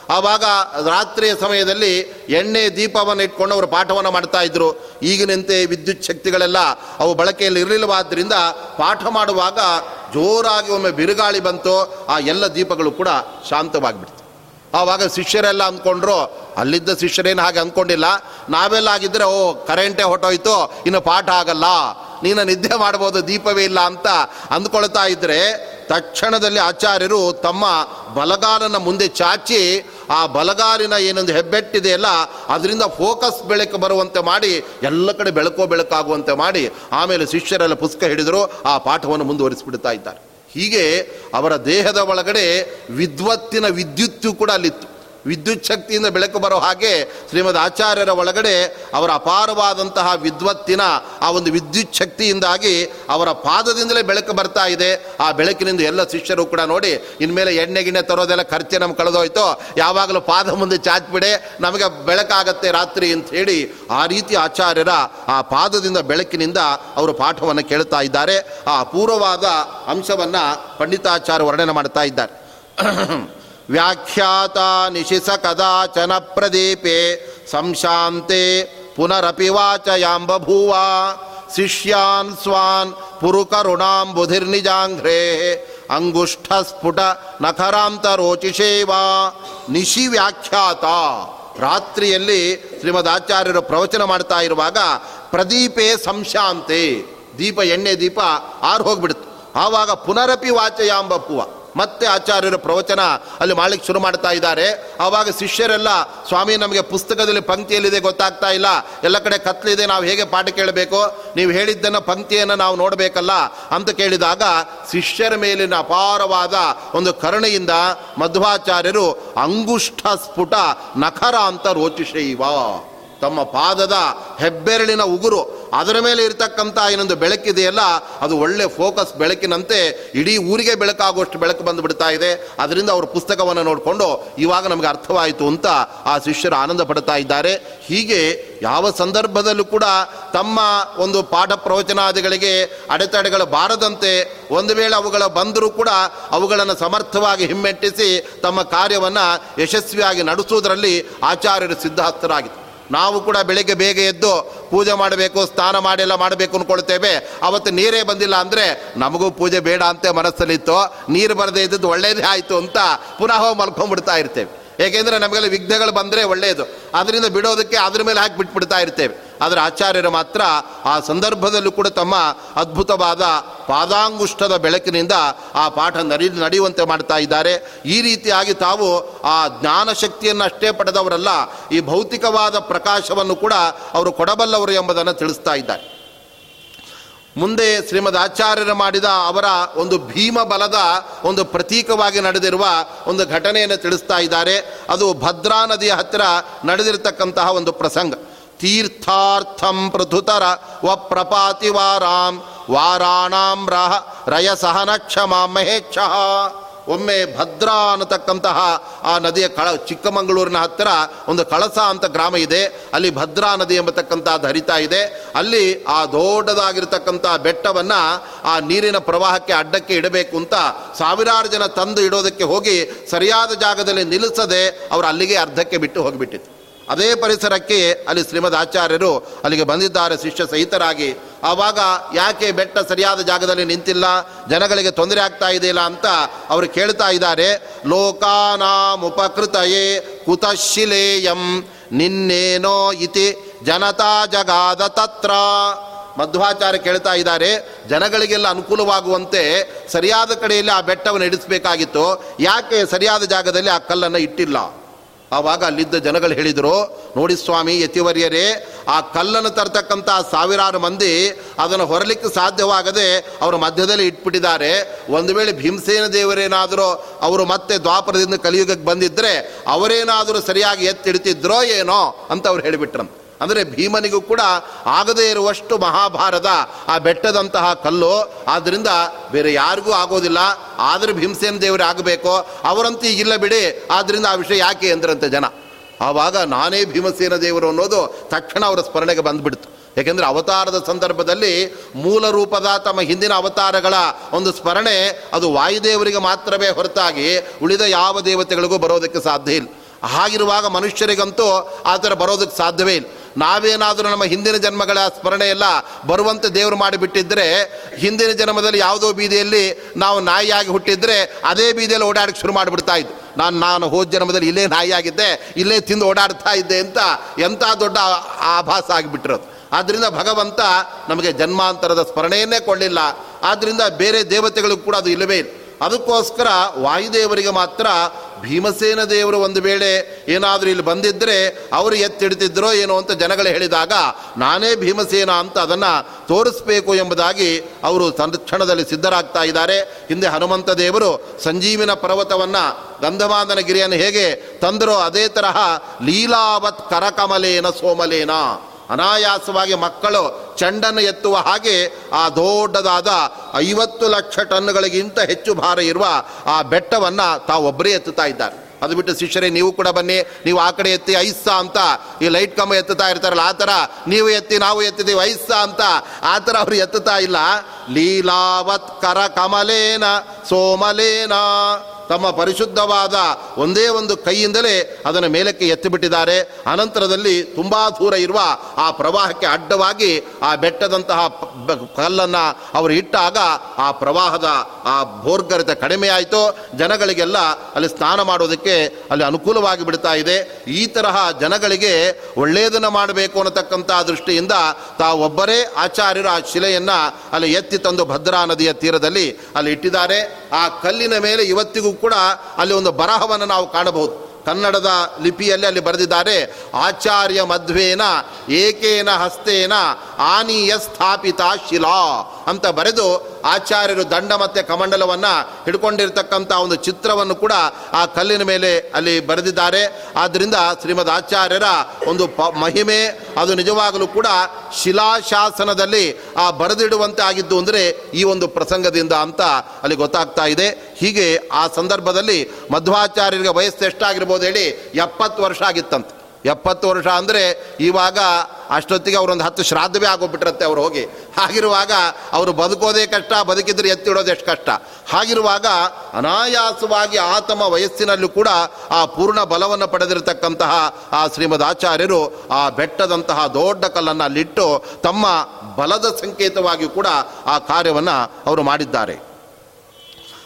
ಆವಾಗ ರಾತ್ರಿಯ ಸಮಯದಲ್ಲಿ ಎಣ್ಣೆ ದೀಪವನ್ನು ಇಟ್ಕೊಂಡು ಅವರು ಪಾಠವನ್ನು ಮಾಡ್ತಾ ಇದ್ರು. ಈಗಿನಂತೆ ವಿದ್ಯುತ್ ಶಕ್ತಿಗಳೆಲ್ಲ ಅವು ಬಳಕೆಯಲ್ಲಿ ಇರಲಿಲ್ಲವಾದ್ದರಿಂದ ಪಾಠ ಮಾಡುವಾಗ ಜೋರಾಗಿ ಒಮ್ಮೆ ಬಿರುಗಾಳಿ ಬಂತು. ಆ ಎಲ್ಲ ದೀಪಗಳು ಕೂಡ ಶಾಂತವಾಗಿಬಿಡ್ತು. ಆವಾಗ ಶಿಷ್ಯರೆಲ್ಲ ಅಂದ್ಕೊಂಡ್ರು, ಅಲ್ಲಿದ್ದ ಶಿಷ್ಯರೇನು ಹಾಗೆ ಅಂದ್ಕೊಂಡಿಲ್ಲ. ನಾವೆಲ್ಲ ಆಗಿದ್ದರೆ ಓ, ಕರೆಂಟೇ ಹೊಟ್ಟೋಯ್ತು ಇನ್ನು ಪಾಠ ಆಗಲ್ಲ. ನೀನು ನಿದ್ದೆ ಮಾಡ್ಬೋದು, ದೀಪವೇ ಇಲ್ಲ ಅಂತ ಅಂದ್ಕೊಳ್ತಾ ಇದ್ದರೆ ತಕ್ಷಣದಲ್ಲಿ ಆಚಾರ್ಯರು ತಮ್ಮ ಬಲಗಾಲನ ಮುಂದೆ ಚಾಚಿ, ಆ ಬಲಗಾಲಿನ ಏನೊಂದು ಹೆಬ್ಬೆಟ್ಟಿದೆಯಲ್ಲ ಅದರಿಂದ ಫೋಕಸ್ ಬೆಳಕು ಬರುವಂತೆ ಮಾಡಿ, ಎಲ್ಲ ಕಡೆ ಬೆಳಕೋ ಬೆಳಕಾಗುವಂತೆ ಮಾಡಿ, ಆಮೇಲೆ ಶಿಷ್ಯರೆಲ್ಲ ಪುಸ್ತಕ ಹಿಡಿದರು, ಆ ಪಾಠವನ್ನು ಮುಂದುವರಿಸಿಬಿಡ್ತಾ ಇದ್ದಾರೆ. ಹೀಗೆ ಅವರ ದೇಹದ ಒಳಗಡೆ ವಿದ್ವತ್ತಿನ ವಿದ್ಯುತ್ತು ಕೂಡ ಅಲ್ಲಿತ್ತು. ವಿದ್ಯುತ್ ಶಕ್ತಿಯಿಂದ ಬೆಳಕು ಬರೋ ಹಾಗೆ ಶ್ರೀಮದ್ ಆಚಾರ್ಯರ ಒಳಗಡೆ ಅವರ ಅಪಾರವಾದಂತಹ ವಿದ್ವತ್ತಿನ ಆ ಒಂದು ವಿದ್ಯುತ್ ಶಕ್ತಿಯಿಂದಾಗಿ ಅವರ ಪಾದದಿಂದಲೇ ಬೆಳಕು ಬರ್ತಾ ಇದೆ. ಆ ಬೆಳಕಿನಿಂದ ಎಲ್ಲ ಶಿಷ್ಯರು ಕೂಡ ನೋಡಿ, ಇನ್ಮೇಲೆ ಎಣ್ಣೆ ಗಿಣ್ಣೆ ತರೋದೆಲ್ಲ ಖರ್ಚೆ ನಮ್ಗೆ ಕಳೆದೋಯ್ತು. ಯಾವಾಗಲೂ ಪಾದ ಮುಂದೆ ಚಾಚ್ಬಿಡೆ, ನಮಗೆ ಬೆಳಕಾಗತ್ತೆ ರಾತ್ರಿ ಅಂತ ಹೇಳಿ ಆ ರೀತಿ ಆಚಾರ್ಯರ ಆ ಪಾದದಿಂದ ಬೆಳಕಿನಿಂದ ಅವರು ಪಾಠವನ್ನು ಕೇಳ್ತಾ ಇದ್ದಾರೆ. ಆ ಅಪೂರ್ವವಾದ ಅಂಶವನ್ನು ಪಂಡಿತಾಚಾರ್ಯ ವರ್ಣನೆ ಮಾಡ್ತಾ ಇದ್ದಾರೆ. ವ್ಯಾಖ್ಯಾತ ನಿಶಿಸ ಕದಾಚನ ಪ್ರದೀಪೆ, ಸಂಶಾಂತೆ ಪುನರಪಿ ವಾಚಯಾಂಬಭೂವ ಶಿಷ್ಯಾನ್ ಸ್ವಾನ್ ಪುರುಕರುಣಾಂಬುಧಿರ್ನಿಜಾಂಘ್ರೆ ನಖರಾಂತ ರೋಚಿಷೇವಾ. ನಿಶಿ ವ್ಯಾಖ್ಯಾತ, ರಾತ್ರಿಯಲ್ಲಿ ಶ್ರೀಮದ್ ಆಚಾರ್ಯರು ಪ್ರವಚನ ಮಾಡ್ತಾ ಇರುವಾಗ ಪ್ರದೀಪೆ ಸಂಶಾಂತೆ, ದೀಪ ಎಣ್ಣೆ ದೀಪ ಆರು ಹೋಗ್ಬಿಡ್ತು ಆವಾಗ ಪುನರಪಿ ವಾಚಯಾಂಬಪ್ಪುವ ಮತ್ತೆ ಆಚಾರ್ಯರ ಪ್ರವಚನ ಅಲ್ಲಿ ಮಾಡ್ಲಿಕ್ಕೆ ಶುರು ಮಾಡ್ತಾ ಇದ್ದಾರೆ. ಆವಾಗ ಶಿಷ್ಯರೆಲ್ಲ, ಸ್ವಾಮಿ ನಮಗೆ ಪುಸ್ತಕದಲ್ಲಿ ಪಂಕ್ತಿಯಲ್ಲಿದೆ ಗೊತ್ತಾಗ್ತಾ ಇಲ್ಲ. ಎಲ್ಲ ಕಡೆ ಕತ್ಲಿದೆ, ನಾವು ಹೇಗೆ ಪಾಠ ಕೇಳಬೇಕು? ನೀವು ಹೇಳಿದ್ದನ್ನು ಪಂಕ್ತಿಯನ್ನು ನಾವು ನೋಡಬೇಕಲ್ಲ ಅಂತ ಕೇಳಿದಾಗ ಶಿಷ್ಯರ ಮೇಲಿನ ಅಪಾರವಾದ ಒಂದು ಕರುಣೆಯಿಂದ ಮಧ್ವಾಚಾರ್ಯರು ಅಂಗುಷ್ಠ ಸ್ಫುಟ ನಖರ ಅಂತ ರೋಚಿಷೈವ ತಮ್ಮ ಪಾದದ ಹೆಬ್ಬೆರಳಿನ ಉಗುರು ಅದರ ಮೇಲೆ ಇರತಕ್ಕಂಥ ಏನೊಂದು ಬೆಳಕಿದೆಯಲ್ಲ ಅದು ಒಳ್ಳೆ ಫೋಕಸ್ ಬೆಳಕಿನಂತೆ ಇಡೀ ಊರಿಗೆ ಬೆಳಕಾಗುವಷ್ಟು ಬೆಳಕು ಬಂದು ಬಿಡ್ತಾ ಇದೆ. ಅದರಿಂದ ಅವರು ಪುಸ್ತಕವನ್ನು ನೋಡಿಕೊಂಡು ಇವಾಗ ನಮಗೆ ಅರ್ಥವಾಯಿತು ಅಂತ ಆ ಶಿಷ್ಯರು ಆನಂದ ಪಡ್ತಾ ಇದ್ದಾರೆ. ಹೀಗೆ ಯಾವ ಸಂದರ್ಭದಲ್ಲೂ ಕೂಡ ತಮ್ಮ ಒಂದು ಪಾಠ ಪ್ರವಚನಾದಿಗಳಿಗೆ ಅಡೆತಡೆಗಳು ಬಾರದಂತೆ ಒಂದು ವೇಳೆ ಅವುಗಳ ಬಂದರೂ ಕೂಡ ಅವುಗಳನ್ನು ಸಮರ್ಥವಾಗಿ ಹಿಮ್ಮೆಟ್ಟಿಸಿ ತಮ್ಮ ಕಾರ್ಯವನ್ನು ಯಶಸ್ವಿಯಾಗಿ ನಡೆಸುವುದರಲ್ಲಿ ಆಚಾರ್ಯರು ಸಿದ್ಧಹಸ್ತರಾಗಿತ್ತು ನಾವು ಕೂಡ ಬೆಳಿಗ್ಗೆ ಬೇಗ ಎದ್ದು ಪೂಜೆ ಮಾಡಬೇಕು, ಸ್ನಾನ ಮಾಡಿಲ್ಲ ಮಾಡಬೇಕು ಅಂದ್ಕೊಳ್ತೇವೆ ಅವತ್ತು ನೀರೇ ಬಂದಿಲ್ಲ ಅಂದರೆ ನಮಗೂ ಪೂಜೆ ಬೇಡ ಅಂತ ಮನಸ್ಸಲ್ಲಿತ್ತು. ನೀರು ಬರದೇ ಇದ್ದದ್ದು ಒಳ್ಳೇದೇ ಆಯಿತು ಅಂತ ಪುನಃ ಮಲ್ಕೊಂಡ್ಬಿಡ್ತಾ ಇರ್ತೇವೆ. ಏಕೆಂದರೆ ನಮಗೆಲ್ಲ ವಿಘ್ನಗಳು ಬಂದರೆ ಒಳ್ಳೆಯದು ಅದರಿಂದ ಬಿಡೋದಕ್ಕೆ ಅದ್ರ ಮೇಲೆ ಹಾಕಿ ಬಿಟ್ಬಿಡ್ತಾ ಇರ್ತೇವೆ. ಆದರೆ ಆಚಾರ್ಯರು ಮಾತ್ರ ಆ ಸಂದರ್ಭದಲ್ಲೂ ಕೂಡ ತಮ್ಮ ಅದ್ಭುತವಾದ ಪಾದಾಂಗುಷ್ಟದ ಬೆಳಕಿನಿಂದ ಆ ಪಾಠ ನಡಿ ನಡೆಯುವಂತೆ ಮಾಡ್ತಾ ಇದ್ದಾರೆ. ಈ ರೀತಿಯಾಗಿ ತಾವು ಆ ಜ್ಞಾನ ಶಕ್ತಿಯನ್ನು ಅಷ್ಟೇ ಪಡೆದವರಲ್ಲ, ಈ ಭೌತಿಕವಾದ ಪ್ರಕಾಶವನ್ನು ಕೂಡ ಅವರು ಕೊಡಬಲ್ಲವರು ಎಂಬುದನ್ನು ತಿಳಿಸ್ತಾ ಇದ್ದಾರೆ. ಮುಂದೆ ಶ್ರೀಮದ್ ಆಚಾರ್ಯರು ಮಾಡಿದ ಅವರ ಒಂದು ಭೀಮ ಬಲದ ಒಂದು ಪ್ರತೀಕವಾಗಿ ನಡೆದಿರುವ ಒಂದು ಘಟನೆಯನ್ನು ತಿಳಿಸ್ತಾ ಇದ್ದಾರೆ. ಅದು ಭದ್ರಾ ನದಿಯ ಹತ್ತಿರ ನಡೆದಿರತಕ್ಕಂತಹ ಒಂದು ಪ್ರಸಂಗ. ತೀರ್ಥಾರ್ಥಂ ಪೃಥುತರ ವ ಪ್ರಪಾತಿ ವಾರಾಂ ವಾರಾಣಾಂ ರಹ ರಯ ಸಹನ ಕ್ಷಮ ಮಹೇಚ್ಛ ಒಮ್ಮೆ ಭದ್ರಾ ಅನ್ನತಕ್ಕಂತಹ ಆ ನದಿಯ ಕಳ, ಚಿಕ್ಕಮಗಳೂರಿನ ಹತ್ತಿರ ಒಂದು ಕಳಸ ಅಂತ ಗ್ರಾಮ ಇದೆ. ಅಲ್ಲಿ ಭದ್ರಾ ನದಿ ಎಂಬತಕ್ಕಂಥದ್ದು ಹರಿತಾ ಇದೆ. ಅಲ್ಲಿ ಆ ದೊಡ್ಡದಾಗಿರ್ತಕ್ಕಂಥ ಬೆಟ್ಟವನ್ನು ಆ ನೀರಿನ ಪ್ರವಾಹಕ್ಕೆ ಅಡ್ಡಕ್ಕೆ ಇಡಬೇಕು ಅಂತ ಸಾವಿರಾರು ಜನ ತಂದು ಇಡೋದಕ್ಕೆ ಹೋಗಿ ಸರಿಯಾದ ಜಾಗದಲ್ಲಿ ನಿಲ್ಲಿಸದೆ ಅವರು ಅಲ್ಲಿಗೆ ಅರ್ಧಕ್ಕೆ ಬಿಟ್ಟು ಹೋಗಿಬಿಟ್ಟಿತ್ತು ಅದೇ ಪರಿಸರಕ್ಕೆ ಅಲ್ಲಿ ಶ್ರೀಮದ್ ಆಚಾರ್ಯರು ಅಲ್ಲಿಗೆ ಬಂದಿದ್ದಾರೆ ಶಿಷ್ಯ ಸಹಿತರಾಗಿ. ಆವಾಗ ಯಾಕೆ ಬೆಟ್ಟ ಸರಿಯಾದ ಜಾಗದಲ್ಲಿ ನಿಂತಿಲ್ಲ? ಜನಗಳಿಗೆ ತೊಂದರೆ ಆಗ್ತಾ ಇದೆಯಲ್ಲ ಅಂತ ಅವರು ಕೇಳ್ತಾ ಇದ್ದಾರೆ. ಲೋಕಾನಾಮುಪಕೃತಯೇ ಕುತಶಿಲೇಯಂ ನಿನ್ನೇನೋ ಇತಿ ಜನತಾ ಜಗಾದ ತತ್ರ. ಮಧ್ವಾಚಾರ್ಯ ಕೇಳ್ತಾ ಇದ್ದಾರೆ, ಜನಗಳಿಗೆಲ್ಲ ಅನುಕೂಲವಾಗುವಂತೆ ಸರಿಯಾದ ಕಡೆಯಲ್ಲಿ ಆ ಬೆಟ್ಟವನ್ನು ಇಡಿಸಬೇಕಾಗಿತ್ತು. ಯಾಕೆ ಸರಿಯಾದ ಜಾಗದಲ್ಲಿ ಆ ಕಲ್ಲನ್ನು ಇಟ್ಟಿಲ್ಲ? ಆವಾಗ ಅಲ್ಲಿದ್ದ ಜನಗಳು ಹೇಳಿದರು, ನೋಡಿ ಸ್ವಾಮಿ, ಯತಿವರ್ಯರೇ, ಆ ಕಲ್ಲನ್ನು ತರ್ತಕ್ಕಂಥ ಸಾವಿರಾರು ಮಂದಿ ಅದನ್ನು ಹೊರಲಿಕ್ಕೆ ಸಾಧ್ಯವಾಗದೆ ಅವರ ಮಧ್ಯದಲ್ಲಿ ಇಟ್ಬಿಟ್ಟಿದ್ದಾರೆ. ಒಂದು ವೇಳೆ ಭೀಮಸೇನ ದೇವರೇನಾದರೂ ಅವರು ಮತ್ತೆ ದ್ವಾಪರದಿಂದ ಕಲಿಯುಗಕ್ಕೆ ಬಂದಿದ್ದರೆ ಅವರೇನಾದರೂ ಸರಿಯಾಗಿ ಎತ್ತಿಡ್ತಿದ್ರೋ ಏನೋ ಅಂತ ಅವ್ರು ಹೇಳಿಬಿಟ್ರಂತ ಅಂದರೆ ಭೀಮನಿಗೂ ಕೂಡ ಆಗದೇ ಇರುವಷ್ಟು ಮಹಾಭಾರತ, ಆ ಬೆಟ್ಟದಂತಹ ಕಲ್ಲು. ಆದ್ದರಿಂದ ಬೇರೆ ಯಾರಿಗೂ ಆಗೋದಿಲ್ಲ. ಆದರೂ ಭೀಮಸೇನ ದೇವರೇ ಆಗಬೇಕು. ಅವರಂತೂ ಈಗಿಲ್ಲ ಬಿಡಿ. ಆದ್ದರಿಂದ ಆ ವಿಷಯ ಯಾಕೆ ಅಂದ್ರಂತೆ ಜನ? ಆವಾಗ ನಾನೇ ಭೀಮಸೇನ ದೇವರು ಅನ್ನೋದು ತಕ್ಷಣ ಅವರ ಸ್ಮರಣೆಗೆ ಬಂದುಬಿಡ್ತು. ಯಾಕೆಂದರೆ ಅವತಾರದ ಸಂದರ್ಭದಲ್ಲಿ ಮೂಲ ರೂಪದ ತಮ್ಮ ಹಿಂದಿನ ಅವತಾರಗಳ ಒಂದು ಸ್ಮರಣೆ ಅದು ವಾಯುದೇವರಿಗೆ ಮಾತ್ರವೇ ಹೊರತಾಗಿ ಉಳಿದ ಯಾವ ದೇವತೆಗಳಿಗೂ ಬರೋದಕ್ಕೆ ಸಾಧ್ಯ ಇಲ್ಲ. ಹಾಗಿರುವಾಗ ಮನುಷ್ಯರಿಗಂತೂ ಆ ಥರ ಬರೋದಕ್ಕೆ ಸಾಧ್ಯವೇ ಇಲ್ಲ. ನಾವೇನಾದರೂ ನಮ್ಮ ಹಿಂದಿನ ಜನ್ಮಗಳ ಸ್ಮರಣೆ ಎಲ್ಲ ಬರುವಂತೆ ದೇವರು ಮಾಡಿಬಿಟ್ಟಿದ್ರೆ, ಹಿಂದಿನ ಜನ್ಮದಲ್ಲಿ ಯಾವುದೋ ಬೀದಿಯಲ್ಲಿ ನಾವು ನಾಯಿಯಾಗಿ ಹುಟ್ಟಿದ್ರೆ ಅದೇ ಬೀದಿಯಲ್ಲಿ ಓಡಾಡಕ್ಕೆ ಶುರು ಮಾಡಿಬಿಡ್ತಾ ಇದ್ದು. ನಾನು ನಾನು ಹೋದ ಜನ್ಮದಲ್ಲಿ ಇಲ್ಲೇ ನಾಯಿಯಾಗಿದ್ದೆ, ಇಲ್ಲೇ ತಿಂದು ಓಡಾಡ್ತಾ ಇದ್ದೆ ಅಂತ ಎಂಥ ದೊಡ್ಡ ಆಭಾಸ ಆಗಿಬಿಟ್ಟಿರೋದು. ಆದ್ದರಿಂದ ಭಗವಂತ ನಮಗೆ ಜನ್ಮಾಂತರದ ಸ್ಮರಣೆಯನ್ನೇ ಕೊಡಲಿಲ್ಲ. ಆದ್ದರಿಂದ ಬೇರೆ ದೇವತೆಗಳಿಗೂ ಕೂಡ ಅದು ಇಲ್ಲವೇ ಇಲ್ಲ. ಅದಕ್ಕೋಸ್ಕರ ವಾಯುದೇವರಿಗೆ ಮಾತ್ರ ಭೀಮಸೇನ ದೇವರು ಒಂದು ವೇಳೆ ಏನಾದರೂ ಇಲ್ಲಿ ಬಂದಿದ್ದರೆ ಅವರು ಎತ್ತಿಡ್ತಿದ್ರೋ ಏನೋ ಅಂತ ಜನಗಳು ಹೇಳಿದಾಗ, ನಾನೇ ಭೀಮಸೇನ ಅಂತ ಅದನ್ನು ತೋರಿಸ್ಬೇಕು ಎಂಬುದಾಗಿ ಅವರು ಸಂರಕ್ಷಣದಲ್ಲಿ ಸಿದ್ಧರಾಗ್ತಾ ಇದ್ದಾರೆ. ಹಿಂದೆ ಹನುಮಂತ ದೇವರು ಸಂಜೀವಿನ ಪರ್ವತವನ್ನು ಗಂಧಮಾದನ ಗಿರಿಯನ್ನು ಹೇಗೆ ತಂದರೋ ಅದೇ ತರಹ ಲೀಲಾವತ್ ಕರಕಮಲೇನ ಸೋಮಲೇನ. ಅನಾಯಾಸವಾಗಿ ಮಕ್ಕಳು ಚೆಂಡನ್ನು ಎತ್ತುವ ಹಾಗೆ ಆ ದೊಡ್ಡದಾದ ಐವತ್ತು ಲಕ್ಷ ಟನ್ಗಳಿಗಿಂತ ಹೆಚ್ಚು ಭಾರ ಇರುವ ಆ ಬೆಟ್ಟವನ್ನು ತಾವೊಬ್ಬರೇ ಎತ್ತುತ್ತಾ ಇದ್ದಾರೆ. ಅದು ಬಿಟ್ಟು ಶಿಷ್ಯರೇ, ನೀವು ಕೂಡ ಬನ್ನಿ. ನೀವು ಆ ಕಡೆ ಎತ್ತಿ ಐಸ್ಸ ಅಂತ ಈ ಲೈಟ್ ಕಂಬ ಎತ್ತುತ್ತಾ ಇರ್ತಾರಲ್ಲ, ಆ ಥರ ನೀವು ಎತ್ತಿ, ನಾವು ಎತ್ತಿದ್ದೀವಿ, ಐಸ್ಸ ಅಂತ ಆ ಥರ ಅವರು ಎತ್ತುತ್ತಾ ಇಲ್ಲ. ಲೀಲಾವತ್ ಕರ ಕಮಲೇನ, ಸೋಮಲೇನ ತಮ್ಮ ಪರಿಶುದ್ಧವಾದ ಒಂದೇ ಒಂದು ಕೈಯಿಂದಲೇ ಅದನ್ನು ಮೇಲಕ್ಕೆ ಎತ್ತಿಬಿಟ್ಟಿದ್ದಾರೆ. ಅನಂತರದಲ್ಲಿ ತುಂಬ ದೂರ ಇರುವ ಆ ಪ್ರವಾಹಕ್ಕೆ ಅಡ್ಡವಾಗಿ ಆ ಬೆಟ್ಟದಂತಹ ಕಲ್ಲನ್ನು ಅವರು ಇಟ್ಟಾಗ ಆ ಪ್ರವಾಹದ ಆ ಭೋರ್ಗರಿತ ಕಡಿಮೆಯಾಯಿತು. ಜನಗಳಿಗೆಲ್ಲ ಅಲ್ಲಿ ಸ್ನಾನ ಮಾಡೋದಕ್ಕೆ ಅಲ್ಲಿ ಅನುಕೂಲವಾಗಿ ಬಿಡ್ತಾ ಇದೆ. ಈ ತರಹ ಜನಗಳಿಗೆ ಒಳ್ಳೆಯದನ್ನು ಮಾಡಬೇಕು ಅನ್ನತಕ್ಕಂಥ ದೃಷ್ಟಿಯಿಂದ ತಾವೊಬ್ಬರೇ ಆಚಾರ್ಯರ ಆ ಶಿಲೆಯನ್ನು ಅಲ್ಲಿ ಎತ್ತಿ ತಂದು ಭದ್ರಾ ನದಿಯ ತೀರದಲ್ಲಿ ಅಲ್ಲಿ ಇಟ್ಟಿದ್ದಾರೆ. ಆ ಕಲ್ಲಿನ ಮೇಲೆ ಇವತ್ತಿಗೂ ಕೂಡ ಅಲ್ಲಿ ಒಂದು ಬರಹವನ್ನು ನಾವು ಕಾಣಬಹುದು. ಕನ್ನಡದ ಲಿಪಿಯಲ್ಲಿ ಅಲ್ಲಿ ಬರೆದಿದ್ದಾರೆ ಆಚಾರ್ಯ ಮಧ್ವೇನ ಏಕೇನ ಹಸ್ತೇನ ಆನೀಯ ಸ್ಥಾಪಿತ ಶಿಲಾ. ಅಂತ ಬರೆದು ಆಚಾರ್ಯರು ದಂಡ ಮತ್ತು ಕಮಂಡಲವನ್ನು ಹಿಡ್ಕೊಂಡಿರ್ತಕ್ಕಂಥ ಒಂದು ಚಿತ್ರವನ್ನು ಕೂಡ ಆ ಕಲ್ಲಿನ ಮೇಲೆ ಅಲ್ಲಿ ಬರೆದಿದ್ದಾರೆ. ಆದ್ದರಿಂದ ಶ್ರೀಮದ್ ಆಚಾರ್ಯರ ಒಂದು ಮಹಿಮೆ, ಅದು ನಿಜವಾಗಲೂ ಕೂಡ ಶಿಲಾಶಾಸನದಲ್ಲಿ ಆ ಬರೆದಿಡುವಂತೆ ಆಗಿದ್ದು ಅಂದರೆ ಈ ಒಂದು ಪ್ರಸಂಗದಿಂದ ಅಂತ ಅಲ್ಲಿ ಗೊತ್ತಾಗ್ತಾ ಇದೆ. ಹೀಗೆ ಆ ಸಂದರ್ಭದಲ್ಲಿ ಮಧ್ವಾಚಾರ್ಯರಿಗೆ ವಯಸ್ಸು ಎಷ್ಟಾಗಿರ್ಬೋದು ಹೇಳಿ, ಎಪ್ಪತ್ತು ವರ್ಷ ಆಗಿತ್ತಂತೆ. ಎಪ್ಪತ್ತು ವರ್ಷ ಅಂದರೆ ಇವಾಗ ಅಷ್ಟೊತ್ತಿಗೆ ಅವರೊಂದು ಹತ್ತು ಶ್ರಾದ್ದವೇ ಆಗೋಗ್ಬಿಟ್ಟಿರತ್ತೆ ಅವ್ರು ಹೋಗಿ. ಹಾಗಿರುವಾಗ ಅವರು ಬದುಕೋದೇ ಕಷ್ಟ, ಬದುಕಿದ್ರೆ ಎತ್ತಿಡೋದು ಎಷ್ಟು ಕಷ್ಟ. ಹಾಗಿರುವಾಗ ಅನಾಯಾಸವಾಗಿ ಆತಮ ವಯಸ್ಸಿನಲ್ಲೂ ಕೂಡ ಆ ಪೂರ್ಣ ಬಲವನ್ನು ಪಡೆದಿರತಕ್ಕಂತಹ ಆ ಶ್ರೀಮದ್ ಆಚಾರ್ಯರು ಆ ಬೆಟ್ಟದಂತಹ ದೊಡ್ಡ ಕಲ್ಲನ್ನು ಅಲ್ಲಿಟ್ಟು ತಮ್ಮ ಬಲದ ಸಂಕೇತವಾಗಿ ಕೂಡ ಆ ಕಾರ್ಯವನ್ನು ಅವರು ಮಾಡಿದ್ದಾರೆ.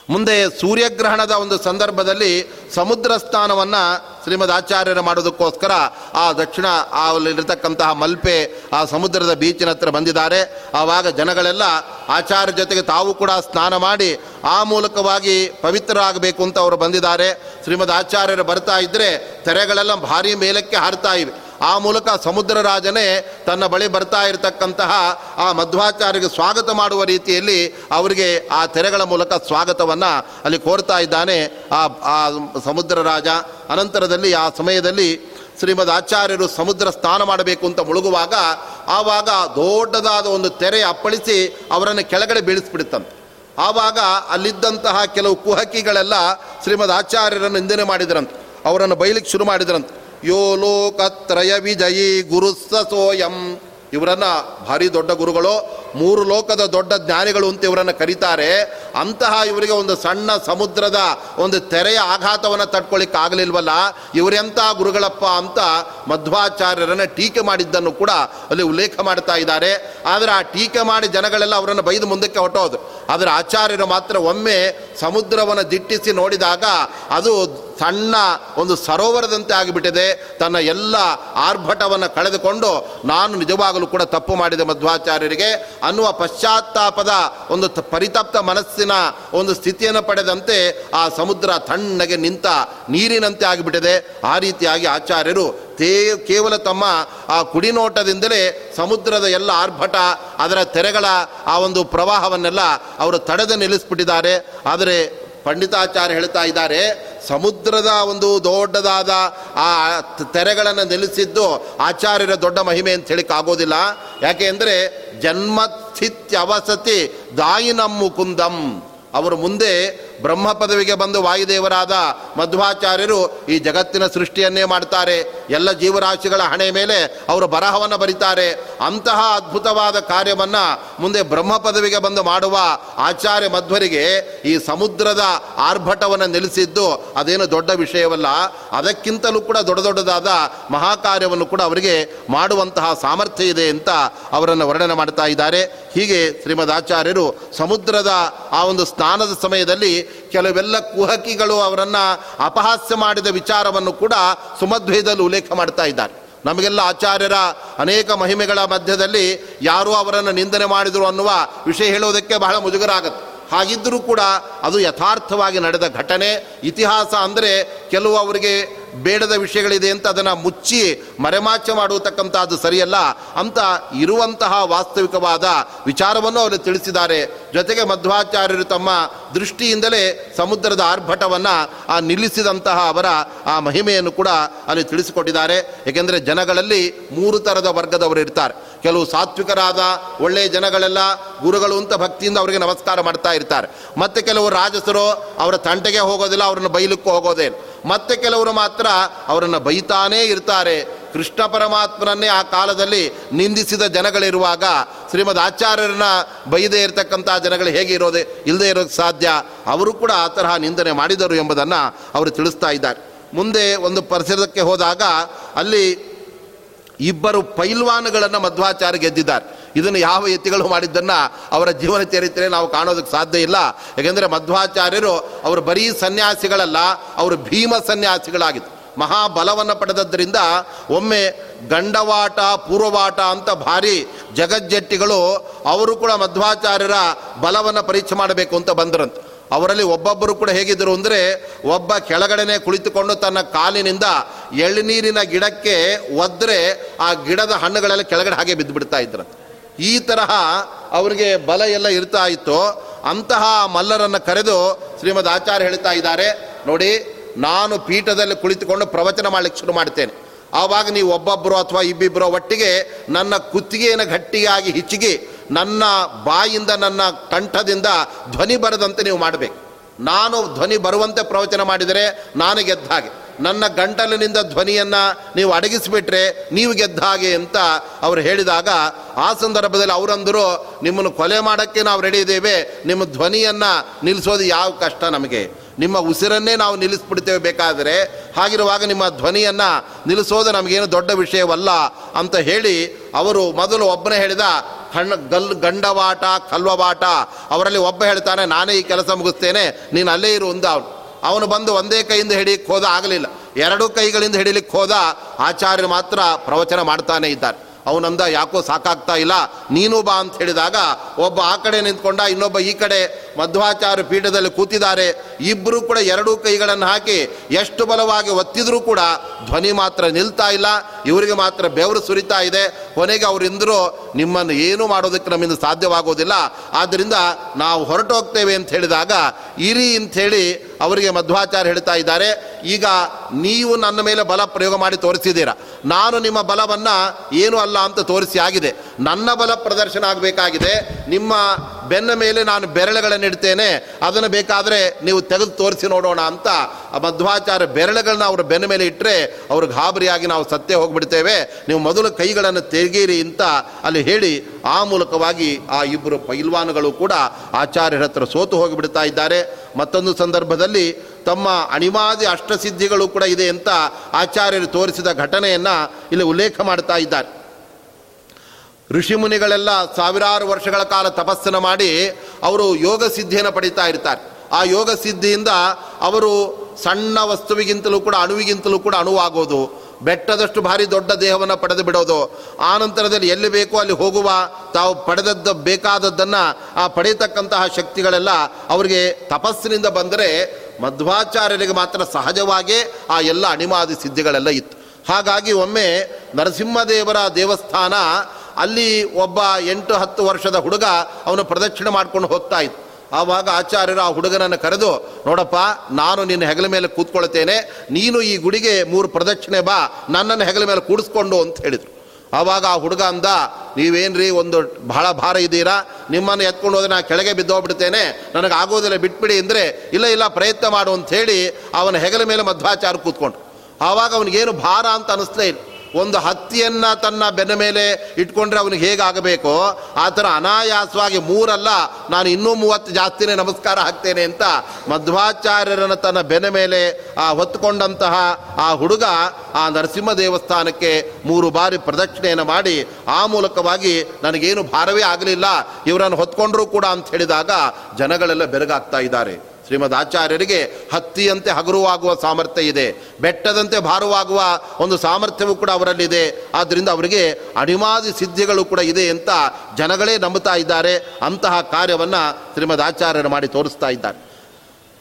ಮುಂದೆ ಸೂರ್ಯಗ್ರಹಣದ ಒಂದು ಸಂದರ್ಭದಲ್ಲಿ ಸಮುದ್ರ ಸ್ನಾನವನ್ನು ಶ್ರೀಮದ್ ಆಚಾರ್ಯರು ಮಾಡೋದಕ್ಕೋಸ್ಕರ ಆ ದಕ್ಷಿಣ ಅಲ್ಲಿರತಕ್ಕಂತಹ ಮಲ್ಪೆ ಆ ಸಮುದ್ರದ ಬೀಚಿನ ಹತ್ರ ಬಂದಿದ್ದಾರೆ. ಆವಾಗ ಜನಗಳೆಲ್ಲ ಆಚಾರ್ಯ ಜೊತೆಗೆ ತಾವು ಕೂಡ ಸ್ನಾನ ಮಾಡಿ ಆ ಮೂಲಕವಾಗಿ ಪವಿತ್ರ ಆಗಬೇಕು ಅಂತ ಅವರು ಬಂದಿದ್ದಾರೆ. ಶ್ರೀಮದ್ ಆಚಾರ್ಯರು ಬರ್ತಾ ಇದ್ದರೆ ತೆರೆಗಳೆಲ್ಲ ಭಾರಿ ಮೇಲಕ್ಕೆ ಹಾರ್ತಾ ಇವೆ. ಆ ಮೂಲಕ ಸಮುದ್ರ ರಾಜನೇ ತನ್ನ ಬಳಿ ಬರ್ತಾ ಇರತಕ್ಕಂತಹ ಆ ಮಧ್ವಾಚಾರ್ಯರಿಗೆ ಸ್ವಾಗತ ಮಾಡುವ ರೀತಿಯಲ್ಲಿ ಅವರಿಗೆ ಆ ತೆರೆಗಳ ಮೂಲಕ ಸ್ವಾಗತವನ್ನು ಅಲ್ಲಿ ಕೋರ್ತಾ ಇದ್ದಾನೆ ಆ ಆ ಸಮುದ್ರ ರಾಜ. ಅನಂತರದಲ್ಲಿ ಆ ಸಮಯದಲ್ಲಿ ಶ್ರೀಮದ್ ಆಚಾರ್ಯರು ಸಮುದ್ರ ಸ್ನಾನ ಮಾಡಬೇಕು ಅಂತ ಮುಳುಗುವಾಗ ಆವಾಗ ದೊಡ್ಡದಾದ ಒಂದು ತೆರೆ ಅಪ್ಪಳಿಸಿ ಅವರನ್ನು ಕೆಳಗಡೆ ಬೀಳಿಸ್ಬಿಡುತ್ತಂತೆ. ಆವಾಗ ಅಲ್ಲಿದ್ದಂತಹ ಕೆಲವು ಕುಹಕಿಗಳೆಲ್ಲ ಶ್ರೀಮದ್ ಆಚಾರ್ಯರನ್ನು ನಿಂದನೆ ಮಾಡಿದ್ರಂತೆ. ಅವರನ್ನು ಬೈಲಿಕ್ಕೆ ಶುರು ಮಾಡಿದ್ರಂತೆ. ಯೋ ಲೋಕತ್ರಯ ವಿಜಯಿ ಗುರುಸ್ಸ ಸೋಯಂ ಇವರನ್ನ ಭಾರಿ ದೊಡ್ಡ ಗುರುಗಳು ಮೂರು ಲೋಕದ ದೊಡ್ಡ ಜ್ಞಾನಿಗಳು ಅಂತ ಇವರನ್ನು ಕರೀತಾರೆ. ಅಂತಹ ಇವರಿಗೆ ಒಂದು ಸಣ್ಣ ಸಮುದ್ರದ ಒಂದು ತೆರೆಯ ಆಘಾತವನ್ನು ತಡ್ಕೊಳ್ಳಿಕ್ಕೆ ಆಗಲಿಲ್ವಲ್ಲ? ಇವರೆಂಥ ಗುರುಗಳಪ್ಪ ಅಂತ ಮಧ್ವಾಚಾರ್ಯರನ್ನು ಟೀಕೆ ಮಾಡಿದ್ದನ್ನು ಕೂಡ ಅಲ್ಲಿ ಉಲ್ಲೇಖ ಮಾಡ್ತಾ ಇದ್ದಾರೆ. ಆದರೆ ಆ ಟೀಕೆ ಮಾಡಿ ಜನಗಳೆಲ್ಲ ಅವರನ್ನು ಬೈದು ಮುಂದಕ್ಕೆ ಹೊಟ್ಟೋದು. ಆದರೆ ಆಚಾರ್ಯರು ಮಾತ್ರ ಒಮ್ಮೆ ಸಮುದ್ರವನ್ನು ದಿಟ್ಟಿಸಿ ನೋಡಿದಾಗ ಅದು ಸಣ್ಣ ಒಂದು ಸರೋವರದಂತೆ ಆಗಿಬಿಟ್ಟಿದೆ. ತನ್ನ ಎಲ್ಲ ಆರ್ಭಟವನ್ನು ಕಳೆದುಕೊಂಡು ನಾನು ನಿಜವಾಗಲೂ ಕೂಡ ತಪ್ಪು ಮಾಡಿದೆ ಮಧ್ವಾಚಾರ್ಯರಿಗೆ. ಅನ್ನುವ ಪಶ್ಚಾತ್ತಾಪದ ಒಂದು ಪರಿತಪ್ತ ಮನಸ್ಸಿನ ಒಂದು ಸ್ಥಿತಿಯನ್ನು ಪಡೆದಂತೆ ಆ ಸಮುದ್ರ ತಣ್ಣಗೆ ನಿಂತ ನೀರಿನಂತೆ ಆಗಿಬಿಟ್ಟಿದೆ. ಆ ರೀತಿಯಾಗಿ ಆಚಾರ್ಯರು ತೇ ಕೇವಲ ತಮ್ಮ ಆ ಕುಡಿನೋಟದಿಂದಲೇ ಸಮುದ್ರದ ಎಲ್ಲ ಆರ್ಭಟ, ಅದರ ತೆರೆಗಳ ಆ ಒಂದು ಪ್ರವಾಹವನ್ನೆಲ್ಲ ಅವರು ತಡೆದು ನಿಲ್ಲಿಸ್ಬಿಟ್ಟಿದ್ದಾರೆ. ಆದರೆ ಪಂಡಿತಾಚಾರ್ಯ ಹೇಳ್ತಾ ಇದ್ದಾರೆ ಸಮುದ್ರದ ಒಂದು ದೊಡ್ಡದಾದ ಆ ತೆರೆಗಳನ್ನು ನಿಲ್ಲಿಸಿದ್ದು ಆಚಾರ್ಯರ ದೊಡ್ಡ ಮಹಿಮೆ ಅಂತ ಹೇಳಿಕ್ಕೆ ಆಗೋದಿಲ್ಲ. ಯಾಕೆ ಅಂದರೆ, ಜನ್ಮಸ್ಥಿತ್ಯವಸತಿ ದಾಯಿನಮ್ಮು ಕುಂದಂ. ಅವರು ಮುಂದೆ ಬ್ರಹ್ಮ ಪದವಿಗೆ ಬಂದು ವಾಯುದೇವರಾದ ಮಧ್ವಾಚಾರ್ಯರು ಈ ಜಗತ್ತಿನ ಸೃಷ್ಟಿಯನ್ನೇ ಮಾಡ್ತಾರೆ. ಎಲ್ಲ ಜೀವರಾಶಿಗಳ ಹಣೆ ಮೇಲೆ ಅವರು ಬರಹವನ್ನು ಬರೀತಾರೆ. ಅಂತಹ ಅದ್ಭುತವಾದ ಕಾರ್ಯವನ್ನು ಮುಂದೆ ಬ್ರಹ್ಮ ಪದವಿಗೆ ಬಂದು ಮಾಡುವ ಆಚಾರ್ಯ ಮಧ್ವರಿಗೆ ಈ ಸಮುದ್ರದ ಆರ್ಭಟವನ್ನು ನೆಲೆಸಿದ್ದು ಅದೇನು ದೊಡ್ಡ ವಿಷಯವಲ್ಲ. ಅದಕ್ಕಿಂತಲೂ ಕೂಡ ದೊಡ್ಡ ದೊಡ್ಡದಾದ ಮಹಾಕಾರ್ಯವನ್ನು ಕೂಡ ಅವರಿಗೆ ಮಾಡುವಂತಹ ಸಾಮರ್ಥ್ಯ ಇದೆ ಅಂತ ಅವರನ್ನು ವರ್ಣನೆ ಮಾಡ್ತಾ ಇದ್ದಾರೆ. ಹೀಗೆ ಶ್ರೀಮದ್ ಆಚಾರ್ಯರು ಸಮುದ್ರದ ಆ ಒಂದು ಸ್ನಾನದ ಸಮಯದಲ್ಲಿ ಕೆಲವೆಲ್ಲ ಕುಹಕಿಗಳು ಅವರನ್ನು ಅಪಹಾಸ್ಯ ಮಾಡಿದ ವಿಚಾರವನ್ನು ಕೂಡ ಸುಮಧ್ವೇದಲ್ಲಿ ಉಲ್ಲೇಖ ಮಾಡ್ತಾ ಇದ್ದಾರೆ. ನಮಗೆಲ್ಲ ಆಚಾರ್ಯರ ಅನೇಕ ಮಹಿಮೆಗಳ ಮಧ್ಯದಲ್ಲಿ ಯಾರೂ ಅವರನ್ನು ನಿಂದನೆ ಮಾಡಿದರು ಅನ್ನುವ ವಿಷಯ ಹೇಳೋದಕ್ಕೆ ಬಹಳ ಮುಜುಗರ ಆಗುತ್ತೆ ಹಾಗಿದ್ದರೂ ಕೂಡ ಅದು ಯಥಾರ್ಥವಾಗಿ ನಡೆದ ಘಟನೆ. ಇತಿಹಾಸ ಅಂದರೆ ಕೆಲವು ಅವರಿಗೆ ಬೇಡದ ವಿಷಯಗಳಿದೆ ಅಂತ ಅದನ್ನು ಮುಚ್ಚಿ ಮರೆಮಾಚ ಮಾಡುವತಕ್ಕಂಥದ್ದು ಸರಿಯಲ್ಲ ಅಂತ ಇರುವಂತಹ ವಾಸ್ತವಿಕವಾದ ವಿಚಾರವನ್ನು ಅವರು ತಿಳಿಸಿದ್ದಾರೆ. ಜೊತೆಗೆ ಮಧ್ವಾಚಾರ್ಯರು ತಮ್ಮ ದೃಷ್ಟಿಯಿಂದಲೇ ಸಮುದ್ರದ ಆರ್ಭಟವನ್ನು, ಆ ನಿಲ್ಲಿಸಿದಂತಹ ಅವರ ಆ ಮಹಿಮೆಯನ್ನು ಕೂಡ ಅಲ್ಲಿ ತಿಳಿಸಿಕೊಟ್ಟಿದ್ದಾರೆ. ಏಕೆಂದರೆ ಜನಗಳಲ್ಲಿ ಮೂರು ಥರದ ವರ್ಗದವರು ಇರ್ತಾರೆ. ಕೆಲವು ಸಾತ್ವಿಕರಾದ, ಒಳ್ಳೆಯ ಜನಗಳೆಲ್ಲ ಗುರುಗಳು ಅಂತ ಭಕ್ತಿಯಿಂದ ಅವರಿಗೆ ನಮಸ್ಕಾರ ಮಾಡ್ತಾ ಇರ್ತಾರೆ. ಮತ್ತು ಕೆಲವು ರಾಜಸರು ಅವರ ತಂಟೆಗೆ ಹೋಗೋದಿಲ್ಲ, ಅವರನ್ನು ಬೈಲಿಕ್ಕೂ ಹೋಗೋದೇ ಮತ್ತೆ ಕೆಲವರು ಮಾತ್ರ ಅವರನ್ನು ಬೈತಾನೇ ಇರ್ತಾರೆ. ಕೃಷ್ಣ ಪರಮಾತ್ಮನನ್ನೇ ಆ ಕಾಲದಲ್ಲಿ ನಿಂದಿಸಿದ ಜನಗಳಿರುವಾಗ ಶ್ರೀಮದ್ ಆಚಾರ್ಯರನ್ನ ಬೈದೇ ಇರತಕ್ಕಂಥ ಜನಗಳು ಹೇಗೆ ಇರೋದೆ ಇಲ್ಲದೆ ಇರೋಕ್ಕೆ ಸಾಧ್ಯ? ಅವರು ಕೂಡ ಆ ತರಹ ನಿಂದನೆ ಮಾಡಿದರು ಎಂಬುದನ್ನು ಅವರು ತಿಳಿಸ್ತಾ ಇದ್ದಾರೆ. ಮುಂದೆ ಒಂದು ಪರಿಸರಕ್ಕೆ ಹೋದಾಗ ಅಲ್ಲಿ ಇಬ್ಬರು ಪೈಲ್ವಾನ್ಗಳನ್ನು ಮಧ್ವಾಚಾರ್ಯ ಗೆದ್ದಿದ್ದಾರೆ. ಇದನ್ನು ಯಾವ ಯತಿಗಳು ಮಾಡಿದ್ದನ್ನು ಅವರ ಜೀವನ ಚರಿತ್ರೆ ನಾವು ಕಾಣೋದಕ್ಕೆ ಸಾಧ್ಯ ಇಲ್ಲ. ಯಾಕೆಂದರೆ ಮಧ್ವಾಚಾರ್ಯರು ಅವರು ಬರೀ ಸನ್ಯಾಸಿಗಳಲ್ಲ, ಅವರು ಭೀಮ ಸನ್ಯಾಸಿಗಳಾಗಿತ್ತು ಮಹಾಬಲವನ್ನು ಪಡೆದದ್ದರಿಂದ ಒಮ್ಮೆ ಗಂಡವಾಟ, ಪೂರ್ವವಾಟ ಅಂತ ಭಾರಿ ಜಗಜ್ಜಟ್ಟಿಗಳು ಅವರು ಕೂಡ ಮಧ್ವಾಚಾರ್ಯರ ಬಲವನ್ನು ಪರೀಕ್ಷೆ ಮಾಡಬೇಕು ಅಂತ ಬಂದರಂತೆ. ಅವರಲ್ಲಿ ಒಬ್ಬೊಬ್ಬರು ಕೂಡ ಹೇಗಿದ್ದರು ಅಂದರೆ ಒಬ್ಬ ಕೆಳಗಡೆನೆ ಕುಳಿತುಕೊಂಡು ತನ್ನ ಕಾಲಿನಿಂದ ಎಳ್ನೀರಿನ ಗಿಡಕ್ಕೆ ಒದ್ರೆ ಆ ಗಿಡದ ಹಣ್ಣುಗಳೆಲ್ಲ ಕೆಳಗಡೆ ಹಾಗೆ ಬಿದ್ದು ಬಿಡ್ತಾ ಇದ್ರು ಈ ತರಹ ಅವರಿಗೆ ಬಲ ಎಲ್ಲ ಇರ್ತಾ ಇತ್ತು. ಅಂತಹ ಮಲ್ಲರನ್ನು ಕರೆದು ಶ್ರೀಮದ್ ಆಚಾರ್ಯ ಹೇಳ್ತಾ ಇದ್ದಾರೆ, ನೋಡಿ, ನಾನು ಪೀಠದಲ್ಲಿ ಕುಳಿತುಕೊಂಡು ಪ್ರವಚನ ಮಾಡಲಿಕ್ಕೆ ಶುರು ಮಾಡ್ತೇನೆ. ಆವಾಗ ನೀವು ಒಬ್ಬೊಬ್ಬರು ಅಥವಾ ಇಬ್ಬಿಬ್ಬರು ಒಟ್ಟಿಗೆ ನನ್ನ ಕುತ್ತಿಗೆಯನ್ನು ಗಟ್ಟಿಯಾಗಿ ಹಿಚ್ಚಿಗೆ, ನನ್ನ ಬಾಯಿಂದ ನನ್ನ ಕಂಠದಿಂದ ಧ್ವನಿ ಬರದಂತೆ ನೀವು ಮಾಡಬೇಕು. ನಾನು ಧ್ವನಿ ಬರುವಂತೆ ಪ್ರವಚನ ಮಾಡಿದರೆ ನಾನು ಗೆದ್ದ ಹಾಗೆ. ನನ್ನ ಗಂಟಲಿನಿಂದ ಧ್ವನಿಯನ್ನು ನೀವು ಅಡಗಿಸಿಬಿಟ್ರೆ ನೀವು ಗೆದ್ದ ಹಾಗೆ ಅಂತ ಅವರು ಹೇಳಿದಾಗ ಆ ಸಂದರ್ಭದಲ್ಲಿ ಅವರಂದರು, ನಿಮ್ಮನ್ನು ಕೊಲೆ ಮಾಡೋಕ್ಕೆ ನಾವು ರೆಡಿ ಇದ್ದೇವೆ. ನಿಮ್ಮ ಧ್ವನಿಯನ್ನು ನಿಲ್ಲಿಸೋದು ಯಾವ ಕಷ್ಟ ನಮಗೆ? ನಿಮ್ಮ ಉಸಿರನ್ನೇ ನಾವು ನಿಲ್ಲಿಸ್ಬಿಡ್ತೇವೆ ಬೇಕಾದರೆ. ಹಾಗಿರುವಾಗ ನಿಮ್ಮ ಧ್ವನಿಯನ್ನು ನಿಲ್ಲಿಸೋದು ನಮಗೇನು ದೊಡ್ಡ ವಿಷಯವಲ್ಲ ಅಂತ ಹೇಳಿ ಅವರು ಮೊದಲು ಒಬ್ಬನೇ ಹೇಳಿದ ಕಣ್ಣು ಗಲ್, ಗಂಡವಾಟ, ಕಲ್ವವಾಟ. ಅವರಲ್ಲಿ ಒಬ್ಬ ಹೇಳ್ತಾನೆ, ನಾನೇ ಈ ಕೆಲಸ ಮುಗಿಸ್ತೇನೆ, ನೀನು ಅಲ್ಲೇ ಇರು ಅಂದ ಅವನು ಬಂದು ಒಂದೇ ಕೈಯಿಂದ ಹಿಡಿಯಕ್ಕೆ ಹೋದ ಆಗಲಿಲ್ಲ. ಎರಡು ಕೈಗಳಿಂದ ಹಿಡಿಲಿಕ್ಕೆ ಹೋದ ಆಚಾರ್ಯರು ಮಾತ್ರ ಪ್ರವಚನ ಮಾಡ್ತಾನೆ ಇದ್ದಾರೆ. ಅವನಂದ ಯಾಕೋ ಸಾಕಾಗ್ತಾ ಇಲ್ಲ. ನೀನು ಬಾ ಅಂತ ಹೇಳಿದಾಗ ಒಬ್ಬ ಆ ಕಡೆ ನಿಂತ್ಕೊಂಡ ಇನ್ನೊಬ್ಬ ಈ ಕಡೆ ಮಧ್ವಾಚಾರ್ಯ ಪೀಠದಲ್ಲಿ ಕೂತಿದ್ದಾರೆ. ಇಬ್ಬರು ಕೂಡ ಎರಡೂ ಕೈಗಳನ್ನು ಹಾಕಿ ಎಷ್ಟು ಬಲವಾಗಿ ಒತ್ತಿದ್ರೂ ಕೂಡ ಧ್ವನಿ ಮಾತ್ರ ನಿಲ್ತಾ ಇಲ್ಲ. ಇವರಿಗೆ ಮಾತ್ರ ಬೆವರು ಸುರಿತಾ ಇದೆ. ಕೊನೆಗೆ ಅವರಿಂದರು ನಿಮ್ಮನ್ನು ಏನು ಮಾಡೋದಕ್ಕೆ ನಮ್ಮಿಂದ ಸಾಧ್ಯವಾಗೋದಿಲ್ಲ. ಆದ್ದರಿಂದ ನಾವು ಹೊರಟೋಗ್ತೇವೆ ಅಂತ ಹೇಳಿದಾಗ ಇರಿ ಅಂಥೇಳಿ ಅವರಿಗೆ ಮಧ್ವಾಚಾರ್ಯ ಹೇಳ್ತಾ ಇದ್ದಾರೆ, ಈಗ ನೀವು ನನ್ನ ಮೇಲೆ ಬಲ ಪ್ರಯೋಗ ಮಾಡಿ ತೋರಿಸಿದ್ದೀರಾ? ನಾನು ನಿಮ್ಮ ಬಲವನ್ನು ಏನು ಅಲ್ಲ ಅಂತ ತೋರಿಸಿ ಆಗಿದೆ. ನನ್ನ ಬಲ ಪ್ರದರ್ಶನ ಆಗಬೇಕಾಗಿದೆ. ನಿಮ್ಮ ಬೆನ್ನ ಮೇಲೆ ನಾನು ಬೆರಳುಗಳನ್ನು ಇಡ್ತೇನೆ ಅದನ್ನು ಬೇಕಾದರೆ ನೀವು ತೆಗೆದು ತೋರಿಸಿ ನೋಡೋಣ ಅಂತ ಆ ಮಧ್ವಾಚಾರ್ಯ ಬೆರಳುಗಳನ್ನ ಅವರ ಬೆನ್ನ ಮೇಲೆ ಇಟ್ಟರೆ ಅವರು ಗಾಬರಿಯಾಗಿ ನಾವು ಸತ್ಯ ಹೋಗ್ಬಿಡ್ತೇವೆ. ನೀವು ಮೊದಲು ಕೈಗಳನ್ನು ತೆಗೀರಿ ಅಂತ ಅಲ್ಲಿ ಹೇಳಿ ಆ ಮೂಲಕವಾಗಿ ಆ ಇಬ್ಬರು ಪೈಲ್ವಾನುಗಳು ಕೂಡ ಆಚಾರ್ಯರ ಹತ್ರ ಸೋತು ಹೋಗಿಬಿಡ್ತಾ ಇದ್ದಾರೆ. ಮತ್ತೊಂದು ಸಂದರ್ಭದಲ್ಲಿ ತಮ್ಮ ಅಣಿವಾದಿ ಅಷ್ಟಸಿದ್ಧಿಗಳು ಕೂಡ ಇದೆ ಅಂತ ಆಚಾರ್ಯರು ತೋರಿಸಿದ ಘಟನೆಯನ್ನು ಇಲ್ಲಿ ಉಲ್ಲೇಖ ಮಾಡ್ತಾ ಇದ್ದಾರೆ. ಋಷಿಮುನಿಗಳೆಲ್ಲ ಸಾವಿರಾರು ವರ್ಷಗಳ ಕಾಲ ತಪಸ್ಸನ್ನು ಮಾಡಿ ಅವರು ಯೋಗ ಸಿದ್ಧಿಯನ್ನು ಪಡಿತಾ ಇರ್ತಾರೆ. ಆ ಯೋಗ ಸಿದ್ಧಿಯಿಂದ ಅವರು ಸಣ್ಣ ವಸ್ತುವಿಗಿಂತಲೂ ಕೂಡ ಅಣುವಿಗಿಂತಲೂ ಕೂಡ ಅಣುವಾಗೋದು ಬೆಟ್ಟದಷ್ಟು ಭಾರಿ ದೊಡ್ಡ ದೇಹವನ್ನು ಪಡೆದು ಬಿಡೋದು. ಆ ನಂತರದಲ್ಲಿ ಎಲ್ಲಿ ಬೇಕೋ ಅಲ್ಲಿ ಹೋಗುವ, ತಾವು ಪಡೆದದ್ದು ಬೇಕಾದದ್ದನ್ನು ಆ ಪಡೆಯತಕ್ಕಂತಹ ಶಕ್ತಿಗಳೆಲ್ಲ ಅವರಿಗೆ ತಪಸ್ಸಿನಿಂದ ಬಂದರೆ ಮಧ್ವಾಚಾರ್ಯರಿಗೆ ಮಾತ್ರ ಸಹಜವಾಗೇ ಆ ಎಲ್ಲ ಅಣಿಮಾದಿ ಸಿದ್ಧಿಗಳೆಲ್ಲ ಇತ್ತು. ಹಾಗಾಗಿ ಒಮ್ಮೆ ನರಸಿಂಹದೇವರ ದೇವಸ್ಥಾನ ಅಲ್ಲಿ ಒಬ್ಬ ಎಂಟು ಹತ್ತು ವರ್ಷದ ಹುಡುಗ ಅವನು ಪ್ರದಕ್ಷಿಣೆ ಮಾಡ್ಕೊಂಡು ಹೋಗ್ತಾ ಇತ್ತು. ಆವಾಗ ಆಚಾರ್ಯರು ಆ ಹುಡುಗನನ್ನು ಕರೆದು, ನೋಡಪ್ಪ, ನಾನು ನಿನ್ನ ಹೆಗಲ ಮೇಲೆ ಕೂತ್ಕೊಳ್ತೇನೆ, ನೀನು ಈ ಗುಡಿಗೆ ಮೂರು ಪ್ರದಕ್ಷಿಣೆ ಬಾ, ನನ್ನನ್ನು ಹೆಗಲ ಮೇಲೆ ಕೂಡಿಸ್ಕೊಂಡು ಅಂತ ಹೇಳಿದರು. ಆವಾಗ ಆ ಹುಡುಗ ಅಂದ, ನೀವೇನ್ರಿ ಒಂದು ಬಹಳ ಭಾರ ಇದ್ದೀರಾ? ನಿಮ್ಮನ್ನು ಎತ್ಕೊಂಡು ಹೋದ್ರೆ ನಾನು ಕೆಳಗೆ ಬಿದ್ದೋಗ್ಬಿಡ್ತೇನೆ, ನನಗೆ ಆಗೋದಿಲ್ಲ ಬಿಟ್ಬಿಡಿ ಅಂದರೆ, ಇಲ್ಲ ಇಲ್ಲ, ಪ್ರಯತ್ನ ಮಾಡು ಅಂತ ಹೇಳಿ ಅವನ ಹೆಗಲ ಮೇಲೆ ಮಧ್ವಾಚಾರ ಕೂತ್ಕೊಂಡು ಆವಾಗ ಅವನಿಗೇನು ಭಾರ ಅಂತ ಅನಿಸ್ಲೇ ಇಲ್ಲ. ಒಂದು ಹತ್ತಿಯನ್ನು ತನ್ನ ಬೆನ್ನ ಮೇಲೆ ಇಟ್ಕೊಂಡ್ರೆ ಅವನಿಗೆ ಹೇಗಾಗಬೇಕು, ಆ ಥರ ಅನಾಯಾಸವಾಗಿ ಮೂರಲ್ಲ, ನಾನು ಇನ್ನೂ ಮೂವತ್ತು ಜಾಸ್ತಿನೇ ನಮಸ್ಕಾರ ಹಾಕ್ತೇನೆ ಅಂತ ಮಧ್ವಾಚಾರ್ಯರನ್ನು ತನ್ನ ಬೆನ್ನ ಮೇಲೆ, ಆ, ಹೊತ್ತುಕೊಂಡಂತಹ ಆ ಹುಡುಗ ಆ ನರಸಿಂಹ ದೇವಸ್ಥಾನಕ್ಕೆ ಮೂರು ಬಾರಿ ಪ್ರದಕ್ಷಿಣೆಯನ್ನು ಮಾಡಿ, ಆ ಮೂಲಕವಾಗಿ ನನಗೇನು ಭಾರವೇ ಆಗಲಿಲ್ಲ, ಇವರನ್ನು ಹೊತ್ಕೊಂಡ್ರೂ ಕೂಡ ಅಂತ ಹೇಳಿದಾಗ ಜನಗಳೆಲ್ಲ ಬೆರಗಾಗ್ತಾ ಇದ್ದಾರೆ. ಶ್ರೀಮದ್ ಆಚಾರ್ಯರಿಗೆ ಹತ್ತಿಯಂತೆ ಹಗುರವಾಗುವ ಸಾಮರ್ಥ್ಯ ಇದೆ. ಬೆಟ್ಟದಂತೆ ಭಾರವಾಗುವ ಒಂದು ಸಾಮರ್ಥ್ಯವೂ ಕೂಡ ಅವರಲ್ಲಿದೆ. ಆದ್ದರಿಂದ ಅವರಿಗೆ ಅಣಿಮಾದಿ ಸಿದ್ಧಿಗಳು ಕೂಡ ಇದೆ ಅಂತ ಜನಗಳೇ ನಂಬುತ್ತಾ ಇದ್ದಾರೆ. ಅಂತಹ ಕಾರ್ಯವನ್ನು ಶ್ರೀಮದ್ ಆಚಾರ್ಯರು ಮಾಡಿ ತೋರಿಸ್ತಾ ಇದ್ದಾರೆ.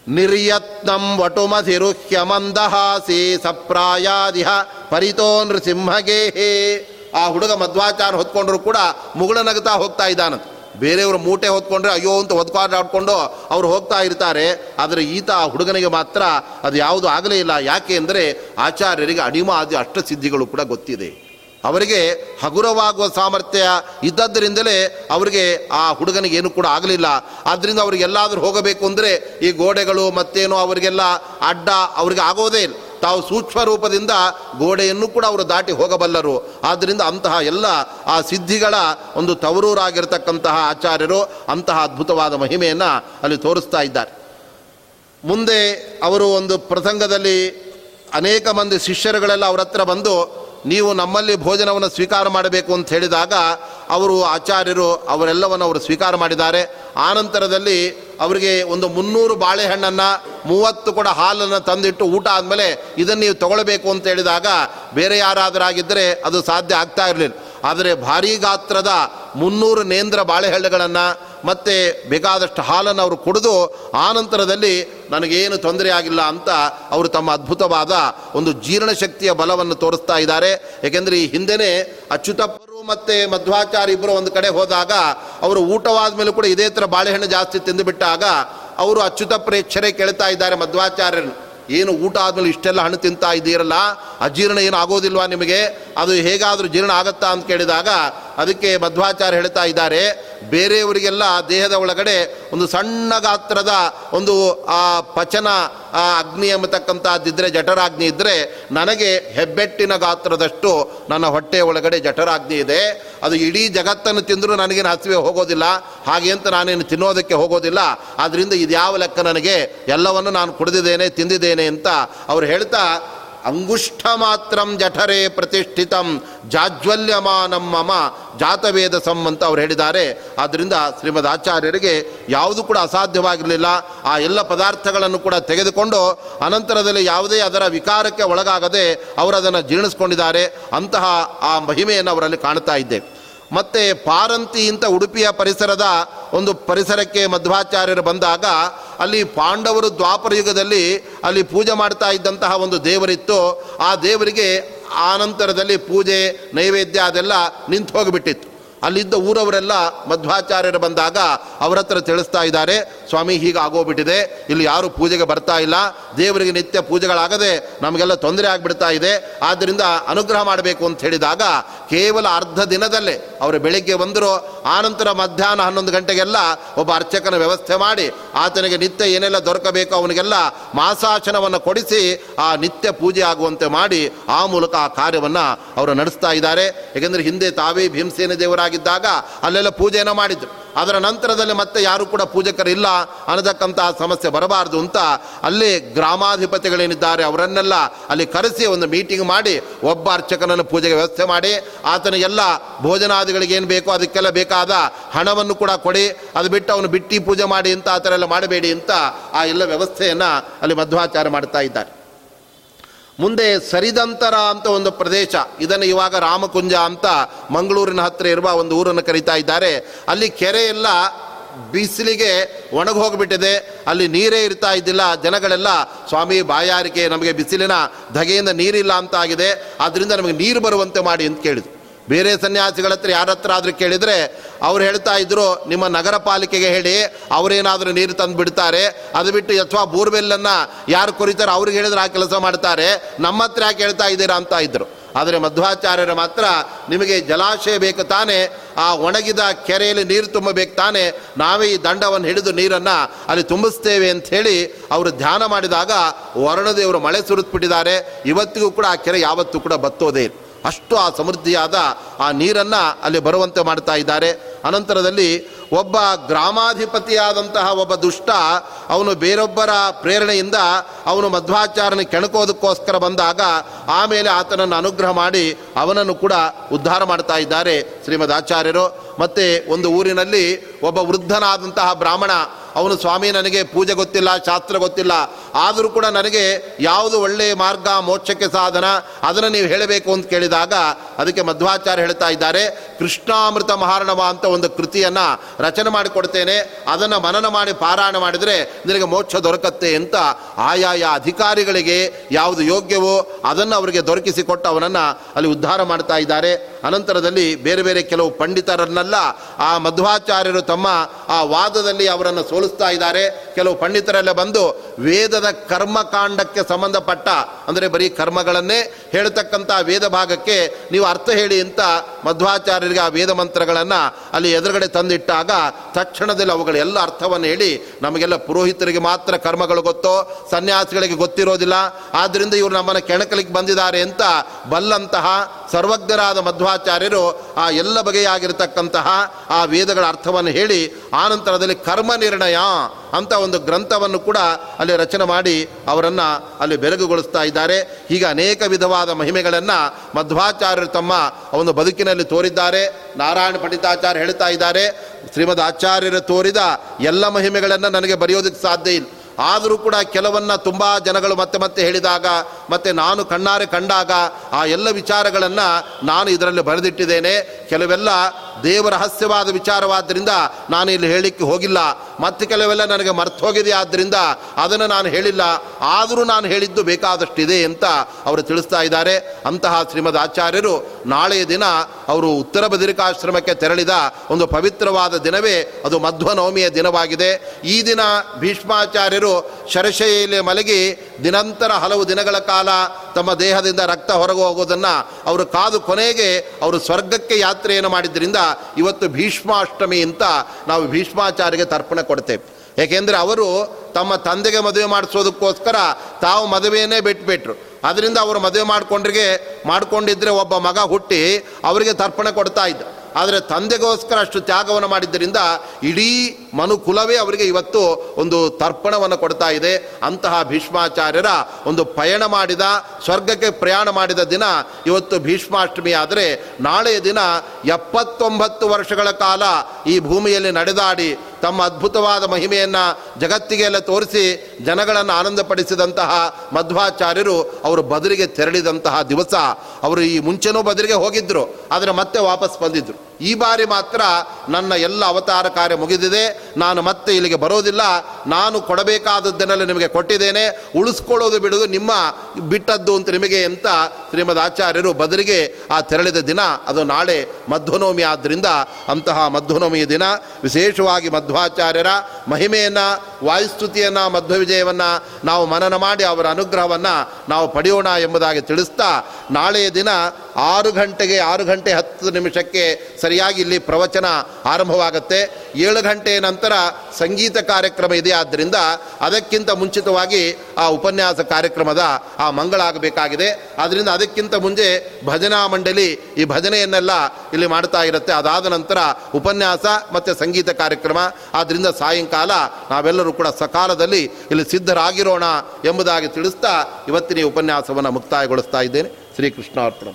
ನಿರ್ಯತ್ನಂ ವಟುಮಧಿರುಹ್ಯಮಂದಹಾಸಿ ಸಪ್ರಾಯಾದಿಹ ಪರಿತೋ ನೃಸಿಂಹಗೇಹೇ. ಆ ಹುಡುಗ ಮಧ್ವಾಚಾರ ಹೊತ್ಕೊಂಡ್ರು ಕೂಡ ಮುಗುಳ ನಗುತ್ತಾ ಹೋಗ್ತಾ ಇದ್ದಾನಂತ. ಬೇರೆಯವರು ಮೂಟೆ ಹೊತ್ಕೊಂಡ್ರೆ ಅಯ್ಯೋ ಅಂತ ಹೊತ್ಕೊಂಡಾಡ್ಕೊಂಡು ಅವ್ರು ಹೋಗ್ತಾ ಇರ್ತಾರೆ. ಆದರೆ ಈತ ಆ ಹುಡುಗನಿಗೆ ಮಾತ್ರ ಅದು ಯಾವುದು ಆಗಲೇ ಇಲ್ಲ. ಯಾಕೆ ಅಂದರೆ ಆಚಾರ್ಯರಿಗೆ ಅಷ್ಟ ಸಿದ್ಧಿಗಳು ಕೂಡ ಗೊತ್ತಿದೆ. ಅವರಿಗೆ ಹಗುರವಾಗುವ ಸಾಮರ್ಥ್ಯ ಇದ್ದದ್ದರಿಂದಲೇ ಅವರಿಗೆ ಆ ಹುಡುಗನಿಗೆ ಏನು ಕೂಡ ಆಗಲಿಲ್ಲ. ಆದ್ದರಿಂದ ಅವ್ರಿಗೆಲ್ಲಾದರೂ ಹೋಗಬೇಕು ಅಂದರೆ ಈ ಗೋಡೆಗಳು ಮತ್ತೇನೋ ಅವರಿಗೆಲ್ಲ ಅಡ್ಡ ಅವ್ರಿಗೆ ಆಗೋದೇ ಇಲ್ಲ. ತಾವು ಸೂಕ್ಷ್ಮ ರೂಪದಿಂದ ಗೋಡೆಯನ್ನು ಕೂಡ ಅವರು ದಾಟಿ ಹೋಗಬಲ್ಲರು. ಆದ್ದರಿಂದ ಅಂತಹ ಎಲ್ಲ ಆ ಸಿದ್ಧಿಗಳ ಒಂದು ತವರೂರಾಗಿರ್ತಕ್ಕಂತಹ ಆಚಾರ್ಯರು ಅಂತಹ ಅದ್ಭುತವಾದ ಮಹಿಮೆಯನ್ನು ಅಲ್ಲಿ ತೋರಿಸ್ತಾ ಇದ್ದಾರೆ. ಮುಂದೆ ಅವರು ಒಂದು ಪ್ರಸಂಗದಲ್ಲಿ ಅನೇಕ ಮಂದಿ ಶಿಷ್ಯರುಗಳೆಲ್ಲ ಅವರ ಹತ್ರ ಬಂದು ನೀವು ನಮ್ಮಲ್ಲಿ ಭೋಜನವನ್ನು ಸ್ವೀಕಾರ ಮಾಡಬೇಕು ಅಂತ ಹೇಳಿದಾಗ ಅವರು ಆಚಾರ್ಯರು ಅವರೆಲ್ಲವನ್ನು ಅವರು ಸ್ವೀಕಾರ ಮಾಡಿದ್ದಾರೆ. ಆನಂತರದಲ್ಲಿ ಅವರಿಗೆ ಒಂದು ಮುನ್ನೂರು ಬಾಳೆಹಣ್ಣನ್ನು, ಮೂವತ್ತು ಕೂಡ ಹಾಲನ್ನು ತಂದಿಟ್ಟು ಊಟ ಆದಮೇಲೆ ಇದನ್ನು ನೀವು ತಗೊಳ್ಬೇಕು ಅಂತ ಹೇಳಿದಾಗ ಬೇರೆ ಯಾರಾದರಾಗಿದ್ದರೆ ಅದು ಸಾಧ್ಯ ಆಗ್ತಾ ಇರಲಿಲ್ಲ. ಆದರೆ ಭಾರೀ ಗಾತ್ರದ ಮುನ್ನೂರು ನೇಂದ್ರ ಬಾಳೆಹಣ್ಣುಗಳನ್ನು ಮತ್ತು ಬೇಕಾದಷ್ಟು ಹಾಲನ್ನು ಅವರು ಕುಡಿದು ಆನಂತರದಲ್ಲಿ ನನಗೇನು ತೊಂದರೆ ಆಗಿಲ್ಲ ಅಂತ ಅವರು ತಮ್ಮ ಅದ್ಭುತವಾದ ಒಂದು ಜೀರ್ಣಶಕ್ತಿಯ ಬಲವನ್ನು ತೋರಿಸ್ತಾ ಇದ್ದಾರೆ. ಏಕೆಂದರೆ ಈ ಹಿಂದೆನೇ ಅಚ್ಯುತಪ್ಪರು ಮತ್ತು ಮಧ್ವಾಚಾರ್ಯ ಇಬ್ಬರು ಒಂದು ಕಡೆ ಹೋದಾಗ ಅವರು ಊಟವಾದ ಮೇಲೂ ಕೂಡ ಇದೇ ಥರ ಬಾಳೆಹಣ್ಣು ಜಾಸ್ತಿ ತಿಂದುಬಿಟ್ಟಾಗ ಅವರು ಅಚ್ಯುತ ಪ್ರೇಕ್ಷರೇ ಕೇಳ್ತಾ ಇದ್ದಾರೆ ಮಧ್ವಾಚಾರ್ಯರು ಏನು ಊಟ ಆದಮೇಲೆ ಇಷ್ಟೆಲ್ಲ ಹಣ್ಣು ತಿಂತಾ ಇದ್ದೀರಲ್ಲ ಅಜೀರ್ಣ ಏನು ಆಗೋದಿಲ್ವಾ ನಿಮಗೆ? ಅದು ಹೇಗಾದರೂ ಜೀರ್ಣ ಆಗುತ್ತಾ ಅಂತ ಕೇಳಿದಾಗ ಅದಕ್ಕೆ ಮಧ್ವಾಚಾರ್ಯ ಹೇಳ್ತಾ ಇದ್ದಾರೆ, ಬೇರೆಯವರಿಗೆಲ್ಲ ದೇಹದ ಒಳಗಡೆ ಒಂದು ಸಣ್ಣ ಗಾತ್ರದ ಒಂದು, ಆ, ಪಚನ ಅಗ್ನಿ ಎಂಬತಕ್ಕಂಥದ್ದಿದ್ದರೆ ಜಠರಾಗ್ನಿ ಇದ್ದರೆ ನನಗೆ ಹೆಬ್ಬೆಟ್ಟಿನ ಗಾತ್ರದಷ್ಟು ನನ್ನ ಹೊಟ್ಟೆಯ ಒಳಗಡೆ ಜಠರಾಗ್ನಿ ಇದೆ. ಅದು ಇಡೀ ಜಗತ್ತನ್ನು ತಿಂದರೂ ನನಗೇನು ಹಸಿವೆ ಹೋಗೋದಿಲ್ಲ, ಹಾಗೆ ಅಂತ ನಾನೇನು ತಿನ್ನೋದಕ್ಕೆ ಹೋಗೋದಿಲ್ಲ. ಆದ್ದರಿಂದ ಇದು ಯಾವ ಲೆಕ್ಕ ನನಗೆ? ಎಲ್ಲವನ್ನು ನಾನು ಕುಡಿದಿದ್ದೇನೆ, ತಿಂದಿದ್ದೇನೆ. ಅಂತ ಅವ್ರು ಹೇಳ್ತಾ, ಅಂಗುಷ್ಠ ಮಾತ್ರಂ ಜಠರೇ ಪ್ರತಿಷ್ಠಿತಂ ಜಾಜ್ವಲ್ಯಮಾನಂ ಜಾತವೇದ ಸಂ ಅಂತ ಅವ್ರು ಹೇಳಿದ್ದಾರೆ. ಆದ್ದರಿಂದ ಶ್ರೀಮದ್ ಆಚಾರ್ಯರಿಗೆ ಯಾವುದು ಕೂಡ ಅಸಾಧ್ಯವಾಗಿರಲಿಲ್ಲ. ಆ ಎಲ್ಲ ಪದಾರ್ಥಗಳನ್ನು ಕೂಡ ತೆಗೆದುಕೊಂಡು ಅನಂತರದಲ್ಲಿ ಯಾವುದೇ ಅದರ ವಿಕಾರಕ್ಕೆ ಒಳಗಾಗದೆ ಅವರು ಅದನ್ನು ಜೀರ್ಣಿಸ್ಕೊಂಡಿದ್ದಾರೆ. ಅಂತಹ ಆ ಮಹಿಮೆಯನ್ನು ಅವರಲ್ಲಿ ಕಾಣ್ತಾ ಇದ್ದೇವೆ ಮತ್ತು ಪಾರಂತಿ ಅಂತ ಉಡುಪಿಯ ಪರಿಸರದ ಒಂದು ಪರಿಸರಕ್ಕೆ ಮಧ್ವಾಚಾರ್ಯರು ಬಂದಾಗ ಅಲ್ಲಿ ಪಾಂಡವರು ದ್ವಾಪರ ಯುಗದಲ್ಲಿ ಅಲ್ಲಿ ಪೂಜೆ ಮಾಡ್ತಾ ಇದ್ದಂತಹ ಒಂದು ದೇವರಿತ್ತು. ಆ ದೇವರಿಗೆ ಆನಂತರದಲ್ಲಿ ಪೂಜೆ, ನೈವೇದ್ಯ ಅದೆಲ್ಲ ನಿಂತು ಹೋಗಿಬಿಟ್ಟಿತ್ತು. ಅಲ್ಲಿದ್ದ ಊರವರೆಲ್ಲ ಮಧ್ವಾಚಾರ್ಯರು ಬಂದಾಗ ಅವರ ಹತ್ರ ತಿಳಿಸ್ತಾ ಇದ್ದಾರೆ, ಸ್ವಾಮಿ, ಹೀಗೆ ಆಗೋಗ್ಬಿಟ್ಟಿದೆ. ಇಲ್ಲಿ ಯಾರು ಪೂಜೆಗೆ ಬರ್ತಾ ಇಲ್ಲ. ದೇವರಿಗೆ ನಿತ್ಯ ಪೂಜೆಗಳಾಗದೆ ನಮಗೆಲ್ಲ ತೊಂದರೆ ಆಗಿಬಿಡ್ತಾ ಇದೆ. ಆದ್ದರಿಂದ ಅನುಗ್ರಹ ಮಾಡಬೇಕು ಅಂತ ಹೇಳಿದಾಗ ಕೇವಲ ಅರ್ಧ ದಿನದಲ್ಲೇ ಅವರು ಬೆಳಿಗ್ಗೆ ಬಂದರು. ಆನಂತರ ಮಧ್ಯಾಹ್ನ ಹನ್ನೊಂದು ಗಂಟೆಗೆಲ್ಲ ಒಬ್ಬ ಅರ್ಚಕನ ವ್ಯವಸ್ಥೆ ಮಾಡಿ ಆತನಿಗೆ ನಿತ್ಯ ಏನೆಲ್ಲ ದೊರಕಬೇಕು ಅವನಿಗೆಲ್ಲ ಮಾಸಾಶನವನ್ನು ಕೊಡಿಸಿ ಆ ನಿತ್ಯ ಪೂಜೆ ಆಗುವಂತೆ ಮಾಡಿ ಆ ಮೂಲಕ ಆ ಕಾರ್ಯವನ್ನು ಅವರು ನಡೆಸ್ತಾ ಇದ್ದಾರೆ. ಏಕೆಂದರೆ ಹಿಂದೆ ತಾವೇ ಭೀಮಸೇನ ದೇವರಾಗಿದ್ದಾಗ ಅಲ್ಲೆಲ್ಲ ಪೂಜೆಯನ್ನು ಮಾಡಿದ್ರು. ಅದರ ನಂತರದಲ್ಲಿ ಮತ್ತೆ ಯಾರು ಕೂಡ ಪೂಜಕರಿಲ್ಲ. ಅನ್ನತಕ್ಕಂತಹ ಸಮಸ್ಯೆ ಬರಬಾರ್ದು ಅಂತ ಅಲ್ಲಿ ಗ್ರಾಮಾಧಿಪತಿಗಳೇನಿದ್ದಾರೆ ಅವರನ್ನೆಲ್ಲ ಅಲ್ಲಿ ಕರೆಸಿ ಒಂದು ಮೀಟಿಂಗ್ ಮಾಡಿ ಒಬ್ಬ ಅರ್ಚಕನನ್ನು ಪೂಜೆಗೆ ವ್ಯವಸ್ಥೆ ಮಾಡಿ. ಆತನಿಗೆಲ್ಲ ಭೋಜನಾದಿಗಳಿಗೆ ಏನು ಬೇಕೋ ಅದಕ್ಕೆಲ್ಲ ಬೇಕಾದ ಹಣವನ್ನು ಕೂಡ ಕೊಡಿ. ಅದು ಬಿಟ್ಟು ಅವನು ಬಿಟ್ಟಿ ಪೂಜೆ ಮಾಡಿ ಅಂತ ಆ ಥರ ಎಲ್ಲ ಮಾಡಬೇಡಿ ಅಂತ ಆ ಎಲ್ಲ ವ್ಯವಸ್ಥೆಯನ್ನು ಅಲ್ಲಿ ಮಧ್ವಾಚಾರ ಮಾಡ್ತಾ ಇದ್ದಾರೆ. ಮುಂದೆ ಸರಿದಂತರ ಅಂತ ಒಂದು ಪ್ರದೇಶ. ಇದನ್ನು ಇವಾಗ ರಾಮಕುಂಜ ಅಂತ ಮಂಗಳೂರಿನ ಹತ್ತಿರ ಇರುವ ಒಂದು ಊರನ್ನು ಕರೀತಾ ಇದ್ದಾರೆ. ಅಲ್ಲಿ ಕೆರೆ ಎಲ್ಲ ಬಿಸಿಲಿಗೆ ಒಣಗಿ ಹೋಗಿಬಿಟ್ಟಿದೆ. ಅಲ್ಲಿ ನೀರೇ ಇರ್ತಾ ಇದ್ದಿಲ್ಲ. ಜನಗಳೆಲ್ಲ, ಸ್ವಾಮಿ, ಬಾಯಾರಿಕೆ, ನಮಗೆ ಬಿಸಿಲಿನ ಧಗೆಯಿಂದ ನೀರಿಲ್ಲ ಅಂತ ಆಗಿದೆ. ಆದ್ದರಿಂದ ನಮಗೆ ನೀರು ಬರುವಂತೆ ಮಾಡಿ ಅಂತ ಕೇಳಿದ್ರು. ಬೇರೆ ಸನ್ಯಾಸಿಗಳ ಹತ್ರ ಯಾರ ಹತ್ರ ಆದರೂ ಕೇಳಿದರೆ ಅವ್ರು ಹೇಳ್ತಾ ಇದ್ರು, ನಿಮ್ಮ ನಗರ ಪಾಲಿಕೆಗೆ ಹೇಳಿ, ಅವರೇನಾದರೂ ನೀರು ತಂದು ಬಿಡ್ತಾರೆ. ಅದು ಬಿಟ್ಟು ಅಥವಾ ಬೋರ್ವೆಲ್ಲನ್ನು ಯಾರು ಕೊರಿತಾರೆ ಅವ್ರಿಗೆ ಹೇಳಿದ್ರೆ ಆ ಕೆಲಸ ಮಾಡ್ತಾರೆ. ನಮ್ಮ ಹತ್ರ ಯಾಕೆ ಹೇಳ್ತಾ ಇದ್ದೀರಾ ಅಂತ ಇದ್ರು. ಆದರೆ ಮಧ್ವಾಚಾರ್ಯರು ಮಾತ್ರ ನಿಮಗೆ ಜಲಾಶಯ ಬೇಕು ತಾನೇ, ಆ ಒಣಗಿದ ಕೆರೆಯಲ್ಲಿ ನೀರು ತುಂಬಬೇಕು ತಾನೇ, ನಾವೇ ಈ ದಂಡವನ್ನು ಹಿಡಿದು ನೀರನ್ನು ಅಲ್ಲಿ ತುಂಬಿಸ್ತೇವೆ ಅಂತ ಹೇಳಿ ಅವರು ಧ್ಯಾನ ಮಾಡಿದಾಗ ವರುಣದೇವರು ಮಳೆ ಸುರಿದ್ಬಿಟ್ಟಿದ್ದಾರೆ. ಇವತ್ತಿಗೂ ಕೂಡ ಆ ಕೆರೆ ಯಾವತ್ತೂ ಕೂಡ ಬತ್ತೋದೇ ಅಷ್ಟು ಆ ಸಮೃದ್ಧಿಯಾದ ಆ ನೀರನ್ನು ಅಲ್ಲಿ ಬರುವಂತೆ ಮಾಡ್ತಾ ಇದ್ದಾರೆ. ಅನಂತರದಲ್ಲಿ ಒಬ್ಬ ಗ್ರಾಮಾಧಿಪತಿಯಾದಂತಹ ಒಬ್ಬ ದುಷ್ಟ ಅವನು ಬೇರೊಬ್ಬರ ಪ್ರೇರಣೆಯಿಂದ ಅವನು ಮಧ್ವಾಚಾರನ ಕೆಣಕೋದಕ್ಕೋಸ್ಕರ ಬಂದಾಗ ಆಮೇಲೆ ಆತನನ್ನು ಅನುಗ್ರಹ ಮಾಡಿ ಅವನನ್ನು ಕೂಡ ಉದ್ಧಾರ ಮಾಡ್ತಾ ಇದ್ದಾರೆ ಶ್ರೀಮದ್ ಆಚಾರ್ಯರು. ಮತ್ತು ಒಂದು ಊರಿನಲ್ಲಿ ಒಬ್ಬ ವೃದ್ಧನಾದಂತಹ ಬ್ರಾಹ್ಮಣ ಅವನು ಸ್ವಾಮಿ ನನಗೆ ಪೂಜೆ ಗೊತ್ತಿಲ್ಲ, ಶಾಸ್ತ್ರ ಗೊತ್ತಿಲ್ಲ. ಆದರೂ ಕೂಡ ನನಗೆ ಯಾವುದು ಒಳ್ಳೆಯ ಮಾರ್ಗ, ಮೋಕ್ಷಕ್ಕೆ ಸಾಧನ, ಅದನ್ನು ನೀವು ಹೇಳಬೇಕು ಅಂತ ಕೇಳಿದಾಗ ಅದಕ್ಕೆ ಮಧ್ವಾಚಾರ್ಯ ಹೇಳ್ತಾ ಇದ್ದಾರೆ, ಕೃಷ್ಣಾಮೃತ ಮಹಾರಣವ ಅಂತ ಒಂದು ಕೃತಿಯನ್ನು ರಚನೆ ಮಾಡಿಕೊಡ್ತೇನೆ, ಅದನ್ನು ಮನನ ಮಾಡಿ ಪಾರಾಯಣ ಮಾಡಿದರೆ ನಿನಗೆ ಮೋಕ್ಷ ದೊರಕತ್ತೆ ಅಂತ ಆಯಾಯ ಅಧಿಕಾರಿಗಳಿಗೆ ಯಾವುದು ಯೋಗ್ಯವೋ ಅದನ್ನು ಅವರಿಗೆ ದೊರಕಿಸಿಕೊಟ್ಟು ಅವನನ್ನು ಅಲ್ಲಿ ಉದ್ಧಾರ ಮಾಡ್ತಾ ಇದ್ದಾರೆ. ಅನಂತರದಲ್ಲಿ ಬೇರೆ ಬೇರೆ ಕೆಲವು ಪಂಡಿತರನ್ನೆಲ್ಲ, ಆ ಮಧ್ವಾಚಾರ್ಯರು ತಮ್ಮ ಆ ವಾದದಲ್ಲಿ ಅವರನ್ನು ಸೋಲಿಸ್ತಾ ಇದ್ದಾರೆ. ಕೆಲವು ಪಂಡಿತರೆಲ್ಲ ಬಂದು ವೇದದ ಕರ್ಮಕಾಂಡಕ್ಕೆ ಸಂಬಂಧಪಟ್ಟ, ಅಂದರೆ ಬರೀ ಕರ್ಮಗಳನ್ನೇ ಹೇಳ್ತಕ್ಕಂಥ ವೇದ ಭಾಗಕ್ಕೆ ನೀವು ಅರ್ಥ ಹೇಳಿ ಅಂತ ಮಧ್ವಾಚಾರ್ಯರಿಗೆ ಆ ವೇದ ಮಂತ್ರಗಳನ್ನು ಅಲ್ಲಿ ಎದುರುಗಡೆ ತಂದಿಟ್ಟಾಗ ತಕ್ಷಣದಲ್ಲಿ ಅವುಗಳೆಲ್ಲ ಅರ್ಥವನ್ನು ಹೇಳಿ ನಮಗೆಲ್ಲ ಪುರೋಹಿತರಿಗೆ ಮಾತ್ರ ಕರ್ಮಗಳು ಗೊತ್ತೋ, ಸನ್ಯಾಸಿಗಳಿಗೆ ಗೊತ್ತಿರೋದಿಲ್ಲ. ಆದ್ದರಿಂದ ಇವರು ನಮ್ಮನ್ನು ಕೆಣಕಲಿಕ್ಕೆ ಬಂದಿದ್ದಾರೆ ಅಂತ ಬಲ್ಲಂತಹ ಸರ್ವಜ್ಞರಾದ ಮಧ್ವಾಚಾರ್ಯರು ಆ ಎಲ್ಲ ಬಗೆಯಾಗಿರತಕ್ಕಂತಹ ಆ ವೇದಗಳ ಅರ್ಥವನ್ನು ಹೇಳಿ ಆನಂತರದಲ್ಲಿ ಕರ್ಮ ನಿರ್ಣಯ ಅಂತ ಒಂದು ಗ್ರಂಥವನ್ನು ಕೂಡ ಅಲ್ಲಿ ರಚನೆ ಮಾಡಿ ಅವರನ್ನು ಅಲ್ಲಿ ಬೆರಗುಗೊಳಿಸ್ತಾ ಇದ್ದಾರೆ. ಹೀಗೆ ಅನೇಕ ವಿಧವಾದ ಮಹಿಮೆಗಳನ್ನು ಮಧ್ವಾಚಾರ್ಯರು ತಮ್ಮ ಒಂದು ಬದುಕಿನಲ್ಲಿ ತೋರಿದ್ದಾರೆ. ನಾರಾಯಣ ಪಂಡಿತಾಚಾರ್ಯ ಹೇಳ್ತಾ ಇದ್ದಾರೆ, ಶ್ರೀಮದ್ ಆಚಾರ್ಯರು ತೋರಿದ ಎಲ್ಲ ಮಹಿಮೆಗಳನ್ನು ನನಗೆ ಬರೆಯೋದಕ್ಕೆ ಸಾಧ್ಯ ಇಲ್ಲ. ಆದರೂ ಕೂಡ ಕೆಲವನ್ನ ತುಂಬ ಜನಗಳು ಮತ್ತೆ ಮತ್ತೆ ಹೇಳಿದಾಗ, ಮತ್ತೆ ನಾನು ಕಣ್ಣಾರೆ ಕಂಡಾಗ ಆ ಎಲ್ಲ ವಿಚಾರಗಳನ್ನು ನಾನು ಇದರಲ್ಲಿ ಬರೆದಿಟ್ಟಿದ್ದೇನೆ. ಕೆಲವೆಲ್ಲ ದೇವರಹಸ್ಯವಾದ ವಿಚಾರವಾದ್ದರಿಂದ ನಾನು ಇಲ್ಲಿ ಹೇಳಲಿಕ್ಕೆ ಹೋಗಿಲ್ಲ. ಮತ್ತೆ ಕೆಲವೆಲ್ಲ ನನಗೆ ಮರ್ತೋಗಿದೆ ಆದ್ದರಿಂದ ಅದನ್ನು ನಾನು ಹೇಳಿಲ್ಲ. ಆದರೂ ನಾನು ಹೇಳಿದ್ದು ಬೇಕಾದಷ್ಟಿದೆ ಅಂತ ಅವರು ತಿಳಿಸ್ತಾ ಇದ್ದಾರೆ. ಅಂತಹ ಶ್ರೀಮದ್ ಆಚಾರ್ಯರು ನಾಳೆಯ ದಿನ ಅವರು ಉತ್ತರ ಬದಿರಿಕಾಶ್ರಮಕ್ಕೆ ತೆರಳಿದ ಒಂದು ಪವಿತ್ರವಾದ ದಿನವೇ ಅದು ಮಧ್ವನವಮಿಯ ದಿನವಾಗಿದೆ. ಈ ದಿನ ಭೀಷ್ಮಾಚಾರ್ಯರು ಶರಶೈಲಿ ಮಲಗಿ ದಿನಂತರ ಹಲವು ದಿನಗಳ ಕಾಲ ತಮ್ಮ ದೇಹದಿಂದ ರಕ್ತ ಹೊರಗೆ ಹೋಗೋದನ್ನು ಅವರು ಕಾದು ಕೊನೆಗೆ ಅವರು ಸ್ವರ್ಗಕ್ಕೆ ಯಾತ್ರೆಯನ್ನು ಮಾಡಿದ್ದರಿಂದ ಇವತ್ತು ಭೀಷ್ಮಾಷ್ಟಮಿ ಅಂತ ನಾವು ಭೀಷ್ಮಾಚಾರ್ಯಗೆ ತರ್ಪಣೆ ಕೊಡ್ತೇವೆ. ಏಕೆಂದರೆ ಅವರು ತಮ್ಮ ತಂದೆಗೆ ಮದುವೆ ಮಾಡಿಸೋದಕ್ಕೋಸ್ಕರ ತಾವು ಮದುವೆಯನ್ನೇ ಬಿಟ್ಬಿಟ್ರು. ಅದರಿಂದ ಅವರು ಮದುವೆ ಮಾಡಿಕೊಂಡ್ರಿಗೆ, ಮಾಡ್ಕೊಂಡಿದ್ರೆ ಒಬ್ಬ ಮಗ ಹುಟ್ಟಿ ಅವರಿಗೆ ತರ್ಪಣೆ ಕೊಡ್ತಾ ಇದ್ದ. ಆದರೆ ತಂದೆಗೋಸ್ಕರ ಅಷ್ಟು ತ್ಯಾಗವನ್ನು ಮಾಡಿದ್ದರಿಂದ ಇಡೀ ಮನುಕುಲವೇ ಅವರಿಗೆ ಇವತ್ತು ಒಂದು ತರ್ಪಣವನ್ನು ಕೊಡ್ತಾ ಇದೆ. ಅಂತಹ ಭೀಷ್ಮಾಚಾರ್ಯರ ಒಂದು ಪಯಣ ಮಾಡಿದ, ಸ್ವರ್ಗಕ್ಕೆ ಪ್ರಯಾಣ ಮಾಡಿದ ದಿನ ಇವತ್ತು ಭೀಷ್ಮಾಷ್ಟಮಿ. ಆದರೆ ನಾಳೆಯ ದಿನ ಎಪ್ಪತ್ತೊಂಬತ್ತು ವರ್ಷಗಳ ಕಾಲ ಈ ಭೂಮಿಯಲ್ಲಿ ನಡೆದಾಡಿ ತಮ್ಮ ಅದ್ಭುತವಾದ ಮಹಿಮೆಯನ್ನು ಜಗತ್ತಿಗೆಲ್ಲ ತೋರಿಸಿ, ಜನಗಳನ್ನು ಆನಂದಪಡಿಸಿದಂತಹ ಮಧ್ವಾಚಾರ್ಯರು ಅವರು ಬದರಿಗೆ ತೆರಳಿದಂತಹ ದಿವಸ. ಅವರು ಈ ಮುಂಚೆನೂ ಬದರಿಗೆ ಹೋಗಿದ್ದರು ಆದರೆ ಮತ್ತೆ ವಾಪಸ್ ಬಂದಿದ್ದರು ಈ ಬಾರಿ ಮಾತ್ರ ನನ್ನ ಎಲ್ಲ ಅವತಾರ ಕಾರ್ಯ ಮುಗಿದಿದೆ. ನಾನು ಮತ್ತೆ ಇಲ್ಲಿಗೆ ಬರೋದಿಲ್ಲ. ನಾನು ಕೊಡಬೇಕಾದದ್ದನ್ನೆಲ್ಲ ನಿಮಗೆ ಕೊಟ್ಟಿದ್ದೇನೆ. ಉಳಿಸ್ಕೊಳ್ಳೋದು ಬಿಡೋದು ನಿಮ್ಮ ಬಿಟ್ಟದ್ದು ಅಂತ ನಿಮಗೆ ಅಂತ ಶ್ರೀಮದ್ ಆಚಾರ್ಯರು ಬದಲಿಗೆ ಆ ತೆರಳಿದ ದಿನ, ಅದು ನಾಳೆ ಮಧ್ವನವಮಿ ಆದ್ದರಿಂದ ಅಂತಹ ಮಧ್ವನವಮಿಯ ದಿನ. ವಿಶೇಷವಾಗಿ ಮಧ್ವಾಚಾರ್ಯರ ಮಹಿಮೆಯನ್ನು, ವಾಯುಸ್ತುತಿಯನ್ನು ಮಧ್ವ ವಿಜಯವನ್ನು ನಾವು ಮನನ ಮಾಡಿ ಅವರ ಅನುಗ್ರಹವನ್ನು ನಾವು ಪಡೆಯೋಣ ಎಂಬುದಾಗಿ ತಿಳಿಸ್ತಾ ನಾಳೆಯ ದಿನ ಆರು ಗಂಟೆಗೆ ಆರು ಗಂಟೆ ಹತ್ತು ನಿಮಿಷಕ್ಕೆ ಸರಿಯಾಗಿ ಇಲ್ಲಿ ಪ್ರವಚನ ಆರಂಭವಾಗುತ್ತೆ. ಏಳು ಗಂಟೆ ನಂತರ ಸಂಗೀತ ಕಾರ್ಯಕ್ರಮ ಇದೆ. ಆದ್ದರಿಂದ ಅದಕ್ಕಿಂತ ಮುಂಚಿತವಾಗಿ ಆ ಉಪನ್ಯಾಸ ಕಾರ್ಯಕ್ರಮದ ಆ ಮಂಗಳ ಆಗಬೇಕಾಗಿದೆ. ಆದ್ದರಿಂದ ಅದಕ್ಕಿಂತ ಮುಂಚೆ ಭಜನಾ ಮಂಡಳಿ ಈ ಭಜನೆಯನ್ನೆಲ್ಲ ಇಲ್ಲಿ ಮಾಡ್ತಾ ಇರುತ್ತೆ. ಅದಾದ ನಂತರ ಉಪನ್ಯಾಸ ಮತ್ತು ಸಂಗೀತ ಕಾರ್ಯಕ್ರಮ. ಆದ್ದರಿಂದ ಸಾಯಂಕಾಲ ನಾವೆಲ್ಲರೂ ಕೂಡ ಸಕಾಲದಲ್ಲಿ ಇಲ್ಲಿ ಸಿದ್ಧರಾಗಿರೋಣ ಎಂಬುದಾಗಿ ತಿಳಿಸ್ತಾ ಇವತ್ತಿನ ಉಪನ್ಯಾಸವನ್ನು ಮುಕ್ತಾಯಗೊಳಿಸ್ತಾ ಇದ್ದೇನೆ. ಶ್ರೀಕೃಷ್ಣಾರ್ಪಣ